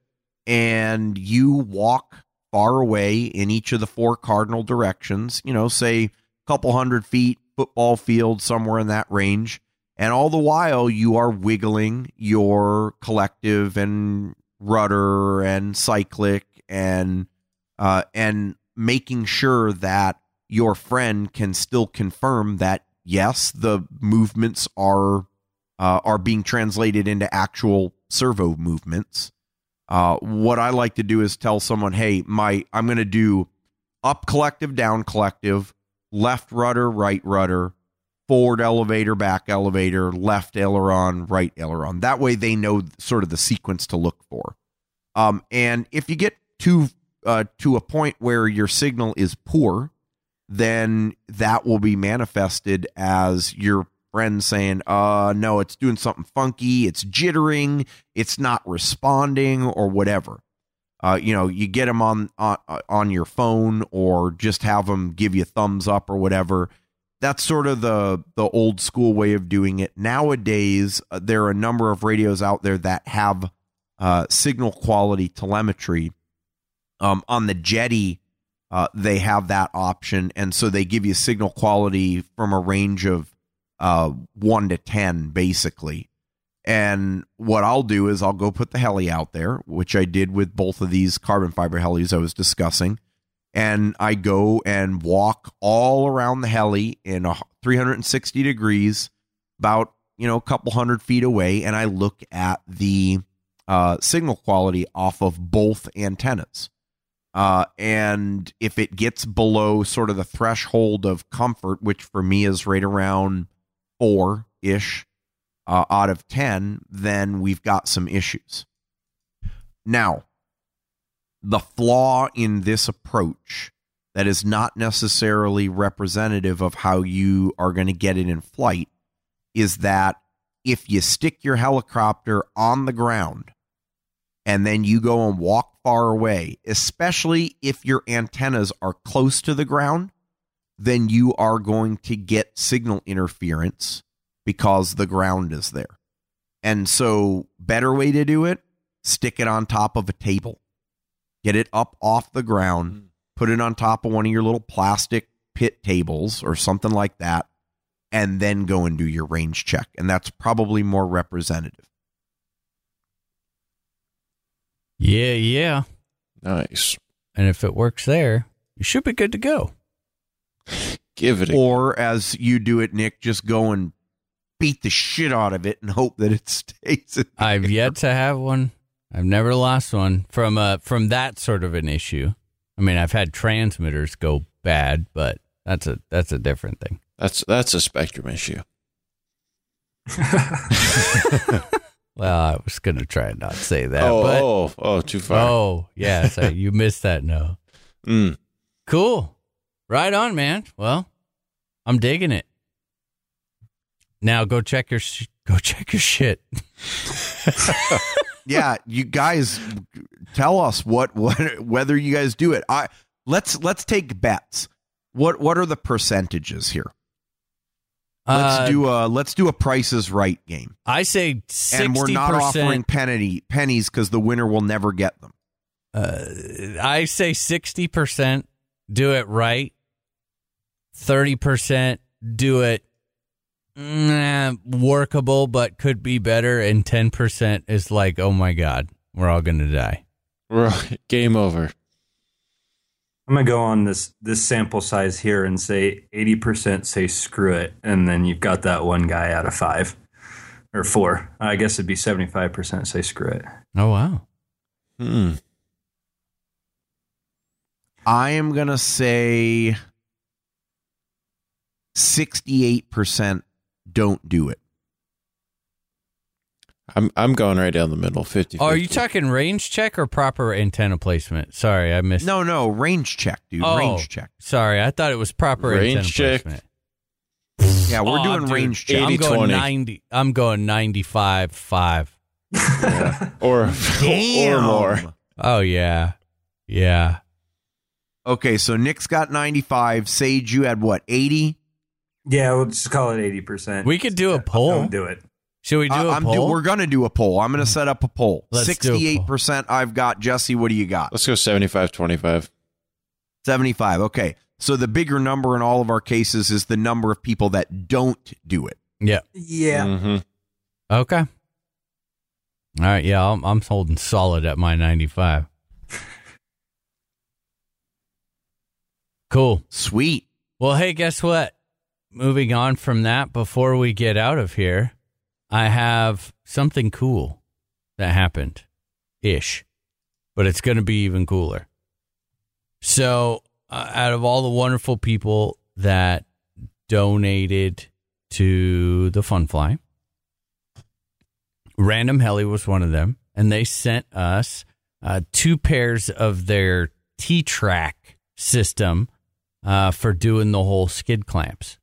and you walk far away in each of the four cardinal directions. You know, say a couple hundred feet, football field, somewhere in that range. And all the while, you are wiggling your collective and rudder and cyclic and uh, and making sure that your friend can still confirm that yes, the movements are uh, are being translated into actual servo movements. Uh, what I like to do is tell someone, "Hey, my I'm going to do up collective, down collective, left rudder, right rudder, forward elevator, back elevator, left aileron, right aileron." That way, they know sort of the sequence to look for. Um, and if you get to uh, to a point where your signal is poor, then that will be manifested as your friend saying, uh, no, it's doing something funky, it's jittering, it's not responding, or whatever. Uh, you know, you get them on, on on your phone, or just have them give you thumbs up or whatever. That's sort of the the old school way of doing it. Nowadays, uh, there are a number of radios out there that have uh, signal quality telemetry. Um, on the Jeti, uh, they have that option, and so they give you signal quality from a range of uh, one to ten, basically. And what I'll do is I'll go put the heli out there, which I did with both of these carbon fiber helis I was discussing, and I go and walk all around the heli in a 360 degrees, about you know a couple hundred feet away, and I look at the uh, signal quality off of both antennas. Uh, and if it gets below sort of the threshold of comfort, which for me is right around four ish uh, out of 10, then we've got some issues. Now, the flaw in this approach that is not necessarily representative of how you are going to get it in flight is that if you stick your helicopter on the ground and then you go and walk far away, especially if your antennas are close to the ground, then you are going to get signal interference because the ground is there. And so, better way to do it, stick it on top of a table. Get it up off the ground, mm. put it on top of one of your little plastic pit tables or something like that, and then go and do your range check. And that's probably more representative. Yeah, yeah. Nice. And if it works there, you should be good to go. Give it a Or as you do it, Nick, just go and beat the shit out of it and hope that it (laughs) stays. in I've there. yet to have one. I've never lost one from uh from that sort of an issue. I mean, I've had transmitters go bad, but that's a that's a different thing. That's that's a Spektrum issue. (laughs) Well, I was gonna try and not say that, oh, but oh, oh, too far. oh yeah, so you missed that. No, (laughs) Mm. cool, right on, man. Well, I'm digging it. Now go check your sh- go check your shit. (laughs) yeah, you guys tell us what what whether you guys do it. I let's let's take bets. What what are the percentages here? Let's Uh, do a let's do a prices right game. I say 60%. And we're not offering penny pennies because the winner will never get them. Uh, I say sixty percent do it right. Thirty percent do it mm, workable, but could be better, and ten percent is like, oh my god, we're all gonna die. Right. (laughs) Game over. I'm gonna go on this this sample size here and say 80% say screw it, and then you've got that one guy out of five or four. I guess it'd be 75% say screw it. Oh wow. Hmm. I am gonna say sixty eight percent don't do it. I'm I'm going right down the middle. 50. Oh, are you talking range check or proper antenna placement? Sorry, I missed. No, no, range check, dude. Oh, range check. Sorry, I thought it was proper Range antenna check. placement. Yeah, we're Oh, doing dude, range check. I'm going 20. ninety. I'm going ninety-five five. or (laughs) or Damn. more? Oh yeah, yeah. Okay, so Nick's got 95. Sage, you had what, 80? Yeah, we'll just call it eighty percent. We could do a poll. Don't do it. Should we do Uh, a I'm poll? we're going to do a poll. I'm going to set up a poll. Let's do a poll. 68% I've got. Jesse, what do you got? Let's go 75 25. 75. Okay. So the bigger number in all of our cases is the number of people that don't do it. yeah. Yeah. Mm-hmm. Okay. All right. Yeah, I'm, I'm holding solid at my ninety-five. Cool. Sweet. Well, hey, guess what? Moving on from that, before we get out of here, I have something cool that happened ish, but it's going to be even cooler. So, uh, out of all the wonderful people that donated to the Fun Fly, Random Heli was one of them, and they sent us uh, two pairs of their T track system uh, for doing the whole skid clamps.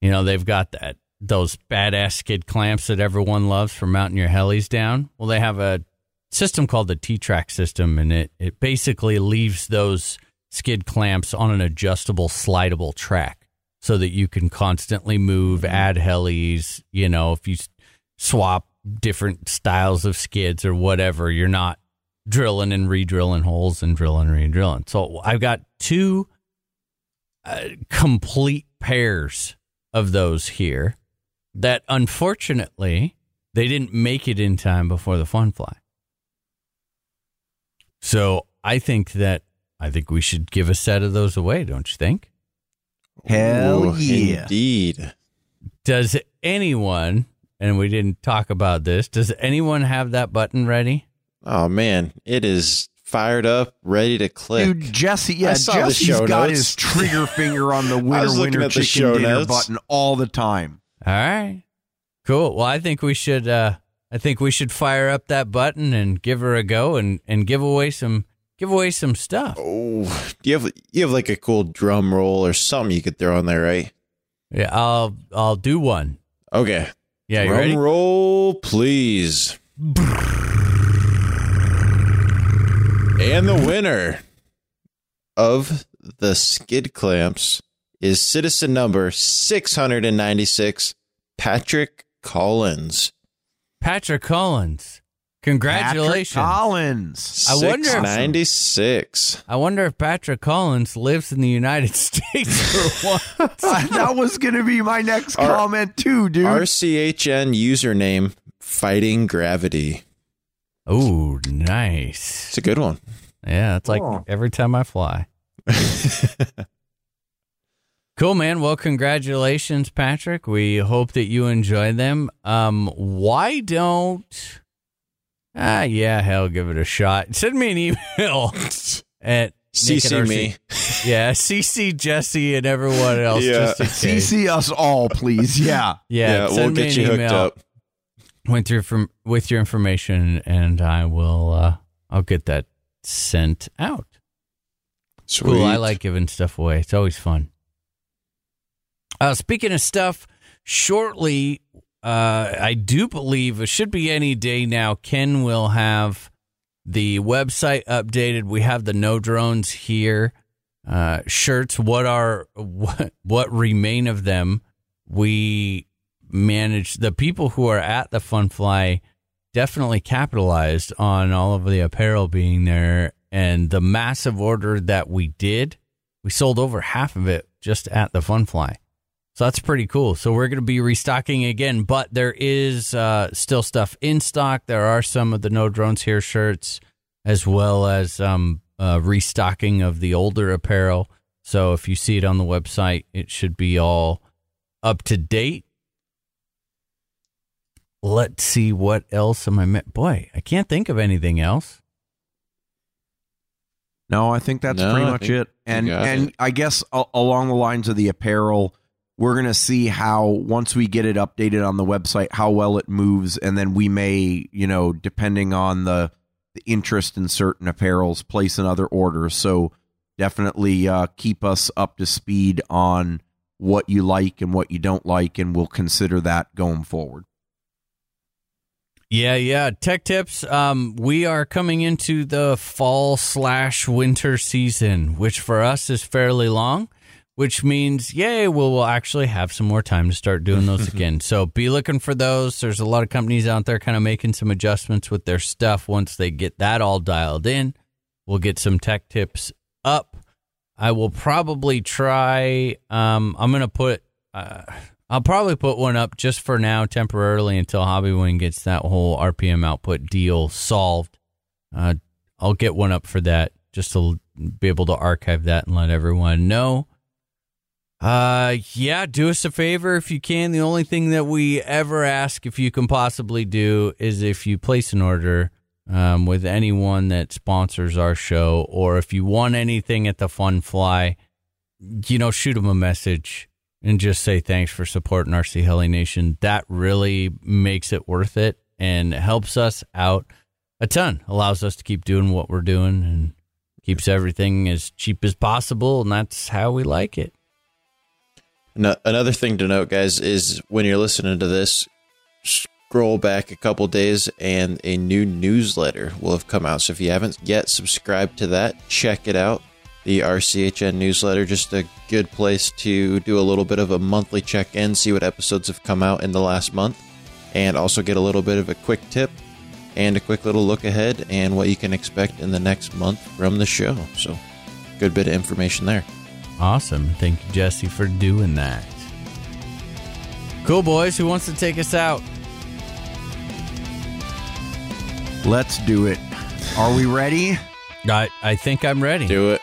You know, they've got that those badass skid clamps that everyone loves for mounting your helis down. Well, they have a system called the T track system, and it it basically leaves those skid clamps on an adjustable slidable track so that you can constantly move, add helis. You know, if you swap different styles of skids or whatever, you're not drilling and re-drilling holes and drilling and re-drilling. So I've got two uh, complete pairs of those here that unfortunately they didn't make it in time before the fun fly. So I think that I think we should give a set of those away, don't you think? Hell Ooh, yeah. Indeed. Does anyone and we didn't talk about this, does anyone have that button ready? Oh, man. It is fired up, ready to click. Dude, Jesse, yeah, I saw the Jesse's show got notes. his trigger finger on the (laughs) winner winner chicken show dinner notes. button all the time. All right. Cool. Well, I think we should uh I think we should fire up that button and give her a go and and give away some give away some stuff. Oh, do you have you have like a cool drum roll or something you could throw on there, right? Yeah, I'll I'll do one. Okay. Yeah, you drum ready? roll, please. (laughs) And the winner of the skid clamps is citizen number 696, Patrick Collins. Patrick Collins. Congratulations. Patrick Collins. I wonder if- 696. I wonder if Patrick Collins lives in the United (laughs) States or what. (laughs) that was going to be my next Our- comment too, dude. RCHN username Fighting Gravity. Oh, nice. It's a good one. Yeah, it's like Cool. every time I fly. (laughs) Cool, man. Well, congratulations, Patrick. We hope that you enjoy them. Um, why don't? Ah, yeah, hell, give it a shot. (laughs) Send me an email (laughs) at CC Nick me. Yeah, CC Jesse and everyone else. Yeah. Just in case. CC us all, please. Yeah. Yeah, Yeah, we'll send me get an you hooked email up. with your from with your information, and I will. Uh, I'll get that sent out. Sweet. Cool. I like giving stuff away. It's always fun. Uh, speaking of stuff, shortly, uh, I do believe it should be any day now. Ken will have the website updated. We have the no drones here uh, shirts. What are what what remain of them? We manage the people who are at the Fun Fly definitely capitalized on all of the apparel being there and the massive order that we did. We sold over half of it just at the Fun Fly. So that's pretty cool. So we're going to be restocking again, but there is uh, still stuff in stock. There are some of the No Drones Here shirts, as well as um, uh, restocking of the older apparel. So if you see it on the website, it should be all up to date. Let's see what else am I met. Boy, I can't think of anything else. No, I think that's No, pretty I much it. And and it. I guess a- along the lines of the apparel, we're going to see how once we get it updated on the website how well it moves and then we may you know depending on the, the interest in certain apparels place another orders so definitely uh, keep us up to speed on what you like and what you don't like and we'll consider that going forward Yeah, yeah. Tech tips. Um, we are coming into the fall slash winter season, which for us is fairly long, which means, yay, we'll, we'll actually have some more time to start doing those (laughs) again. So be looking for those. There's a lot of companies out there kind of making some adjustments with their stuff. Once they get that all dialed in, we'll get some tech tips up. I will probably try. Um, I'm going to put. Uh, I'll probably put one up just for now, temporarily, until Hobbywing gets that whole RPM output deal solved. Uh, I'll get one up for that, just to be able to archive that and let everyone know. Uh, yeah, do us a favor if you can. The only thing that we ever ask, if you can possibly do, is if you place an order um, with anyone that sponsors our show, or if you want anything at the Fun Fly, you know, shoot them a message and just say thanks for supporting RC Heli Nation. That really makes it worth it and helps us out a ton. Allows us to keep doing what we're doing and keeps everything as cheap as possible. And that's how we like it. No, another thing to note, guys, is when you're listening to this, scroll back a couple days and a new newsletter will have come out. So if you haven't yet subscribed to that, check it out. The RCHN newsletter, just a good place to do a little bit of a monthly check in, see what episodes have come out in the last month, and also get a little bit of a quick tip and a quick little look ahead and what you can expect in the next month from the show. So, good bit of information there. Awesome. Thank you, Jesse, for doing that. Cool, boys. Who wants to take us out? let's do it are we ready I, I think I'm ready. Do it.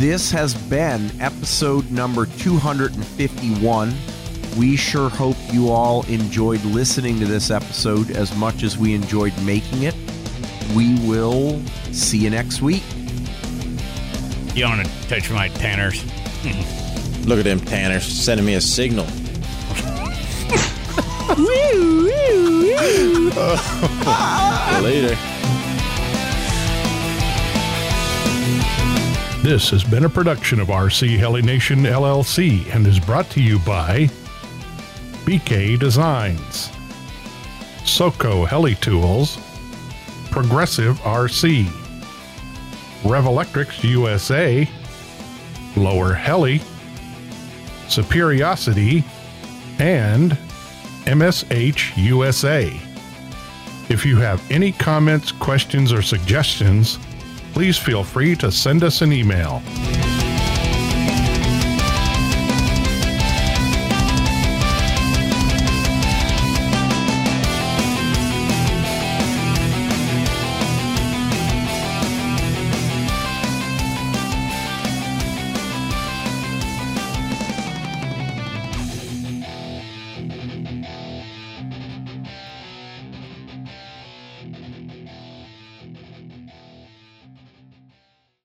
This has been episode number 251. We sure hope you all enjoyed listening to this episode as much as we enjoyed making it. We will see you next week. You want to touch my tanners? (laughs) Look at them Tanners sending me a signal. (laughs) (laughs) Later. This has been a production of RC Heli Nation LLC and is brought to you by BK Designs, Soco Heli Tools, Progressive RC, Revolectrix USA, Lower Heli, Superiosity, and MSH USA. If you have any comments, questions, or suggestions, please feel free to send us an email.